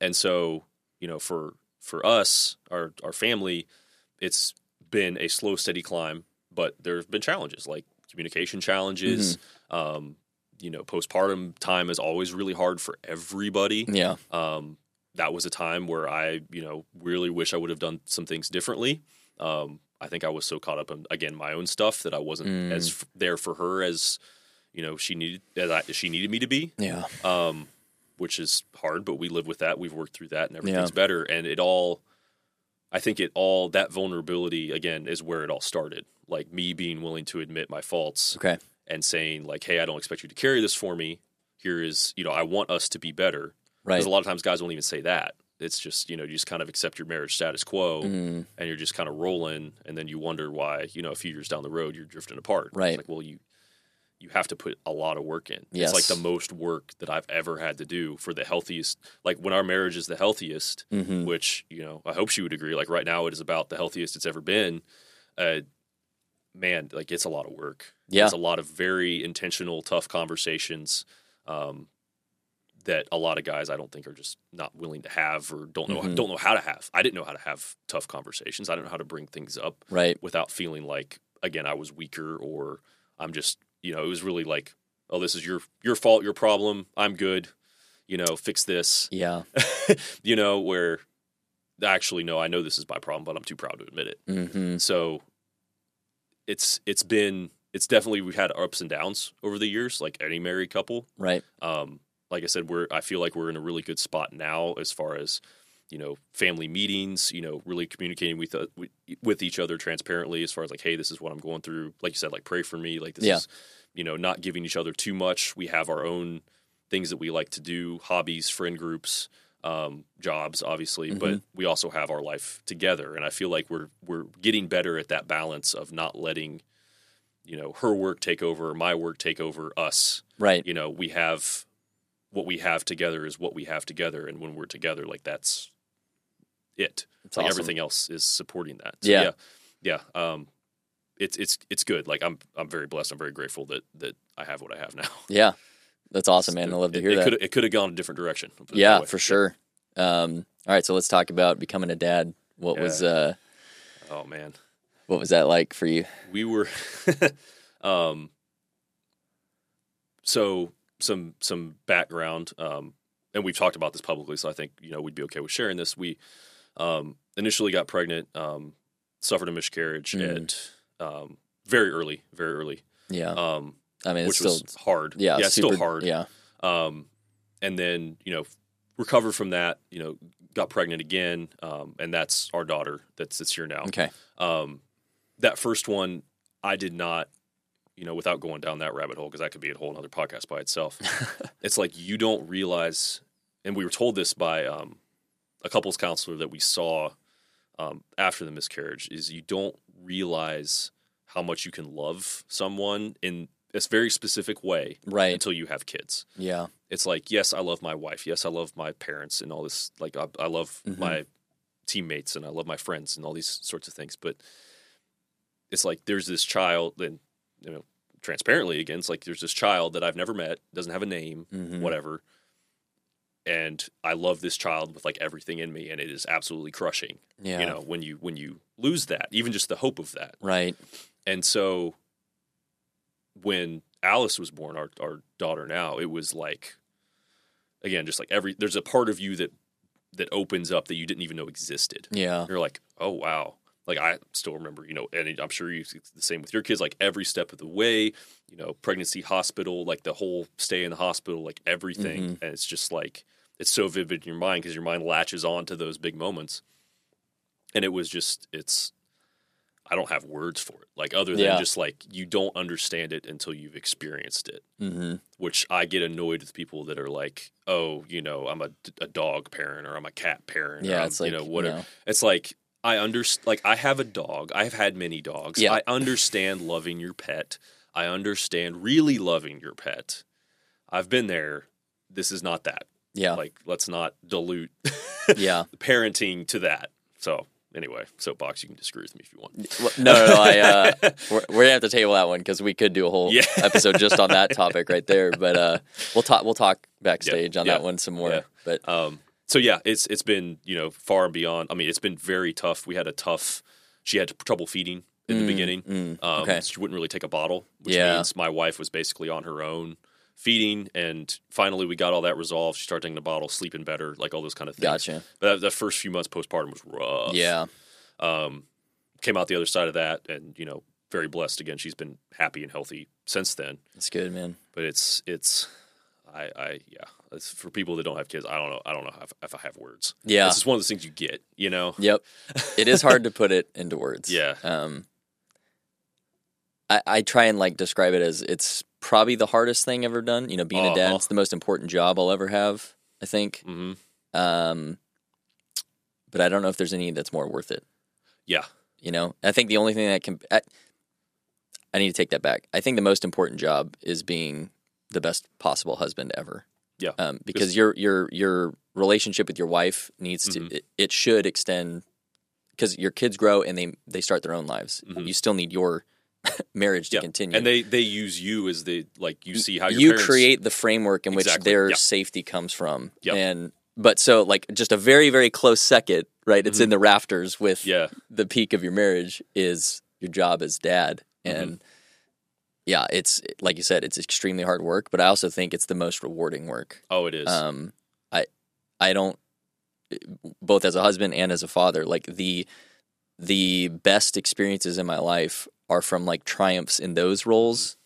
[SPEAKER 2] And so, you know, for for us, our our family, it's been a slow, steady climb, but there have been challenges like communication challenges. Um, you know, postpartum time is always really hard for everybody.
[SPEAKER 1] Yeah.
[SPEAKER 2] Um, that was a time where I, you know, really wish I would have done some things differently. Um, I think I was so caught up in again my own stuff that I wasn't
[SPEAKER 1] Mm.
[SPEAKER 2] as f- there for her as you know she needed as I, she needed me to be
[SPEAKER 1] Yeah.
[SPEAKER 2] um, which is hard, but we live with that. We've worked through that, and everything's
[SPEAKER 1] Yeah.
[SPEAKER 2] better. And it all, I think it all that vulnerability again is where it all started. Like me being willing to admit my faults
[SPEAKER 1] Okay.
[SPEAKER 2] And saying like, "Hey, I don't expect you to carry this for me. Here is, you know, I want us to be better."
[SPEAKER 1] Right.
[SPEAKER 2] Because a lot of times guys won't even say that. It's just you know you just kind of accept your marriage status quo,
[SPEAKER 1] Mm,
[SPEAKER 2] and you're just kind of rolling, and then you wonder why you know a few years down the road you're drifting apart.
[SPEAKER 1] Right.
[SPEAKER 2] It's like well you you have to put a lot of work in.
[SPEAKER 1] Yes.
[SPEAKER 2] It's like the most work that I've ever had to do for the healthiest. Like when our marriage is the healthiest,
[SPEAKER 1] mhm.
[SPEAKER 2] which you know I hope she would agree. Like right now it is about the healthiest it's ever been. Uh, man, like it's a lot of work.
[SPEAKER 1] Yeah.
[SPEAKER 2] It's a lot of very intentional, tough conversations. Um, that a lot of guys I don't think are just not willing to have or don't know
[SPEAKER 1] Mhm.
[SPEAKER 2] don't know how to have. I didn't know how to have tough conversations. I didn't know how to bring things up
[SPEAKER 1] Right.
[SPEAKER 2] without feeling like again I was weaker or I'm just you know it was really like oh this is your your fault your problem I'm good you know fix this
[SPEAKER 1] Yeah.
[SPEAKER 2] you know where actually no I know this is my problem but I'm too proud to admit it
[SPEAKER 1] hmm
[SPEAKER 2] so it's it's been it's definitely we've had ups and downs over the years like any married couple
[SPEAKER 1] Right.
[SPEAKER 2] um, like I said, we're I feel like we're in a really good spot now as far as you know family meetings. You know, really communicating with uh, with- each other transparently as far as like, hey, this is what I'm going through. Like you said, like pray for me. Like this
[SPEAKER 1] Yeah.
[SPEAKER 2] is you know not giving each other too much. We have our own things that we like to do, hobbies, friend groups. Um, jobs obviously, but
[SPEAKER 1] Mhm.
[SPEAKER 2] we also have our life together, and I feel like we're we're getting better at that balance of not letting, you know, her work take over, my work take over us
[SPEAKER 1] Right.
[SPEAKER 2] you know we have what we have together is what we have together and when we're together like that's it
[SPEAKER 1] It's
[SPEAKER 2] like
[SPEAKER 1] awesome.
[SPEAKER 2] everything else is supporting that so,
[SPEAKER 1] Yeah.
[SPEAKER 2] yeah yeah um it's it's it's good like i'm i'm very blessed i'm very grateful that that i have what i have now
[SPEAKER 1] Yeah. That's awesome, man. I love to hear
[SPEAKER 2] it
[SPEAKER 1] that.
[SPEAKER 2] could it could have gone a different direction it
[SPEAKER 1] Yeah, for sure. Um, all right, so let's talk about becoming a dad. What was uh,
[SPEAKER 2] oh man
[SPEAKER 1] what was that like for you?
[SPEAKER 2] we were um so some some background um and we've talked about this publicly so i think you know we'd be okay with sharing this. We um initially got pregnant um suffered a miscarriage
[SPEAKER 1] Mm.
[SPEAKER 2] at um very early very early.
[SPEAKER 1] Yeah,
[SPEAKER 2] um
[SPEAKER 1] I mean, it's
[SPEAKER 2] which
[SPEAKER 1] still
[SPEAKER 2] was hard.
[SPEAKER 1] Yeah,
[SPEAKER 2] yeah it's
[SPEAKER 1] super,
[SPEAKER 2] still hard.
[SPEAKER 1] Yeah,
[SPEAKER 2] um, and then you know recovered from that you know got pregnant again um, and that's our daughter that's that's here now.
[SPEAKER 1] Okay,
[SPEAKER 2] um, that first one i did not you know without going down that rabbit hole because that could be a whole other podcast by itself it's like you don't realize and we were told this by um, a couples counselor that we saw um, after the miscarriage is you don't realize how much you can love someone in a very specific way
[SPEAKER 1] Right.
[SPEAKER 2] until you have kids.
[SPEAKER 1] Yeah.
[SPEAKER 2] It's like, yes, I love my wife. Yes, I love my parents and all this. Like, I, I love
[SPEAKER 1] Mhm.
[SPEAKER 2] my teammates and I love my friends and all these sorts of things. But it's like there's this child, and you know, transparently again, it's like there's this child that I've never met, doesn't have a name,
[SPEAKER 1] Mhm.
[SPEAKER 2] whatever. And I love this child with like everything in me, and it is absolutely crushing.
[SPEAKER 1] Yeah.
[SPEAKER 2] You know, when you when you lose that, even just the hope of that.
[SPEAKER 1] Right.
[SPEAKER 2] And so when Alice was born, our our daughter now, it was like again, just like every there's a part of you that that opens up that you didn't even know existed.
[SPEAKER 1] Yeah.
[SPEAKER 2] You're like, oh wow. Like I still remember, you know, and I'm sure you the same with your kids. Like every step of the way, you know, pregnancy hospital, like the whole stay in the hospital, like everything,
[SPEAKER 1] Mhm.
[SPEAKER 2] and it's just like it's so vivid in your mind because your mind latches on to those big moments. And it was just, it's, I don't have words for it. Like other than
[SPEAKER 1] Yeah.
[SPEAKER 2] just like you don't understand it until you've experienced it.
[SPEAKER 1] hmm
[SPEAKER 2] Which I get annoyed with people that are like, oh, you know, I'm a, a dog parent or I'm a cat parent.
[SPEAKER 1] Yeah.
[SPEAKER 2] I'm,
[SPEAKER 1] It's like
[SPEAKER 2] you know whatever.
[SPEAKER 1] know,
[SPEAKER 2] It's like I understand. Like I have a dog. I've had many dogs.
[SPEAKER 1] Yeah.
[SPEAKER 2] I understand loving your pet. I understand really loving your pet. I've been there. This is not that.
[SPEAKER 1] Yeah.
[SPEAKER 2] Like let's not dilute
[SPEAKER 1] yeah.
[SPEAKER 2] parenting to that. So anyway, soapbox. You can disagree with me if you want.
[SPEAKER 1] No, no, no. I, uh, we're, we're gonna have to table that one because we could do a whole
[SPEAKER 2] Yeah.
[SPEAKER 1] episode just on that topic right there. But uh, we'll talk. We'll talk backstage on
[SPEAKER 2] yeah,
[SPEAKER 1] that one some more.
[SPEAKER 2] yeah.
[SPEAKER 1] But
[SPEAKER 2] Um, so yeah, it's it's been you know far and beyond. I mean, it's been very tough. We had a tough. She had trouble feeding in the
[SPEAKER 1] Mm,
[SPEAKER 2] beginning.
[SPEAKER 1] mm,
[SPEAKER 2] Um,
[SPEAKER 1] okay.
[SPEAKER 2] She wouldn't really take a bottle, which
[SPEAKER 1] Yeah.
[SPEAKER 2] means my wife was basically on her own feeding. And finally, we got all that resolved. She started taking the bottle, sleeping better, like all those kind of things.
[SPEAKER 1] Gotcha.
[SPEAKER 2] But the first few months postpartum was rough.
[SPEAKER 1] Yeah.
[SPEAKER 2] Um, came out the other side of that, and you know, very blessed again. She's been happy and healthy since then.
[SPEAKER 1] That's good, man.
[SPEAKER 2] But it's it's. I, I yeah, it's for people that don't have kids. I don't know. I don't know if, if I have words.
[SPEAKER 1] Yeah.
[SPEAKER 2] It's just one of those things you get, you know.
[SPEAKER 1] Yep. It is hard to put it into words.
[SPEAKER 2] Yeah.
[SPEAKER 1] Um, I, I try and like describe it as it's probably the hardest thing ever done. You know, being a dad,
[SPEAKER 2] Uh-huh.
[SPEAKER 1] it's the most important job I'll ever have. I think.
[SPEAKER 2] hmm
[SPEAKER 1] Um, but I don't know if there's any that's more worth it.
[SPEAKER 2] Yeah.
[SPEAKER 1] You know, I think the only thing that can. I, I need to take that back. I think the most important job is being the best possible husband ever.
[SPEAKER 2] Yeah.
[SPEAKER 1] Um, because your your your relationship with your wife needs to
[SPEAKER 2] Mhm.
[SPEAKER 1] it, it should extend because your kids grow and they they start their own lives.
[SPEAKER 2] Mhm.
[SPEAKER 1] You still need your marriage to
[SPEAKER 2] Yeah.
[SPEAKER 1] continue.
[SPEAKER 2] And they they use you as the like you see how your
[SPEAKER 1] you
[SPEAKER 2] parents,
[SPEAKER 1] create the framework in which their
[SPEAKER 2] Yep.
[SPEAKER 1] safety comes from.
[SPEAKER 2] Yep.
[SPEAKER 1] And but so like just a very very close second, right? It's in the rafters with
[SPEAKER 2] Mm-hmm. Yeah.
[SPEAKER 1] the peak of your marriage is your job as dad
[SPEAKER 2] Mm-hmm.
[SPEAKER 1] and yeah, it's like you said, it's extremely hard work, but I also think it's the most rewarding work.
[SPEAKER 2] Oh, it is.
[SPEAKER 1] Um, I I don't both as a husband and as a father like the the best experiences in my life are from like triumphs in those roles.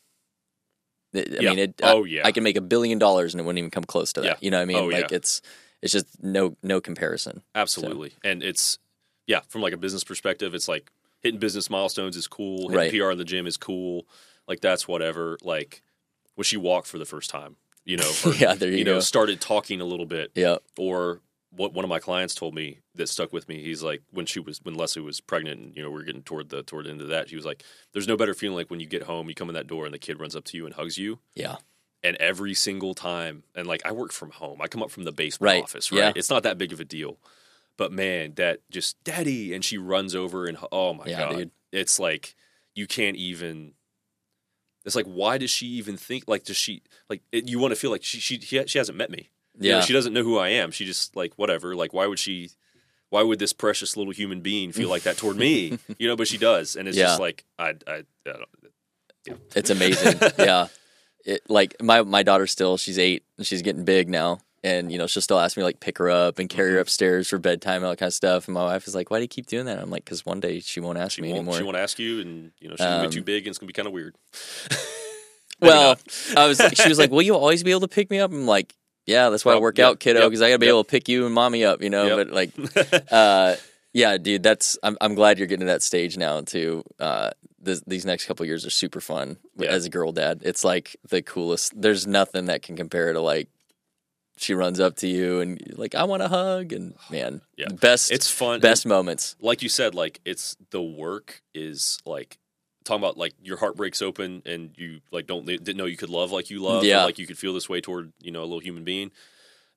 [SPEAKER 1] I
[SPEAKER 2] Yeah.
[SPEAKER 1] mean, it,
[SPEAKER 2] Oh,
[SPEAKER 1] I,
[SPEAKER 2] yeah.
[SPEAKER 1] I can make a billion dollars and it wouldn't even come close to that.
[SPEAKER 2] Yeah.
[SPEAKER 1] You know what I mean?
[SPEAKER 2] Oh,
[SPEAKER 1] like
[SPEAKER 2] yeah.
[SPEAKER 1] it's it's just no no comparison.
[SPEAKER 2] Absolutely. And it's yeah, from like a business perspective, it's like hitting business milestones is cool. Hitting
[SPEAKER 1] Right.
[SPEAKER 2] PR in the gym is cool. Like that's whatever. Like when she walked for the first time, you know, or,
[SPEAKER 1] yeah, there you, you
[SPEAKER 2] know,
[SPEAKER 1] go.
[SPEAKER 2] started talking a little bit,
[SPEAKER 1] yeah,
[SPEAKER 2] or what one of my clients told me that stuck with me. He's like, when she was when Leslie was pregnant, and you know, we are getting toward the toward the end of that. He was like, "There's no better feeling like when you get home, you come in that door, and the kid runs up to you and hugs you."
[SPEAKER 1] yeah,
[SPEAKER 2] And every single time, and like I work from home, I come up from the basement
[SPEAKER 1] Right.
[SPEAKER 2] office, right?
[SPEAKER 1] Yeah.
[SPEAKER 2] It's not that big of a deal, but man, that just daddy, and she runs over and oh my
[SPEAKER 1] Yeah,
[SPEAKER 2] god,
[SPEAKER 1] dude.
[SPEAKER 2] it's like you can't even. It's like why does she even think like does she like it, you want to feel like she she she hasn't met me you know,
[SPEAKER 1] yeah.
[SPEAKER 2] she doesn't know who I am. She just like whatever. Like why would she? Why would this precious little human being feel like that toward me? You know, but she does, and it's
[SPEAKER 1] Yeah.
[SPEAKER 2] just like I, I, I don't,
[SPEAKER 1] It's amazing. yeah. It like my my daughter still she's eight and she's getting big now. And you know she'll still ask me like pick her up and carry her
[SPEAKER 2] Mm-hmm.
[SPEAKER 1] upstairs for bedtime and all that kind of stuff. And my wife is like, "Why do you keep doing that?" I'm like, "Cause one day she won't ask
[SPEAKER 2] she
[SPEAKER 1] me
[SPEAKER 2] won't.
[SPEAKER 1] anymore."
[SPEAKER 2] She won't ask you, and you know she's gonna
[SPEAKER 1] Um,
[SPEAKER 2] be too big, and it's gonna be kind of weird.
[SPEAKER 1] Well. I was she was like, "Will you always be able to pick me up?" I'm like, "Yeah, that's why I work
[SPEAKER 2] yep,
[SPEAKER 1] out, kiddo,
[SPEAKER 2] yep,
[SPEAKER 1] because I gotta be
[SPEAKER 2] yep.
[SPEAKER 1] able to pick you and mommy up, you know."
[SPEAKER 2] Yep.
[SPEAKER 1] But like, uh, yeah, dude, that's I'm I'm glad you're getting to that stage now too. Uh, this, these next couple years are super fun as a girl dad. It's like the coolest. There's nothing that can compare to like she runs up to you and like I want a hug and man,
[SPEAKER 2] Yeah.
[SPEAKER 1] best
[SPEAKER 2] It's fun.
[SPEAKER 1] best moments.
[SPEAKER 2] like you said, like it's the work is like talking about like your heart breaks open and you like don't didn't know you could love like you love, or,
[SPEAKER 1] Yeah.
[SPEAKER 2] like you could feel this way toward you know a little human being.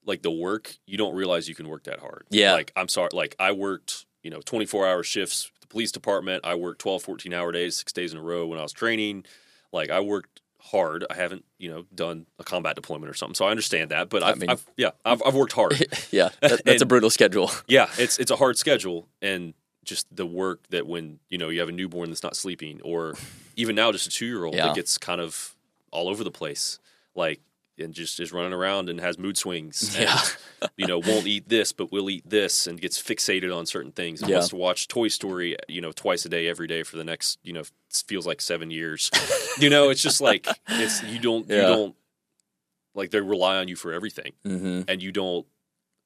[SPEAKER 2] Like the work, you don't realize you can work that hard.
[SPEAKER 1] Yeah.
[SPEAKER 2] Like I'm sorry, like I worked you know 24 hour shifts. with The police department, I worked 12, 14 hour days, six days in a row when I was training. Like I worked hard. I haven't you know done a combat deployment or something, so I understand that. But I've,
[SPEAKER 1] mean-
[SPEAKER 2] I've yeah, I've, I've worked hard.
[SPEAKER 1] yeah, that, that's a brutal schedule.
[SPEAKER 2] Yeah, it's it's a hard schedule and just the work that when you know you have a newborn that's not sleeping or even now just a two year old
[SPEAKER 1] Yeah.
[SPEAKER 2] that gets kind of all over the place like and just is running around and has mood swings and,
[SPEAKER 1] Yeah.
[SPEAKER 2] you know won't eat this but will eat this and gets fixated on certain things and
[SPEAKER 1] Yeah.
[SPEAKER 2] wants to watch Toy Story you know twice a day every day for the next you know feels like seven years you know it's just like it's you don't you don't like they rely on you for everything
[SPEAKER 1] hmm
[SPEAKER 2] and you don't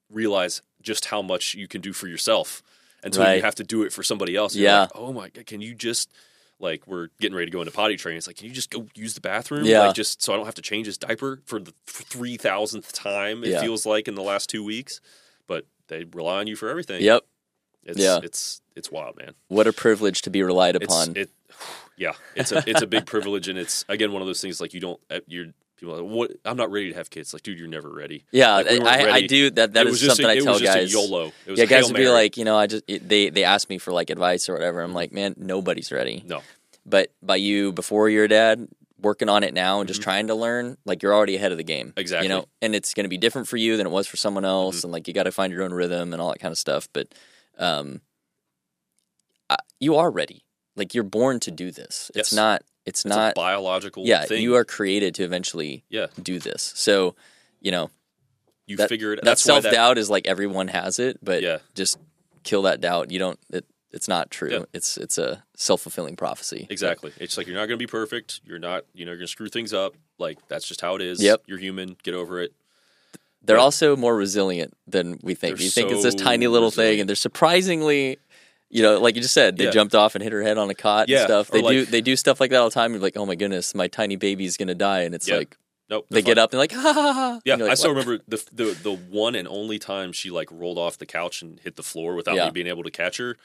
[SPEAKER 2] realize just how much you can do for yourself until
[SPEAKER 1] Right.
[SPEAKER 2] you have to do it for somebody else. You're
[SPEAKER 1] Yeah.
[SPEAKER 2] like, oh my god, can you just like we're getting ready to go into potty training? It's like, can you just go use the bathroom?
[SPEAKER 1] Yeah.
[SPEAKER 2] Like just so I don't have to change his diaper for the three thousandth time. It
[SPEAKER 1] Yeah.
[SPEAKER 2] feels like in the last two weeks, but they rely on you for everything.
[SPEAKER 1] Yep.
[SPEAKER 2] It's,
[SPEAKER 1] Yeah.
[SPEAKER 2] It's it's wild, man.
[SPEAKER 1] What a privilege to be relied
[SPEAKER 2] It's
[SPEAKER 1] upon.
[SPEAKER 2] it. Yeah, it's a it's a big privilege, and it's again one of those things like you don't uh, you're people are like, what I'm not ready to have kids. Like, dude, you're never ready.
[SPEAKER 1] yeah,
[SPEAKER 2] like, we
[SPEAKER 1] I, I do that. That is
[SPEAKER 2] was
[SPEAKER 1] something
[SPEAKER 2] a,
[SPEAKER 1] I
[SPEAKER 2] it
[SPEAKER 1] tell
[SPEAKER 2] was just
[SPEAKER 1] guys.
[SPEAKER 2] YOLO. It was
[SPEAKER 1] yeah, guys would be like, you know, I just they they ask me for like advice or whatever. I'm like, man, nobody's ready.
[SPEAKER 2] no,
[SPEAKER 1] But by you before you're a dad, working on it now and just trying to learn, like you're already ahead of the game.
[SPEAKER 2] Mm-hmm. Exactly.
[SPEAKER 1] You know, and it's going to be different for you than it was for someone else,
[SPEAKER 2] Mm-hmm.
[SPEAKER 1] and like you got to find your own rhythm and all that kind of stuff. But um, I, you are ready. Like you're born to do this. It's
[SPEAKER 2] Yes.
[SPEAKER 1] not. It's,
[SPEAKER 2] it's
[SPEAKER 1] not.
[SPEAKER 2] a biological
[SPEAKER 1] yeah,
[SPEAKER 2] thing.
[SPEAKER 1] you are created to eventually
[SPEAKER 2] yeah,
[SPEAKER 1] do this. So, you know,
[SPEAKER 2] you
[SPEAKER 1] that,
[SPEAKER 2] figure it.
[SPEAKER 1] that self doubt is like everyone has it, but
[SPEAKER 2] Yeah.
[SPEAKER 1] just kill that doubt. You don't. It, it's not true.
[SPEAKER 2] Yeah.
[SPEAKER 1] It's it's a self fulfilling prophecy.
[SPEAKER 2] exactly. It's like you're not going to be perfect. You're not. You know, you're going to screw things up. Like that's just how it is.
[SPEAKER 1] Yep.
[SPEAKER 2] You're human. Get over it.
[SPEAKER 1] They're
[SPEAKER 2] But-
[SPEAKER 1] also more resilient than we think.
[SPEAKER 2] They're
[SPEAKER 1] You think it's this tiny little thing, and they're surprisingly, you know, like you just said, they
[SPEAKER 2] Yeah.
[SPEAKER 1] jumped off and hit her head on a cot
[SPEAKER 2] Yeah,
[SPEAKER 1] and stuff. They do they do stuff like that all the time. You're like, oh my goodness, my tiny baby's gonna die, and it's
[SPEAKER 2] Yeah.
[SPEAKER 1] like
[SPEAKER 2] Nope.
[SPEAKER 1] they get up and like, ha ha ha. ha.
[SPEAKER 2] Yeah,
[SPEAKER 1] you're
[SPEAKER 2] I still
[SPEAKER 1] "What?"
[SPEAKER 2] remember the, the the one and only time she like rolled off the couch and hit the floor without me being able to catch her.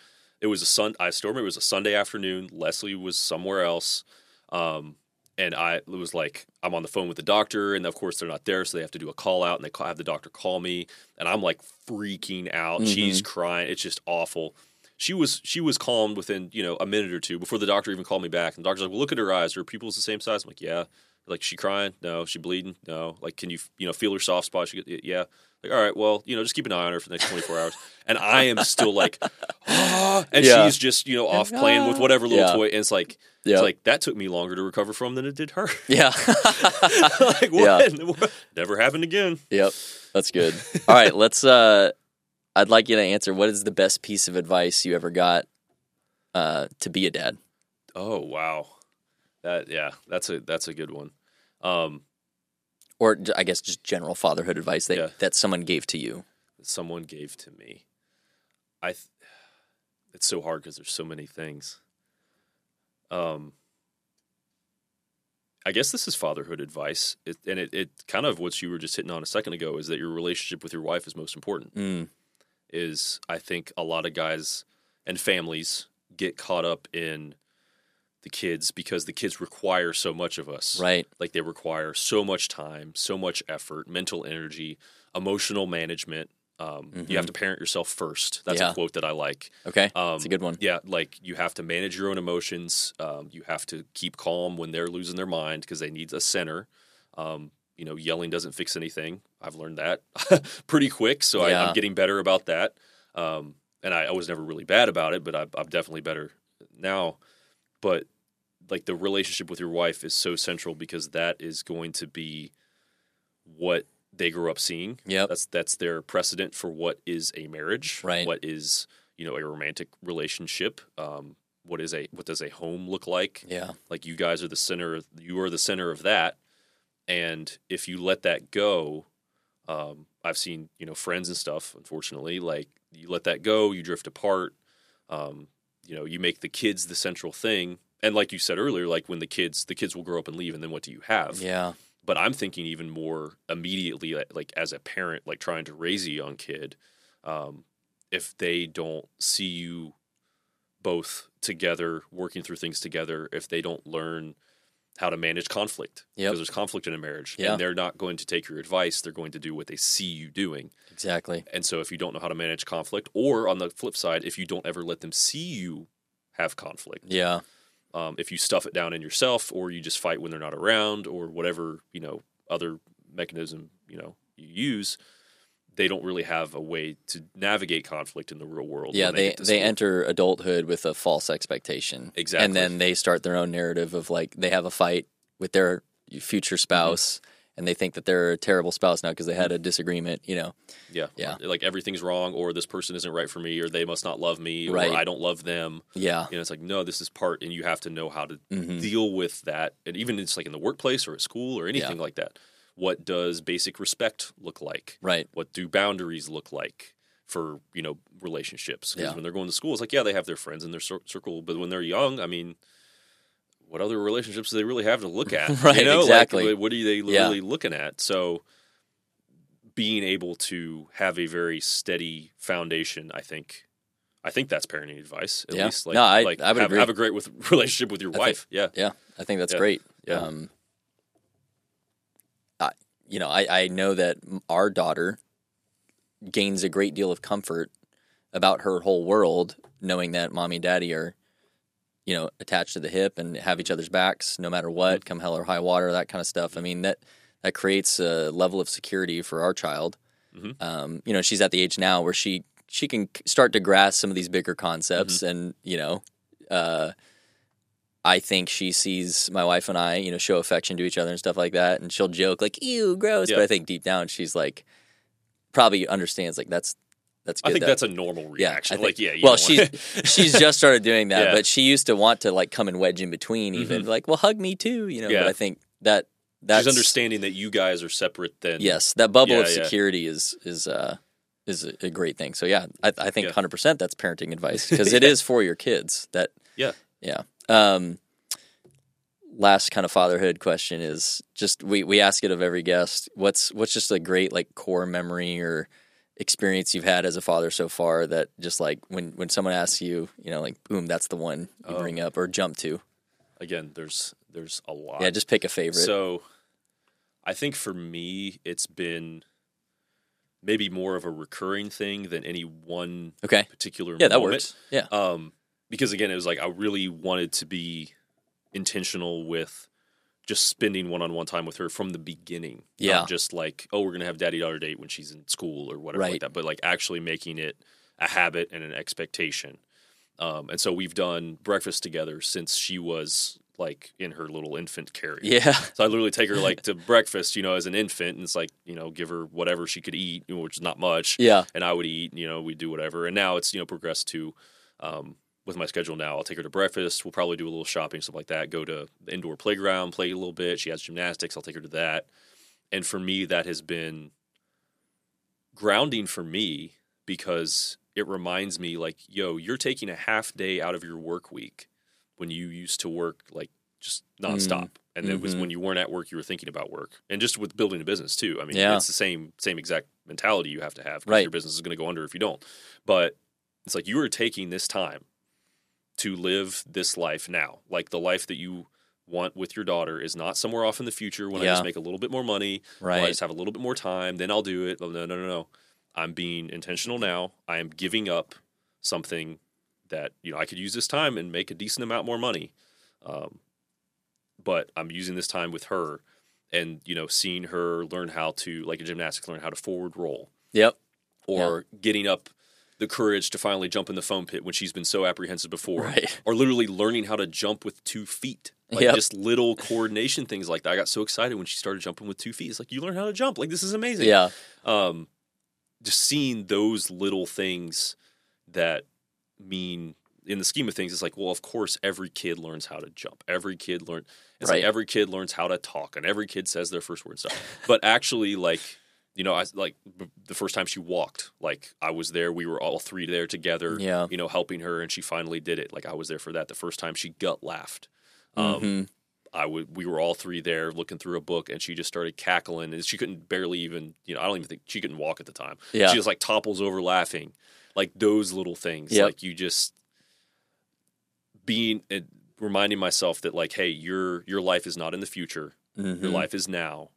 [SPEAKER 2] It was a sun. I still remember it was a Sunday afternoon. Leslie was somewhere else, um, and I it was like I'm on the phone with the doctor, and of course they're not there, so they have to do a call out, and they call, have the doctor call me, and I'm like freaking out. She's
[SPEAKER 1] Mm-hmm.
[SPEAKER 2] crying. It's just awful. She was she was calmed within you know a minute or two before the doctor even called me back. And the doctor's like, "Well, look at her eyes. Her pupils the same size?" I'm like, "Yeah." Like, she crying? No. She bleeding? No. Like, can you you know feel her soft spot? She get, yeah. Like, all right, well, you know, just keep an eye on her for the next 24 hours. And I am still like, ah, and
[SPEAKER 1] Yeah.
[SPEAKER 2] she's just you know off playing with whatever little
[SPEAKER 1] Yeah.
[SPEAKER 2] toy, and it's like.
[SPEAKER 1] Yeah.
[SPEAKER 2] It's like that took me longer to recover from than it did her.
[SPEAKER 1] yeah,
[SPEAKER 2] like
[SPEAKER 1] Yeah.
[SPEAKER 2] Never happened again.
[SPEAKER 1] yep, that's good. All right, let's. uh I'd like you to answer. What is the best piece of advice you ever got uh to be a dad?
[SPEAKER 2] Oh wow, that yeah, that's a that's a good one. Um,
[SPEAKER 1] or I guess just general fatherhood advice that
[SPEAKER 2] Yeah.
[SPEAKER 1] that someone gave to you.
[SPEAKER 2] someone gave to me. I. Th- it's so hard because there's so many things. Um. I guess this is fatherhood advice, it, and it, it kind of what you were just hitting on a second ago is that your relationship with your wife is most important.
[SPEAKER 1] Mm,
[SPEAKER 2] is I think a lot of guys and families get caught up in the kids because the kids require so much of us.
[SPEAKER 1] right.
[SPEAKER 2] Like they require so much time, so much effort, mental energy, emotional management. Um, You have to parent yourself first. That's
[SPEAKER 1] Yeah.
[SPEAKER 2] a quote that I like.
[SPEAKER 1] Okay.
[SPEAKER 2] Um,
[SPEAKER 1] That's a good one.
[SPEAKER 2] Yeah, like you have to manage your own emotions. Um, you have to keep calm when they're losing their mind because they need a center. Um, you know, yelling doesn't fix anything. I've learned that pretty quick, so I,
[SPEAKER 1] Yeah.
[SPEAKER 2] I'm getting better about that. Um, and I, I was never really bad about it, but I, I'm definitely better now. But like the relationship with your wife is so central because that is going to be what they grew up seeing.
[SPEAKER 1] Yeah,
[SPEAKER 2] That's that's their precedent for what is a marriage.
[SPEAKER 1] Right.
[SPEAKER 2] What is you know a romantic relationship. Um, what is a what does a home look like?
[SPEAKER 1] Yeah.
[SPEAKER 2] Like you guys are the center. You are the center of that. And if you let that go, um, I've seen you know friends and stuff. Unfortunately, like you let that go, you drift apart. Um, you know, you make the kids the central thing. And like you said earlier, like when the kids the kids will grow up and leave, and then what do you have?
[SPEAKER 1] Yeah.
[SPEAKER 2] but I'm thinking even more immediately, like, as a parent, like trying to raise a young kid, um, if they don't see you both together, working through things together, if they don't learn how to manage conflict,
[SPEAKER 1] Yep.
[SPEAKER 2] because there's conflict in a marriage,
[SPEAKER 1] Yeah.
[SPEAKER 2] and they're not going to take your advice; they're going to do what they see you doing.
[SPEAKER 1] Exactly.
[SPEAKER 2] And so, if you don't know how to manage conflict, or on the flip side, if you don't ever let them see you have conflict,
[SPEAKER 1] Yeah.
[SPEAKER 2] um, if you stuff it down in yourself or you just fight when they're not around or whatever you know other mechanism you know you use they don't really have a way to navigate conflict in the real world
[SPEAKER 1] Yeah,
[SPEAKER 2] when
[SPEAKER 1] they they enter adulthood with a false expectation.
[SPEAKER 2] Exactly.
[SPEAKER 1] And then they start their own narrative of like they have a fight with their future spouse and they think that they're a terrible spouse now because they had a disagreement, you know.
[SPEAKER 2] yeah
[SPEAKER 1] Yeah.
[SPEAKER 2] like everything's wrong or this person isn't right for me or they must not love me
[SPEAKER 1] Right.
[SPEAKER 2] or i don't love them
[SPEAKER 1] Yeah.
[SPEAKER 2] you know it's like no this is part and you have to know how to
[SPEAKER 1] Mhm.
[SPEAKER 2] deal with that and even it's like in the workplace or at school or anything like that what does basic respect look like
[SPEAKER 1] Right.
[SPEAKER 2] what do boundaries look like for you know relationships because
[SPEAKER 1] Yeah.
[SPEAKER 2] when they're going to school it's like yeah they have their friends in their cir- circle but when they're young i mean what other relationships do they really have to look at
[SPEAKER 1] Right,
[SPEAKER 2] you know? Like,
[SPEAKER 1] exactly.
[SPEAKER 2] what are they
[SPEAKER 1] Yeah.
[SPEAKER 2] really looking at so being able to have a very steady foundation i think i think that's parenting advice at
[SPEAKER 1] Yeah.
[SPEAKER 2] least like,
[SPEAKER 1] No, I-
[SPEAKER 2] like
[SPEAKER 1] I would
[SPEAKER 2] have, have a great with relationship with your
[SPEAKER 1] think-
[SPEAKER 2] wife yeah
[SPEAKER 1] Yeah, I think that's great.
[SPEAKER 2] Yeah.
[SPEAKER 1] Um, I, you know, I, I know that our daughter gains a great deal of comfort about her whole world, knowing that mommy and daddy are, you know, attached to the hip and have each other's backs no matter what, come hell or high water, that kind of stuff. I mean that that creates a level of security for our child.
[SPEAKER 2] Mhm.
[SPEAKER 1] Um, you know, she's at the age now where she she can start to grasp some of these bigger concepts, and you know. Uh, I think she sees my wife and I, you know, show affection to each other and stuff like that, and she'll joke like "ew, gross,"
[SPEAKER 2] Yeah.
[SPEAKER 1] but I think deep down she's like, probably understands like that's that's good.
[SPEAKER 2] i think
[SPEAKER 1] that-
[SPEAKER 2] that's a normal reaction
[SPEAKER 1] I think-
[SPEAKER 2] like yeah
[SPEAKER 1] well, she's she's just started doing that,
[SPEAKER 2] Yeah.
[SPEAKER 1] but she used to want to like come and wedge in between, even like, well, hug me too, you know.
[SPEAKER 2] Yeah.
[SPEAKER 1] But I think that that's
[SPEAKER 2] she's understanding that you guys are separate then
[SPEAKER 1] yes, that bubble of
[SPEAKER 2] Yeah, yeah.
[SPEAKER 1] security is is uh is a, great thing. So yeah, I, I think
[SPEAKER 2] Yeah.
[SPEAKER 1] hundred percent that's parenting advice because it is for your kids. That
[SPEAKER 2] Yeah.
[SPEAKER 1] yeah. Um, last kind of fatherhood question is just we we ask it of every guest. What's what's just a great like core memory or experience you've had as a father so far that just like when when someone asks you, you know, like boom, that's the one you
[SPEAKER 2] Oh.
[SPEAKER 1] bring up or jump to.
[SPEAKER 2] again there's there's a lot
[SPEAKER 1] Yeah, just pick a favorite.
[SPEAKER 2] So I think for me, it's been maybe more of a recurring thing than any one
[SPEAKER 1] okay.
[SPEAKER 2] particular
[SPEAKER 1] Yeah, that works. Yeah.
[SPEAKER 2] Um, because again, it was like I really wanted to be intentional with just spending one-on-one time with her from the beginning.
[SPEAKER 1] Yeah.
[SPEAKER 2] Not just like, oh, we're gonna have daddy-daughter date when she's in school or whatever
[SPEAKER 1] Right.
[SPEAKER 2] like that, but like actually making it a habit and an expectation. Um, and so we've done breakfast together since she was like in her little infant carrier.
[SPEAKER 1] Yeah.
[SPEAKER 2] So I literally take her like to breakfast, you know, as an infant, and it's like, you know, give her whatever she could eat, which is not much,
[SPEAKER 1] Yeah.
[SPEAKER 2] and I would eat, you know, we do whatever. And now it's you know progressed to, um, with my schedule now, I'll take her to breakfast. We'll probably do a little shopping, stuff like that. Go to the indoor playground, play a little bit. She has gymnastics. I'll take her to that. And for me, that has been grounding for me because it reminds me, like, yo, you're taking a half day out of your work week when you used to work like just nonstop. And it was
[SPEAKER 1] Mhm.
[SPEAKER 2] when you weren't at work, you were thinking about work, and just with building a business too. I mean,
[SPEAKER 1] Yeah.
[SPEAKER 2] it's the same same exact mentality you have to have. 'cause
[SPEAKER 1] Right.
[SPEAKER 2] Your business is going to go under if you don't. But it's like you are taking this time to live this life now, like the life that you want with your daughter is not somewhere off in the future when I just make a little bit more money, or I just have a little bit more time, then I'll do it. Oh, no, no, no, no. I'm being intentional now. I am giving up something that you know I could use this time and make a decent amount more money. Um, but I'm using this time with her, and you know, seeing her learn how to like a gymnastics, learn how to forward roll,
[SPEAKER 1] Yep.
[SPEAKER 2] or getting up the courage to finally jump in the foam pit when she's been so apprehensive before,
[SPEAKER 1] Right.
[SPEAKER 2] or literally learning how to jump with two feet. Like
[SPEAKER 1] Yep.
[SPEAKER 2] just little coordination things like that. I got so excited when she started jumping with two feet. It's like you learn how to jump. Like this is amazing.
[SPEAKER 1] Yeah.
[SPEAKER 2] Um, just seeing those little things that mean in the scheme of things, it's like, well, of course, every kid learns how to jump. Every kid learn. It's
[SPEAKER 1] Right.
[SPEAKER 2] like every kid learns how to talk, and every kid says their first word and stuff. but actually, like, you know, I like b- the first time she walked, like I was there. We were all three there together.
[SPEAKER 1] Yeah.
[SPEAKER 2] You know, helping her, and she finally did it. Like I was there for that. The first time she gut laughed. Um,
[SPEAKER 1] Mhm.
[SPEAKER 2] I would we were all three there looking through a book and she just started cackling and she couldn't barely even you know I don't even think she couldn't walk at the time.
[SPEAKER 1] Yeah.
[SPEAKER 2] She just like topples over laughing. Like those little things.
[SPEAKER 1] Yep.
[SPEAKER 2] Like you just being uh, reminding myself that like hey your your life is not in the future. Your
[SPEAKER 1] Mhm.
[SPEAKER 2] life is now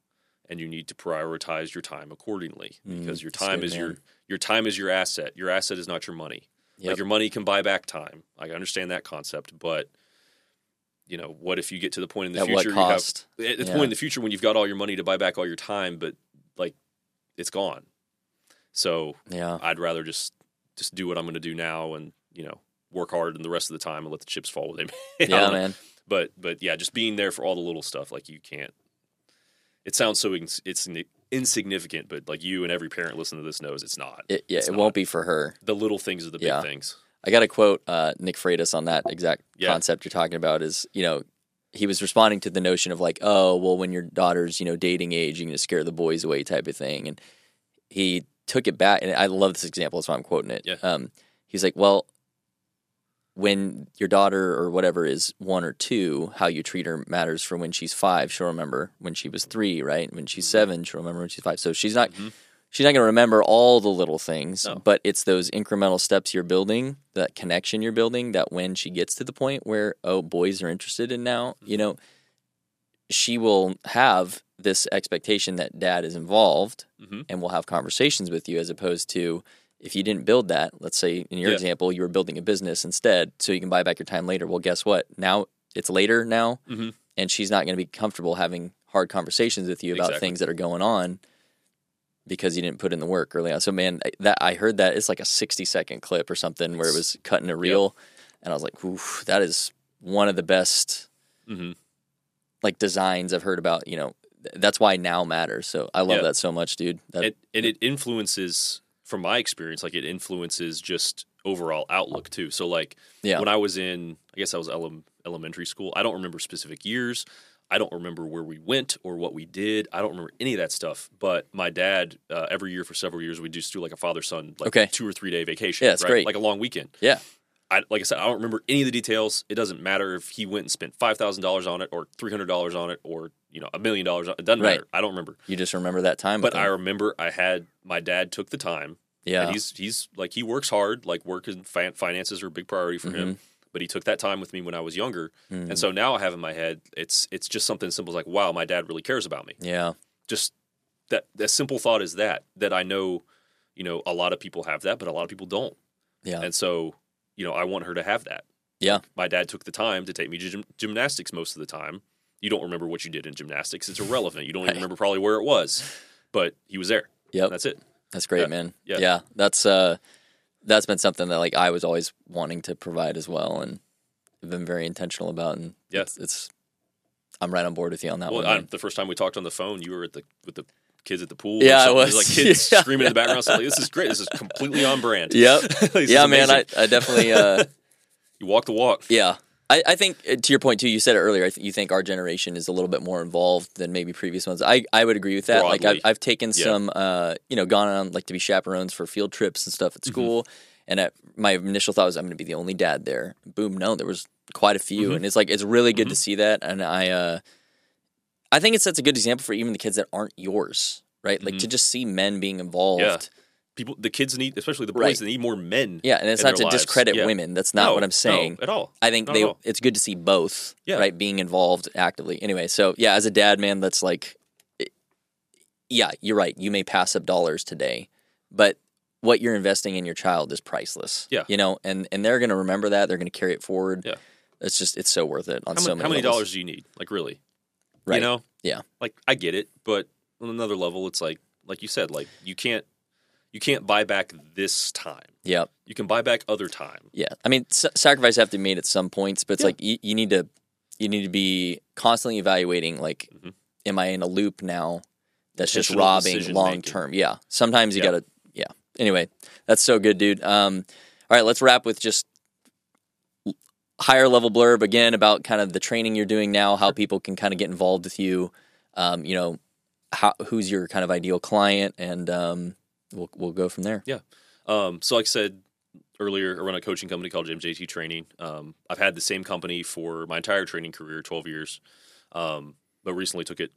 [SPEAKER 2] and you need to prioritize your time accordingly
[SPEAKER 1] Mm,
[SPEAKER 2] because your time is your
[SPEAKER 1] man.
[SPEAKER 2] your time is your asset. Your asset is not your money.
[SPEAKER 1] Yep.
[SPEAKER 2] Like your money can buy back time. I understand that concept, but you know, what if you get to the point in the
[SPEAKER 1] At
[SPEAKER 2] future have at the
[SPEAKER 1] Yeah.
[SPEAKER 2] point in the future when you've got all your money to buy back all your time, but like it's gone. So
[SPEAKER 1] Yeah.
[SPEAKER 2] I'd rather just just do what I'm going to do now and you know work hard and the rest of the time and let the chips fall where they may.
[SPEAKER 1] Yeah,
[SPEAKER 2] know.
[SPEAKER 1] man.
[SPEAKER 2] But but yeah, just being there for all the little stuff like you can't. It sounds so ins- it's insignificant, but like you and every parent listening to this knows it's not.
[SPEAKER 1] It, yeah,
[SPEAKER 2] It's
[SPEAKER 1] it
[SPEAKER 2] not.
[SPEAKER 1] won't be for her.
[SPEAKER 2] The little things are the big
[SPEAKER 1] Yeah.
[SPEAKER 2] things.
[SPEAKER 1] I got to quote uh, Nick Freitas on that exact
[SPEAKER 2] Yeah.
[SPEAKER 1] concept you're talking about. Is you know he was responding to the notion of like, oh, well, when your daughter's you know dating age, you're to scare the boys away, type of thing. And he took it back, and I love this example. That's why I'm quoting it.
[SPEAKER 2] Yeah.
[SPEAKER 1] Um, he's like, well, when your daughter or whatever is one or two, how you treat her matters for when she's five. She'll remember when she was three, right? When she's seven, she'll remember when she's five. So she's not
[SPEAKER 2] Mhm.
[SPEAKER 1] she's not going to remember all the little things,
[SPEAKER 2] No.
[SPEAKER 1] but it's those incremental steps you're building, that connection you're building, that when she gets to the point where oh, boys are interested in now, you know, she will have this expectation that dad is involved
[SPEAKER 2] Mhm.
[SPEAKER 1] and will have conversations with you as opposed to if you didn't build that, let's say in your
[SPEAKER 2] Yeah.
[SPEAKER 1] example, you were building a business instead so you can buy back your time later. Well, guess what? Now it's later now
[SPEAKER 2] Mhm.
[SPEAKER 1] and she's not going to be comfortable having hard conversations with you about
[SPEAKER 2] Exactly.
[SPEAKER 1] things that are going on because you didn't put in the work early on. So man, that I heard that it's like a 60 second clip or something where it was cutting a reel and I was like, Oof, that is one of the best
[SPEAKER 2] hmm
[SPEAKER 1] like designs I've heard about, you know, that's why now matters. So I love
[SPEAKER 2] Yeah.
[SPEAKER 1] that so much, dude. That,
[SPEAKER 2] and, and it influences from my experience like it influences just overall outlook too so like
[SPEAKER 1] Yeah.
[SPEAKER 2] when i was in i guess i was ele- elementary school i don't remember specific years i don't remember where we went or what we did i don't remember any of that stuff but my dad uh, every year for several years we just do like a father son like
[SPEAKER 1] Okay.
[SPEAKER 2] two or three day vacation
[SPEAKER 1] Yeah, it's
[SPEAKER 2] right?
[SPEAKER 1] great.
[SPEAKER 2] like a long weekend
[SPEAKER 1] yeah.
[SPEAKER 2] I, like I said, I don't remember any of the details. It doesn't matter if he went and spent five thousand dollars on it, or three hundred dollars on it, or you know a million dollars. on It It doesn't
[SPEAKER 1] Right.
[SPEAKER 2] matter. I don't remember.
[SPEAKER 1] You just remember that time.
[SPEAKER 2] But I remember I had my dad took the time
[SPEAKER 1] yeah.
[SPEAKER 2] and he's he's like he works hard. Like work and fi- finances are a big priority for
[SPEAKER 1] Mm-hmm.
[SPEAKER 2] him. But he took that time with me when I was younger,
[SPEAKER 1] Mhm.
[SPEAKER 2] and so now I have in my head it's it's just something simple as like, wow, my dad really cares about me.
[SPEAKER 1] yeah.
[SPEAKER 2] Just that that simple thought is that that I know, you know, a lot of people have that, but a lot of people don't.
[SPEAKER 1] Yeah.
[SPEAKER 2] And so, you know, I want her to have that.
[SPEAKER 1] Yeah.
[SPEAKER 2] My dad took the time to take me to gym- gymnastics most of the time. You don't remember what you did in gymnastics; it's irrelevant. You don't
[SPEAKER 1] Right.
[SPEAKER 2] even remember probably where it was, but he was there.
[SPEAKER 1] Yep.
[SPEAKER 2] That's it.
[SPEAKER 1] That's great,
[SPEAKER 2] Yeah.
[SPEAKER 1] man.
[SPEAKER 2] Yeah.
[SPEAKER 1] Yeah. That's uh that's been something that like I was always wanting to provide as well and I've been very intentional about and
[SPEAKER 2] Yeah.
[SPEAKER 1] it's, it's I'm right on board with you on that
[SPEAKER 2] Well,
[SPEAKER 1] one.
[SPEAKER 2] I, the first time we talked on the phone, you were at the with the kids at the pool.
[SPEAKER 1] Yeah, I.
[SPEAKER 2] There's
[SPEAKER 1] was.
[SPEAKER 2] like kids
[SPEAKER 1] Yeah.
[SPEAKER 2] screaming in the background. So like, this is great. This is completely on brand.
[SPEAKER 1] Yep. Yeah, man, I. I definitely uh
[SPEAKER 2] you walk the walk.
[SPEAKER 1] yeah. I, I think uh, to your point too, you said it earlier. I think you think our generation is a little bit more involved than maybe previous ones. I, I would agree with that. Like I've, I've taken
[SPEAKER 2] Yeah.
[SPEAKER 1] some, uh, you know, gone on like to be chaperones for field trips and stuff at
[SPEAKER 2] Mm-hmm.
[SPEAKER 1] school. And at, my initial thought was I'm going to be the only dad there. Boom, no, there was quite a few,
[SPEAKER 2] Mhm.
[SPEAKER 1] and it's like it's really good to
[SPEAKER 2] Mhm.
[SPEAKER 1] see that. And I, uh, I think it sets a good example for even the kids that aren't yours, right? Like
[SPEAKER 2] Mhm.
[SPEAKER 1] to just see men being involved.
[SPEAKER 2] Yeah. People, the kids need, especially the boys,
[SPEAKER 1] Right.
[SPEAKER 2] they need more men.
[SPEAKER 1] Yeah, and it's not to
[SPEAKER 2] lives.
[SPEAKER 1] discredit
[SPEAKER 2] Yeah.
[SPEAKER 1] women. That's not
[SPEAKER 2] No,
[SPEAKER 1] what I'm
[SPEAKER 2] no,
[SPEAKER 1] saying.
[SPEAKER 2] at all.
[SPEAKER 1] I think
[SPEAKER 2] Not
[SPEAKER 1] they it's good to see both,
[SPEAKER 2] Yeah.
[SPEAKER 1] right, being involved actively. Anyway, so yeah, as a dad, man, that's like, it- yeah, you're right. You may pass up dollars today, but what you're investing in your child is priceless.
[SPEAKER 2] Yeah.
[SPEAKER 1] you know, and and they're gonna remember that. They're gonna carry it forward.
[SPEAKER 2] Yeah.
[SPEAKER 1] it's just it's so worth it on
[SPEAKER 2] How,
[SPEAKER 1] so
[SPEAKER 2] many,
[SPEAKER 1] many.
[SPEAKER 2] how many
[SPEAKER 1] levels.
[SPEAKER 2] dollars do you need? Like really?
[SPEAKER 1] Right.
[SPEAKER 2] You know?
[SPEAKER 1] Yeah.
[SPEAKER 2] Like I get it, but on another level, it's like like you said, like you can't you can't buy back this time.
[SPEAKER 1] Yeah.
[SPEAKER 2] You can buy back other time.
[SPEAKER 1] Yeah, I mean, s- sacrifice have to be made at some points, but it's
[SPEAKER 2] Yeah.
[SPEAKER 1] like you, you need to you need to be constantly evaluating. Like,
[SPEAKER 2] Mhm.
[SPEAKER 1] am I in a loop now that's just robbing long term? Yeah, sometimes you
[SPEAKER 2] Yeah.
[SPEAKER 1] gotta. Yeah. Anyway, that's so good, dude. Um, all right, let's wrap with just higher level blurb again about kind of the training you're doing now, how people can kind of get involved with you. Um, you know, how who's your kind of ideal client, and um, we'll we'll go from there. Yeah.
[SPEAKER 2] Um, so, like I said earlier, I run a coaching company called MJT Training. Um, I've had the same company for my entire training career, 12 years. Um, but recently took it,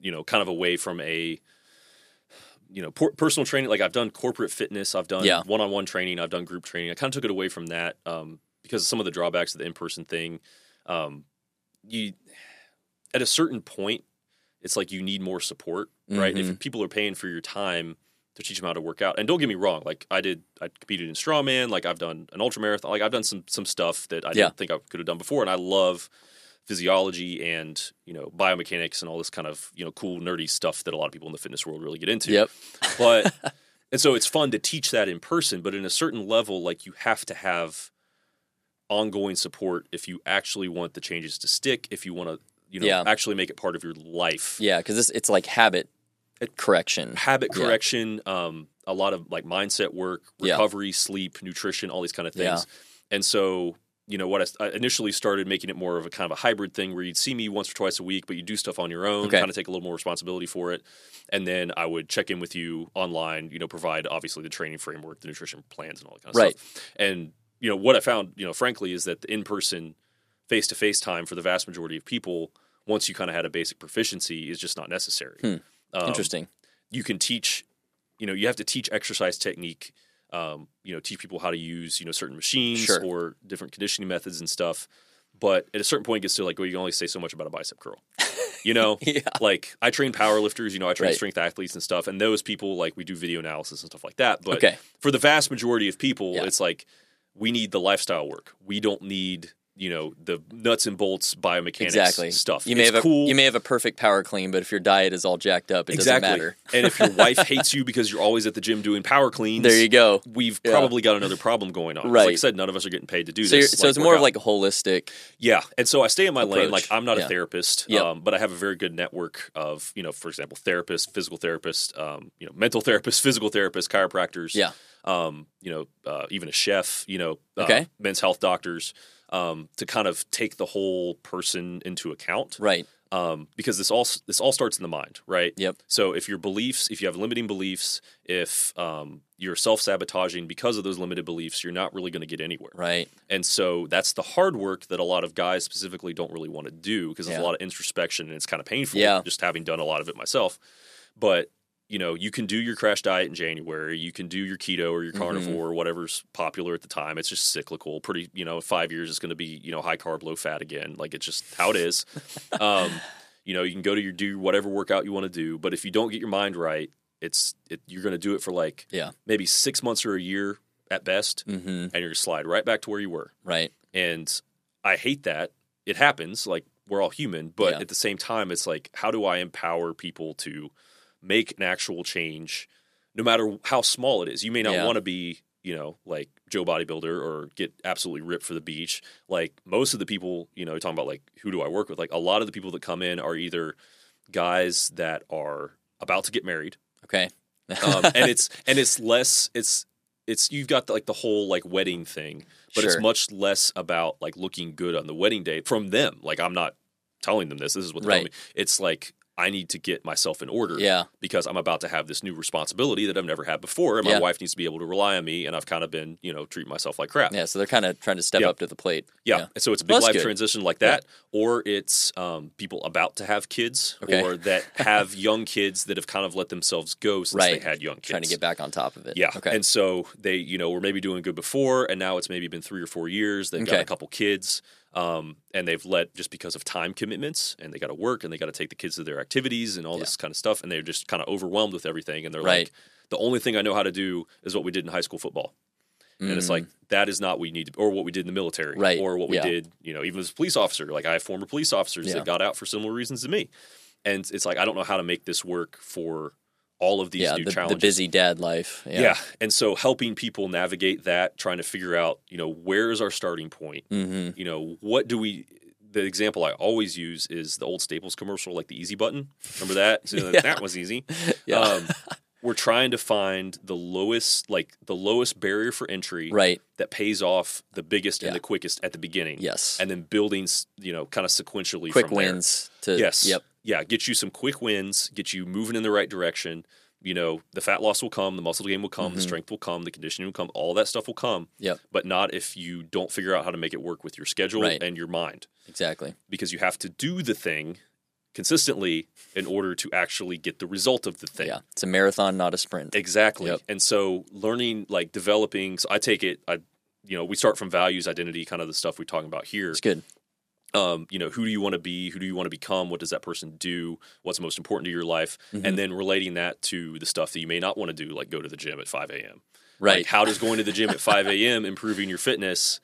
[SPEAKER 2] you know, kind of away from a, you know, por- personal training. Like I've done corporate fitness, I've done
[SPEAKER 1] Yeah.
[SPEAKER 2] one-on-one training, I've done group training. I kind of took it away from that um, because of some of the drawbacks of the in-person thing. Um, you, at a certain point, it's like you need more support, right?
[SPEAKER 1] Mhm.
[SPEAKER 2] If people are paying for your time to teach them how to work out, and don't get me wrong, like I did, I competed in strongman, like I've done an ultra marathon, like I've done some some stuff that I
[SPEAKER 1] Yeah.
[SPEAKER 2] didn't think I could have done before, and I love physiology and you know biomechanics and all this kind of you know cool nerdy stuff that a lot of people in the fitness world really get into.
[SPEAKER 1] Yep.
[SPEAKER 2] But and so it's fun to teach that in person, but in a certain level, like you have to have ongoing support if you actually want the changes to stick, if you want to you know
[SPEAKER 1] Yeah.
[SPEAKER 2] actually make it part of your life.
[SPEAKER 1] Yeah, because it's it's like habit correction.
[SPEAKER 2] Habit
[SPEAKER 1] Yeah.
[SPEAKER 2] correction, um, a lot of like mindset work,
[SPEAKER 1] Yeah.
[SPEAKER 2] recovery, sleep, nutrition, all these kind of things.
[SPEAKER 1] Yeah.
[SPEAKER 2] And so, you know, what I initially started making it more of a kind of a hybrid thing where you'd see me once or twice a week, but you do stuff on your own,
[SPEAKER 1] Okay.
[SPEAKER 2] kind of take a little more responsibility for it. And then I would check in with you online, you know, provide obviously the training framework, the nutrition plans, and all that kind of
[SPEAKER 1] Right.
[SPEAKER 2] stuff. And, you know, what I found, you know, frankly, is that the in person, face to face time for the vast majority of people, once you kind of had a basic proficiency, is just not necessary.
[SPEAKER 1] Hmm.
[SPEAKER 2] Um,
[SPEAKER 1] Interesting.
[SPEAKER 2] you can teach you know you have to teach exercise technique um, you know teach people how to use you know certain machines
[SPEAKER 1] Sure.
[SPEAKER 2] or different conditioning methods and stuff but at a certain point it gets to like well you can only say so much about a bicep curl you know
[SPEAKER 1] Yeah.
[SPEAKER 2] like i train power lifters you know i train
[SPEAKER 1] Right.
[SPEAKER 2] strength athletes and stuff and those people like we do video analysis and stuff like that but
[SPEAKER 1] Okay.
[SPEAKER 2] for the vast majority of people
[SPEAKER 1] Yeah.
[SPEAKER 2] it's like we need the lifestyle work we don't need you know the nuts and bolts biomechanics
[SPEAKER 1] Exactly.
[SPEAKER 2] stuff
[SPEAKER 1] You may
[SPEAKER 2] it's
[SPEAKER 1] have a, you may have a perfect power clean, but if your diet is all jacked up, it
[SPEAKER 2] exactly.
[SPEAKER 1] doesn't matter.
[SPEAKER 2] and if your wife hates you because you're always at the gym doing power cleans,
[SPEAKER 1] There you go.
[SPEAKER 2] we've
[SPEAKER 1] Yeah.
[SPEAKER 2] probably got another problem going on.
[SPEAKER 1] Right.
[SPEAKER 2] Like I said, none of us are getting paid to do
[SPEAKER 1] So,
[SPEAKER 2] this.
[SPEAKER 1] so it's more of like a holistic.
[SPEAKER 2] yeah. And so I stay in my lane. Like I'm not
[SPEAKER 1] Yeah.
[SPEAKER 2] a therapist,
[SPEAKER 1] Yep.
[SPEAKER 2] um, but I have a very good network of you know, for example, therapists, physical therapists, um, you know, mental therapists, physical therapists, chiropractors.
[SPEAKER 1] Yeah.
[SPEAKER 2] Um, you know, uh, even a chef. You know, uh,
[SPEAKER 1] Okay.
[SPEAKER 2] men's health doctors. Um, to kind of take the whole person into account
[SPEAKER 1] Right.
[SPEAKER 2] um, because this all this all starts in the mind, right?
[SPEAKER 1] Yep.
[SPEAKER 2] So if your beliefs, if you have limiting beliefs, if um, you're self sabotaging because of those limited beliefs, you're not really going to get anywhere.
[SPEAKER 1] Right.
[SPEAKER 2] And so that's the hard work that a lot of guys specifically don't really want to do because there's a lot of introspection and it's kind of painful.
[SPEAKER 1] Yeah.
[SPEAKER 2] Just having done a lot of it myself, but you know, you can do your crash diet in January. You can do your keto or your
[SPEAKER 1] Mhm.
[SPEAKER 2] carnivore or whatever's popular at the time. It's just cyclical. Pretty, you know, five years it's going to be, you know, high carb, low fat again. Like it's just how it is. um, you know, you can go to your do whatever workout you want to do, but if you don't get your mind right, it's it, you're going to do it for like
[SPEAKER 1] Yeah.
[SPEAKER 2] maybe six months or a year at best,
[SPEAKER 1] Mm-hmm.
[SPEAKER 2] and you're going to slide right back to where you were.
[SPEAKER 1] Right.
[SPEAKER 2] And I hate that. It happens. Like we're all human, but
[SPEAKER 1] Yeah.
[SPEAKER 2] at the same time, it's like, how do I empower people to make an actual change, no matter how small it is? You may not
[SPEAKER 1] Yeah.
[SPEAKER 2] want to be, you know, like Joe Bodybuilder or get absolutely ripped for the beach. Like most of the people, you know, talking about like who do I work with? Like a lot of the people that come in are either guys that are about to get married,
[SPEAKER 1] Okay.
[SPEAKER 2] um, and it's and it's less it's it's you've got the, like the whole like wedding thing but it's much less about like looking good on the wedding day from them like i'm not telling them this this is what they're telling me
[SPEAKER 1] Right.
[SPEAKER 2] it's like i need to get myself in order
[SPEAKER 1] yeah.
[SPEAKER 2] because i'm about to have this new responsibility that i've never had before and my
[SPEAKER 1] Yeah.
[SPEAKER 2] wife needs to be able to rely on me and i've kind of been you know treating myself like crap
[SPEAKER 1] Yeah. So they're kind of trying to step
[SPEAKER 2] Yeah.
[SPEAKER 1] up to the plate.
[SPEAKER 2] yeah.
[SPEAKER 1] Yeah.
[SPEAKER 2] And so it's a big
[SPEAKER 1] Well,
[SPEAKER 2] life
[SPEAKER 1] good.
[SPEAKER 2] transition like that, or it's um, people about to have kids,
[SPEAKER 1] Okay.
[SPEAKER 2] or that have young kids that have kind of let themselves go since
[SPEAKER 1] Right.
[SPEAKER 2] they had young kids.
[SPEAKER 1] Trying to get back on top of it.
[SPEAKER 2] Yeah.
[SPEAKER 1] Okay.
[SPEAKER 2] And so they, you know, were maybe doing good before, and now it's maybe been three or four years. They've got a couple kids, um, and they've let just because of time commitments, and they got to work, and they got to take the kids to their activities and all this kind of stuff, and they're just kind of overwhelmed with everything, and they're
[SPEAKER 1] Right.
[SPEAKER 2] like, the only thing I know how to do is what we did in high school football. And it's like that is not what we need, to, or what we did in the military,
[SPEAKER 1] Mm. Right.
[SPEAKER 2] Or what we
[SPEAKER 1] Yeah.
[SPEAKER 2] did, you know, even as a police officer. Like I have former police officers
[SPEAKER 1] Yeah.
[SPEAKER 2] that got out for similar reasons to me, and it's like I don't know how to make this work for all of these
[SPEAKER 1] yeah.
[SPEAKER 2] new
[SPEAKER 1] The, the busy dad life. Yeah.
[SPEAKER 2] Yeah. And so helping people navigate that, trying to figure out, you know, where is our starting point?
[SPEAKER 1] Mm-hmm.
[SPEAKER 2] You know, what do we the example I always use is the old Staples commercial, like the easy button. Remember that? So
[SPEAKER 1] Yeah.
[SPEAKER 2] That was easy.
[SPEAKER 1] Yeah.
[SPEAKER 2] Um, we're trying to find the lowest, like the lowest barrier for entry
[SPEAKER 1] right.
[SPEAKER 2] that pays off the biggest
[SPEAKER 1] Yeah.
[SPEAKER 2] and the quickest at the beginning.
[SPEAKER 1] Yes.
[SPEAKER 2] And then building, you know, kind of sequentially
[SPEAKER 1] Quick
[SPEAKER 2] from there.
[SPEAKER 1] wins to
[SPEAKER 2] Yes.
[SPEAKER 1] Yep.
[SPEAKER 2] Yeah. Get you some quick wins, get you moving in the right direction. You know, the fat loss will come, the muscle gain will come, the
[SPEAKER 1] Mhm.
[SPEAKER 2] strength will come, the conditioning will come, all that stuff will come.
[SPEAKER 1] Yep.
[SPEAKER 2] But not if you don't figure out how to make it work with your schedule
[SPEAKER 1] Right.
[SPEAKER 2] and your mind.
[SPEAKER 1] Exactly.
[SPEAKER 2] Because you have to do the thing consistently in order to actually get the result of the thing.
[SPEAKER 1] Yeah, it's a marathon, not a sprint.
[SPEAKER 2] Exactly.
[SPEAKER 1] Yep.
[SPEAKER 2] And so learning like developing so I take it I you know, we start from values, identity, kind of the stuff we're talking about here.
[SPEAKER 1] It's good.
[SPEAKER 2] Um, you know, who do you want to be? Who do you want to become? What does that person do? What's most important to your life?
[SPEAKER 1] Mm-hmm.
[SPEAKER 2] And then relating that to the stuff that you may not want to do, like go to the gym at 5 a.m.
[SPEAKER 1] Right.
[SPEAKER 2] Like, how does going to the gym at 5 a.m., improving your fitness,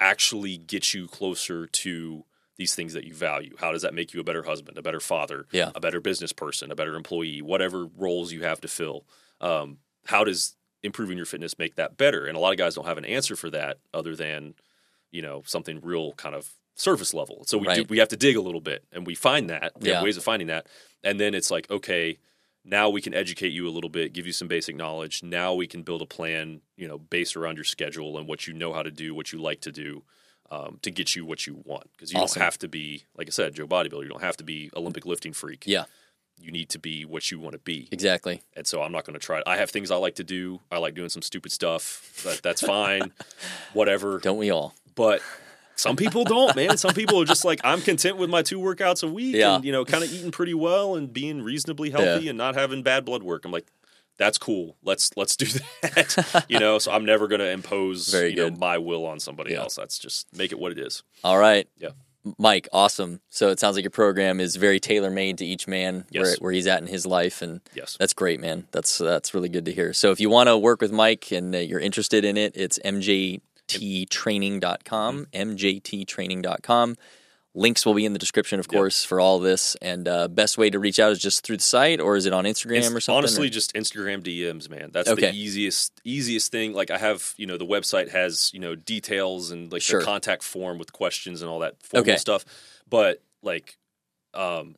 [SPEAKER 2] actually get you closer to these things that you value? How does that make you a better husband, a better father,
[SPEAKER 1] Yeah.
[SPEAKER 2] a better business person, a better employee, whatever roles you have to fill? Um, how does improving your fitness make that better? And a lot of guys don't have an answer for that other than, you know, something real kind of surface level. So we do, we have to dig a little bit and we find that. We
[SPEAKER 1] Yeah.
[SPEAKER 2] have ways of finding that. And then it's like, okay, now we can educate you a little bit, give you some basic knowledge. Now we can build a plan, you know, based around your schedule and what you know how to do, what you like to do, um, to get you what you want. Because you
[SPEAKER 1] Awesome.
[SPEAKER 2] don't have to be, like I said, Joe bodybuilder. You don't have to be Olympic lifting freak.
[SPEAKER 1] Yeah,
[SPEAKER 2] You need to be what you want to be.
[SPEAKER 1] exactly.
[SPEAKER 2] And so I'm not going to try. I have things I like to do. I like doing some stupid stuff. But that's fine. Whatever.
[SPEAKER 1] Don't we all?
[SPEAKER 2] But some people don't, man. Some people are just like, I'm content with my two workouts a week
[SPEAKER 1] Yeah.
[SPEAKER 2] and, you know, kind of eating pretty well and being reasonably healthy and not having bad blood work. I'm like, that's cool. Let's let's do that. you know, so I'm never going to impose
[SPEAKER 1] Very
[SPEAKER 2] you know, my will on somebody
[SPEAKER 1] Yeah.
[SPEAKER 2] else. That's just make it what it is.
[SPEAKER 1] All right.
[SPEAKER 2] Yeah.
[SPEAKER 1] Mike, awesome. So it sounds like your program is very tailor made to each man where,
[SPEAKER 2] Yes.
[SPEAKER 1] where he's at in his life, and
[SPEAKER 2] Yes.
[SPEAKER 1] that's great, man. That's that's really good to hear. So if you want to work with Mike and uh, you're interested in it, it's mjttraining.com, mjttraining.com. Links will be in the description, of course, for all this. And uh, best way to reach out is just through the site, or is it on Instagram
[SPEAKER 2] It's
[SPEAKER 1] or something?
[SPEAKER 2] honestly
[SPEAKER 1] or-
[SPEAKER 2] just Instagram DMs, man. That's
[SPEAKER 1] Okay.
[SPEAKER 2] the easiest easiest thing. Like I have, you know, the website has, you know, details and like
[SPEAKER 1] Sure.
[SPEAKER 2] the contact form with questions and all that formal
[SPEAKER 1] Okay.
[SPEAKER 2] stuff. But like um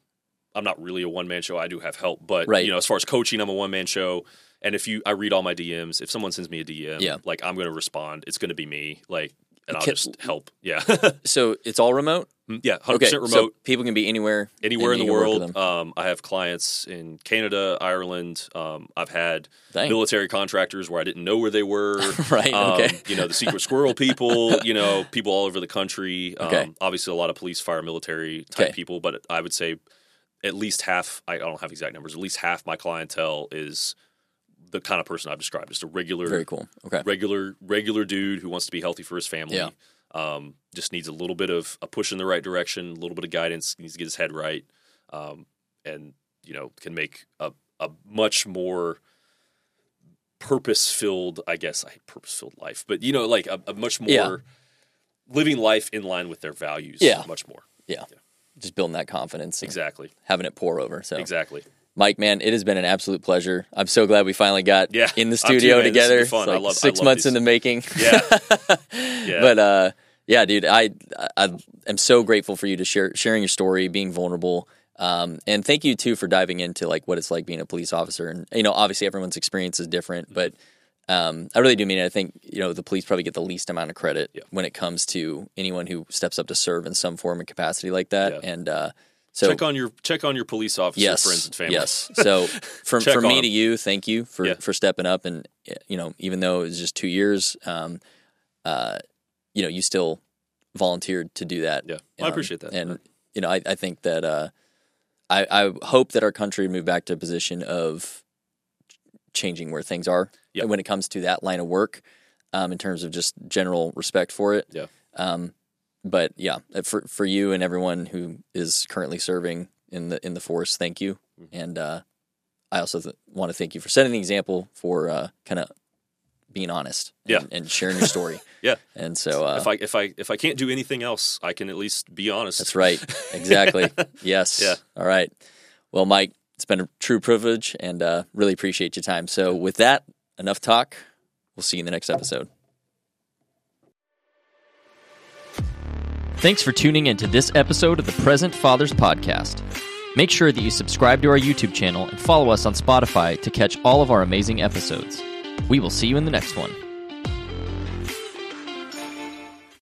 [SPEAKER 2] I'm not really a one man show. I do have help, but
[SPEAKER 1] Right.
[SPEAKER 2] you know, as far as coaching, I'm a one man show. And if you I read all my DMs, if someone sends me a DM,
[SPEAKER 1] Yeah.
[SPEAKER 2] like I'm gonna respond. It's gonna be me. Like and I'll
[SPEAKER 1] Can-
[SPEAKER 2] just help. Yeah.
[SPEAKER 1] so it's all remote.
[SPEAKER 2] yeah, hundred
[SPEAKER 1] Okay,
[SPEAKER 2] percent remote.
[SPEAKER 1] so people can be anywhere,
[SPEAKER 2] Anywhere in the
[SPEAKER 1] you can work with
[SPEAKER 2] world, um, I have clients in Canada, Ireland. Um, I've had
[SPEAKER 1] Dang.
[SPEAKER 2] military contractors where I didn't know where they were.
[SPEAKER 1] Right,
[SPEAKER 2] Um,
[SPEAKER 1] okay.
[SPEAKER 2] You know, the secret squirrel people. You know, people all over the country. Um,
[SPEAKER 1] Okay.
[SPEAKER 2] Obviously, a lot of police, fire, military type
[SPEAKER 1] Okay.
[SPEAKER 2] people. But I would say at least half. I don't have exact numbers. At least half my clientele is the kind of person I've described. Just a regular,
[SPEAKER 1] Very cool. Okay.
[SPEAKER 2] regular, regular dude who wants to be healthy for his family.
[SPEAKER 1] Yeah.
[SPEAKER 2] Um, just needs a little bit of a push in the right direction, a little bit of guidance. Needs to get his head right, um, and you know can make a a much more purpose filled. I guess I purpose filled life, but you know, like a, a much more
[SPEAKER 1] Yeah.
[SPEAKER 2] living life in line with their values.
[SPEAKER 1] Yeah.
[SPEAKER 2] much more.
[SPEAKER 1] Yeah. Just building that confidence
[SPEAKER 2] Exactly.
[SPEAKER 1] having it pour over. So
[SPEAKER 2] Exactly.
[SPEAKER 1] Mike, man, it has been an absolute pleasure. I'm so glad we finally got
[SPEAKER 2] Yeah,
[SPEAKER 1] in the
[SPEAKER 2] too,
[SPEAKER 1] studio
[SPEAKER 2] has
[SPEAKER 1] together.
[SPEAKER 2] fun.
[SPEAKER 1] Like
[SPEAKER 2] love-
[SPEAKER 1] six months
[SPEAKER 2] these.
[SPEAKER 1] in the making.
[SPEAKER 2] Yeah. Yeah.
[SPEAKER 1] But uh, yeah, dude, I I am so grateful for you to share sharing your story, being vulnerable. Um, and thank you too for diving into like what it's like being a police officer. And you know, obviously everyone's experience is different, but um, I really do mean it. I think you know the police probably get the least amount of credit
[SPEAKER 2] Yeah.
[SPEAKER 1] when it comes to anyone who steps up to serve in some form and capacity like that. And uh, so
[SPEAKER 2] check on your check on your police officer
[SPEAKER 1] yes,
[SPEAKER 2] friends and family.
[SPEAKER 1] Yes. So from from me
[SPEAKER 2] them.
[SPEAKER 1] to you, thank you for
[SPEAKER 2] Yeah.
[SPEAKER 1] for stepping up and you know even though it was just two years, um, uh, you know you still volunteered to do that.
[SPEAKER 2] Yeah. Well, I appreciate that.
[SPEAKER 1] And you know I, I think that uh, I I hope that our country move back to a position of changing where things are
[SPEAKER 2] Yeah.
[SPEAKER 1] when it comes to that line of work, um, in terms of just general respect for it.
[SPEAKER 2] Yeah.
[SPEAKER 1] Um, but yeah, uh, for for you and everyone who is currently serving in the in the force, thank you.
[SPEAKER 2] Mm-hmm.
[SPEAKER 1] And uh, I also th- want to thank you for setting the example for uh, kind of being honest, and,
[SPEAKER 2] Yeah.
[SPEAKER 1] and sharing your story.
[SPEAKER 2] Yeah.
[SPEAKER 1] And so uh,
[SPEAKER 2] if I if I if I can't do anything else, I can at least be honest.
[SPEAKER 1] that's right, exactly. yes.
[SPEAKER 2] Yeah.
[SPEAKER 1] All right. Well, Mike, it's been a true privilege, and uh, really appreciate your time. So with that, enough talk. We'll see you in the next episode. Thanks for tuning in to this episode of the Present Fathers Podcast. Make sure that you subscribe to our YouTube channel and follow us on Spotify to catch all of our amazing episodes. We will see you in the next one.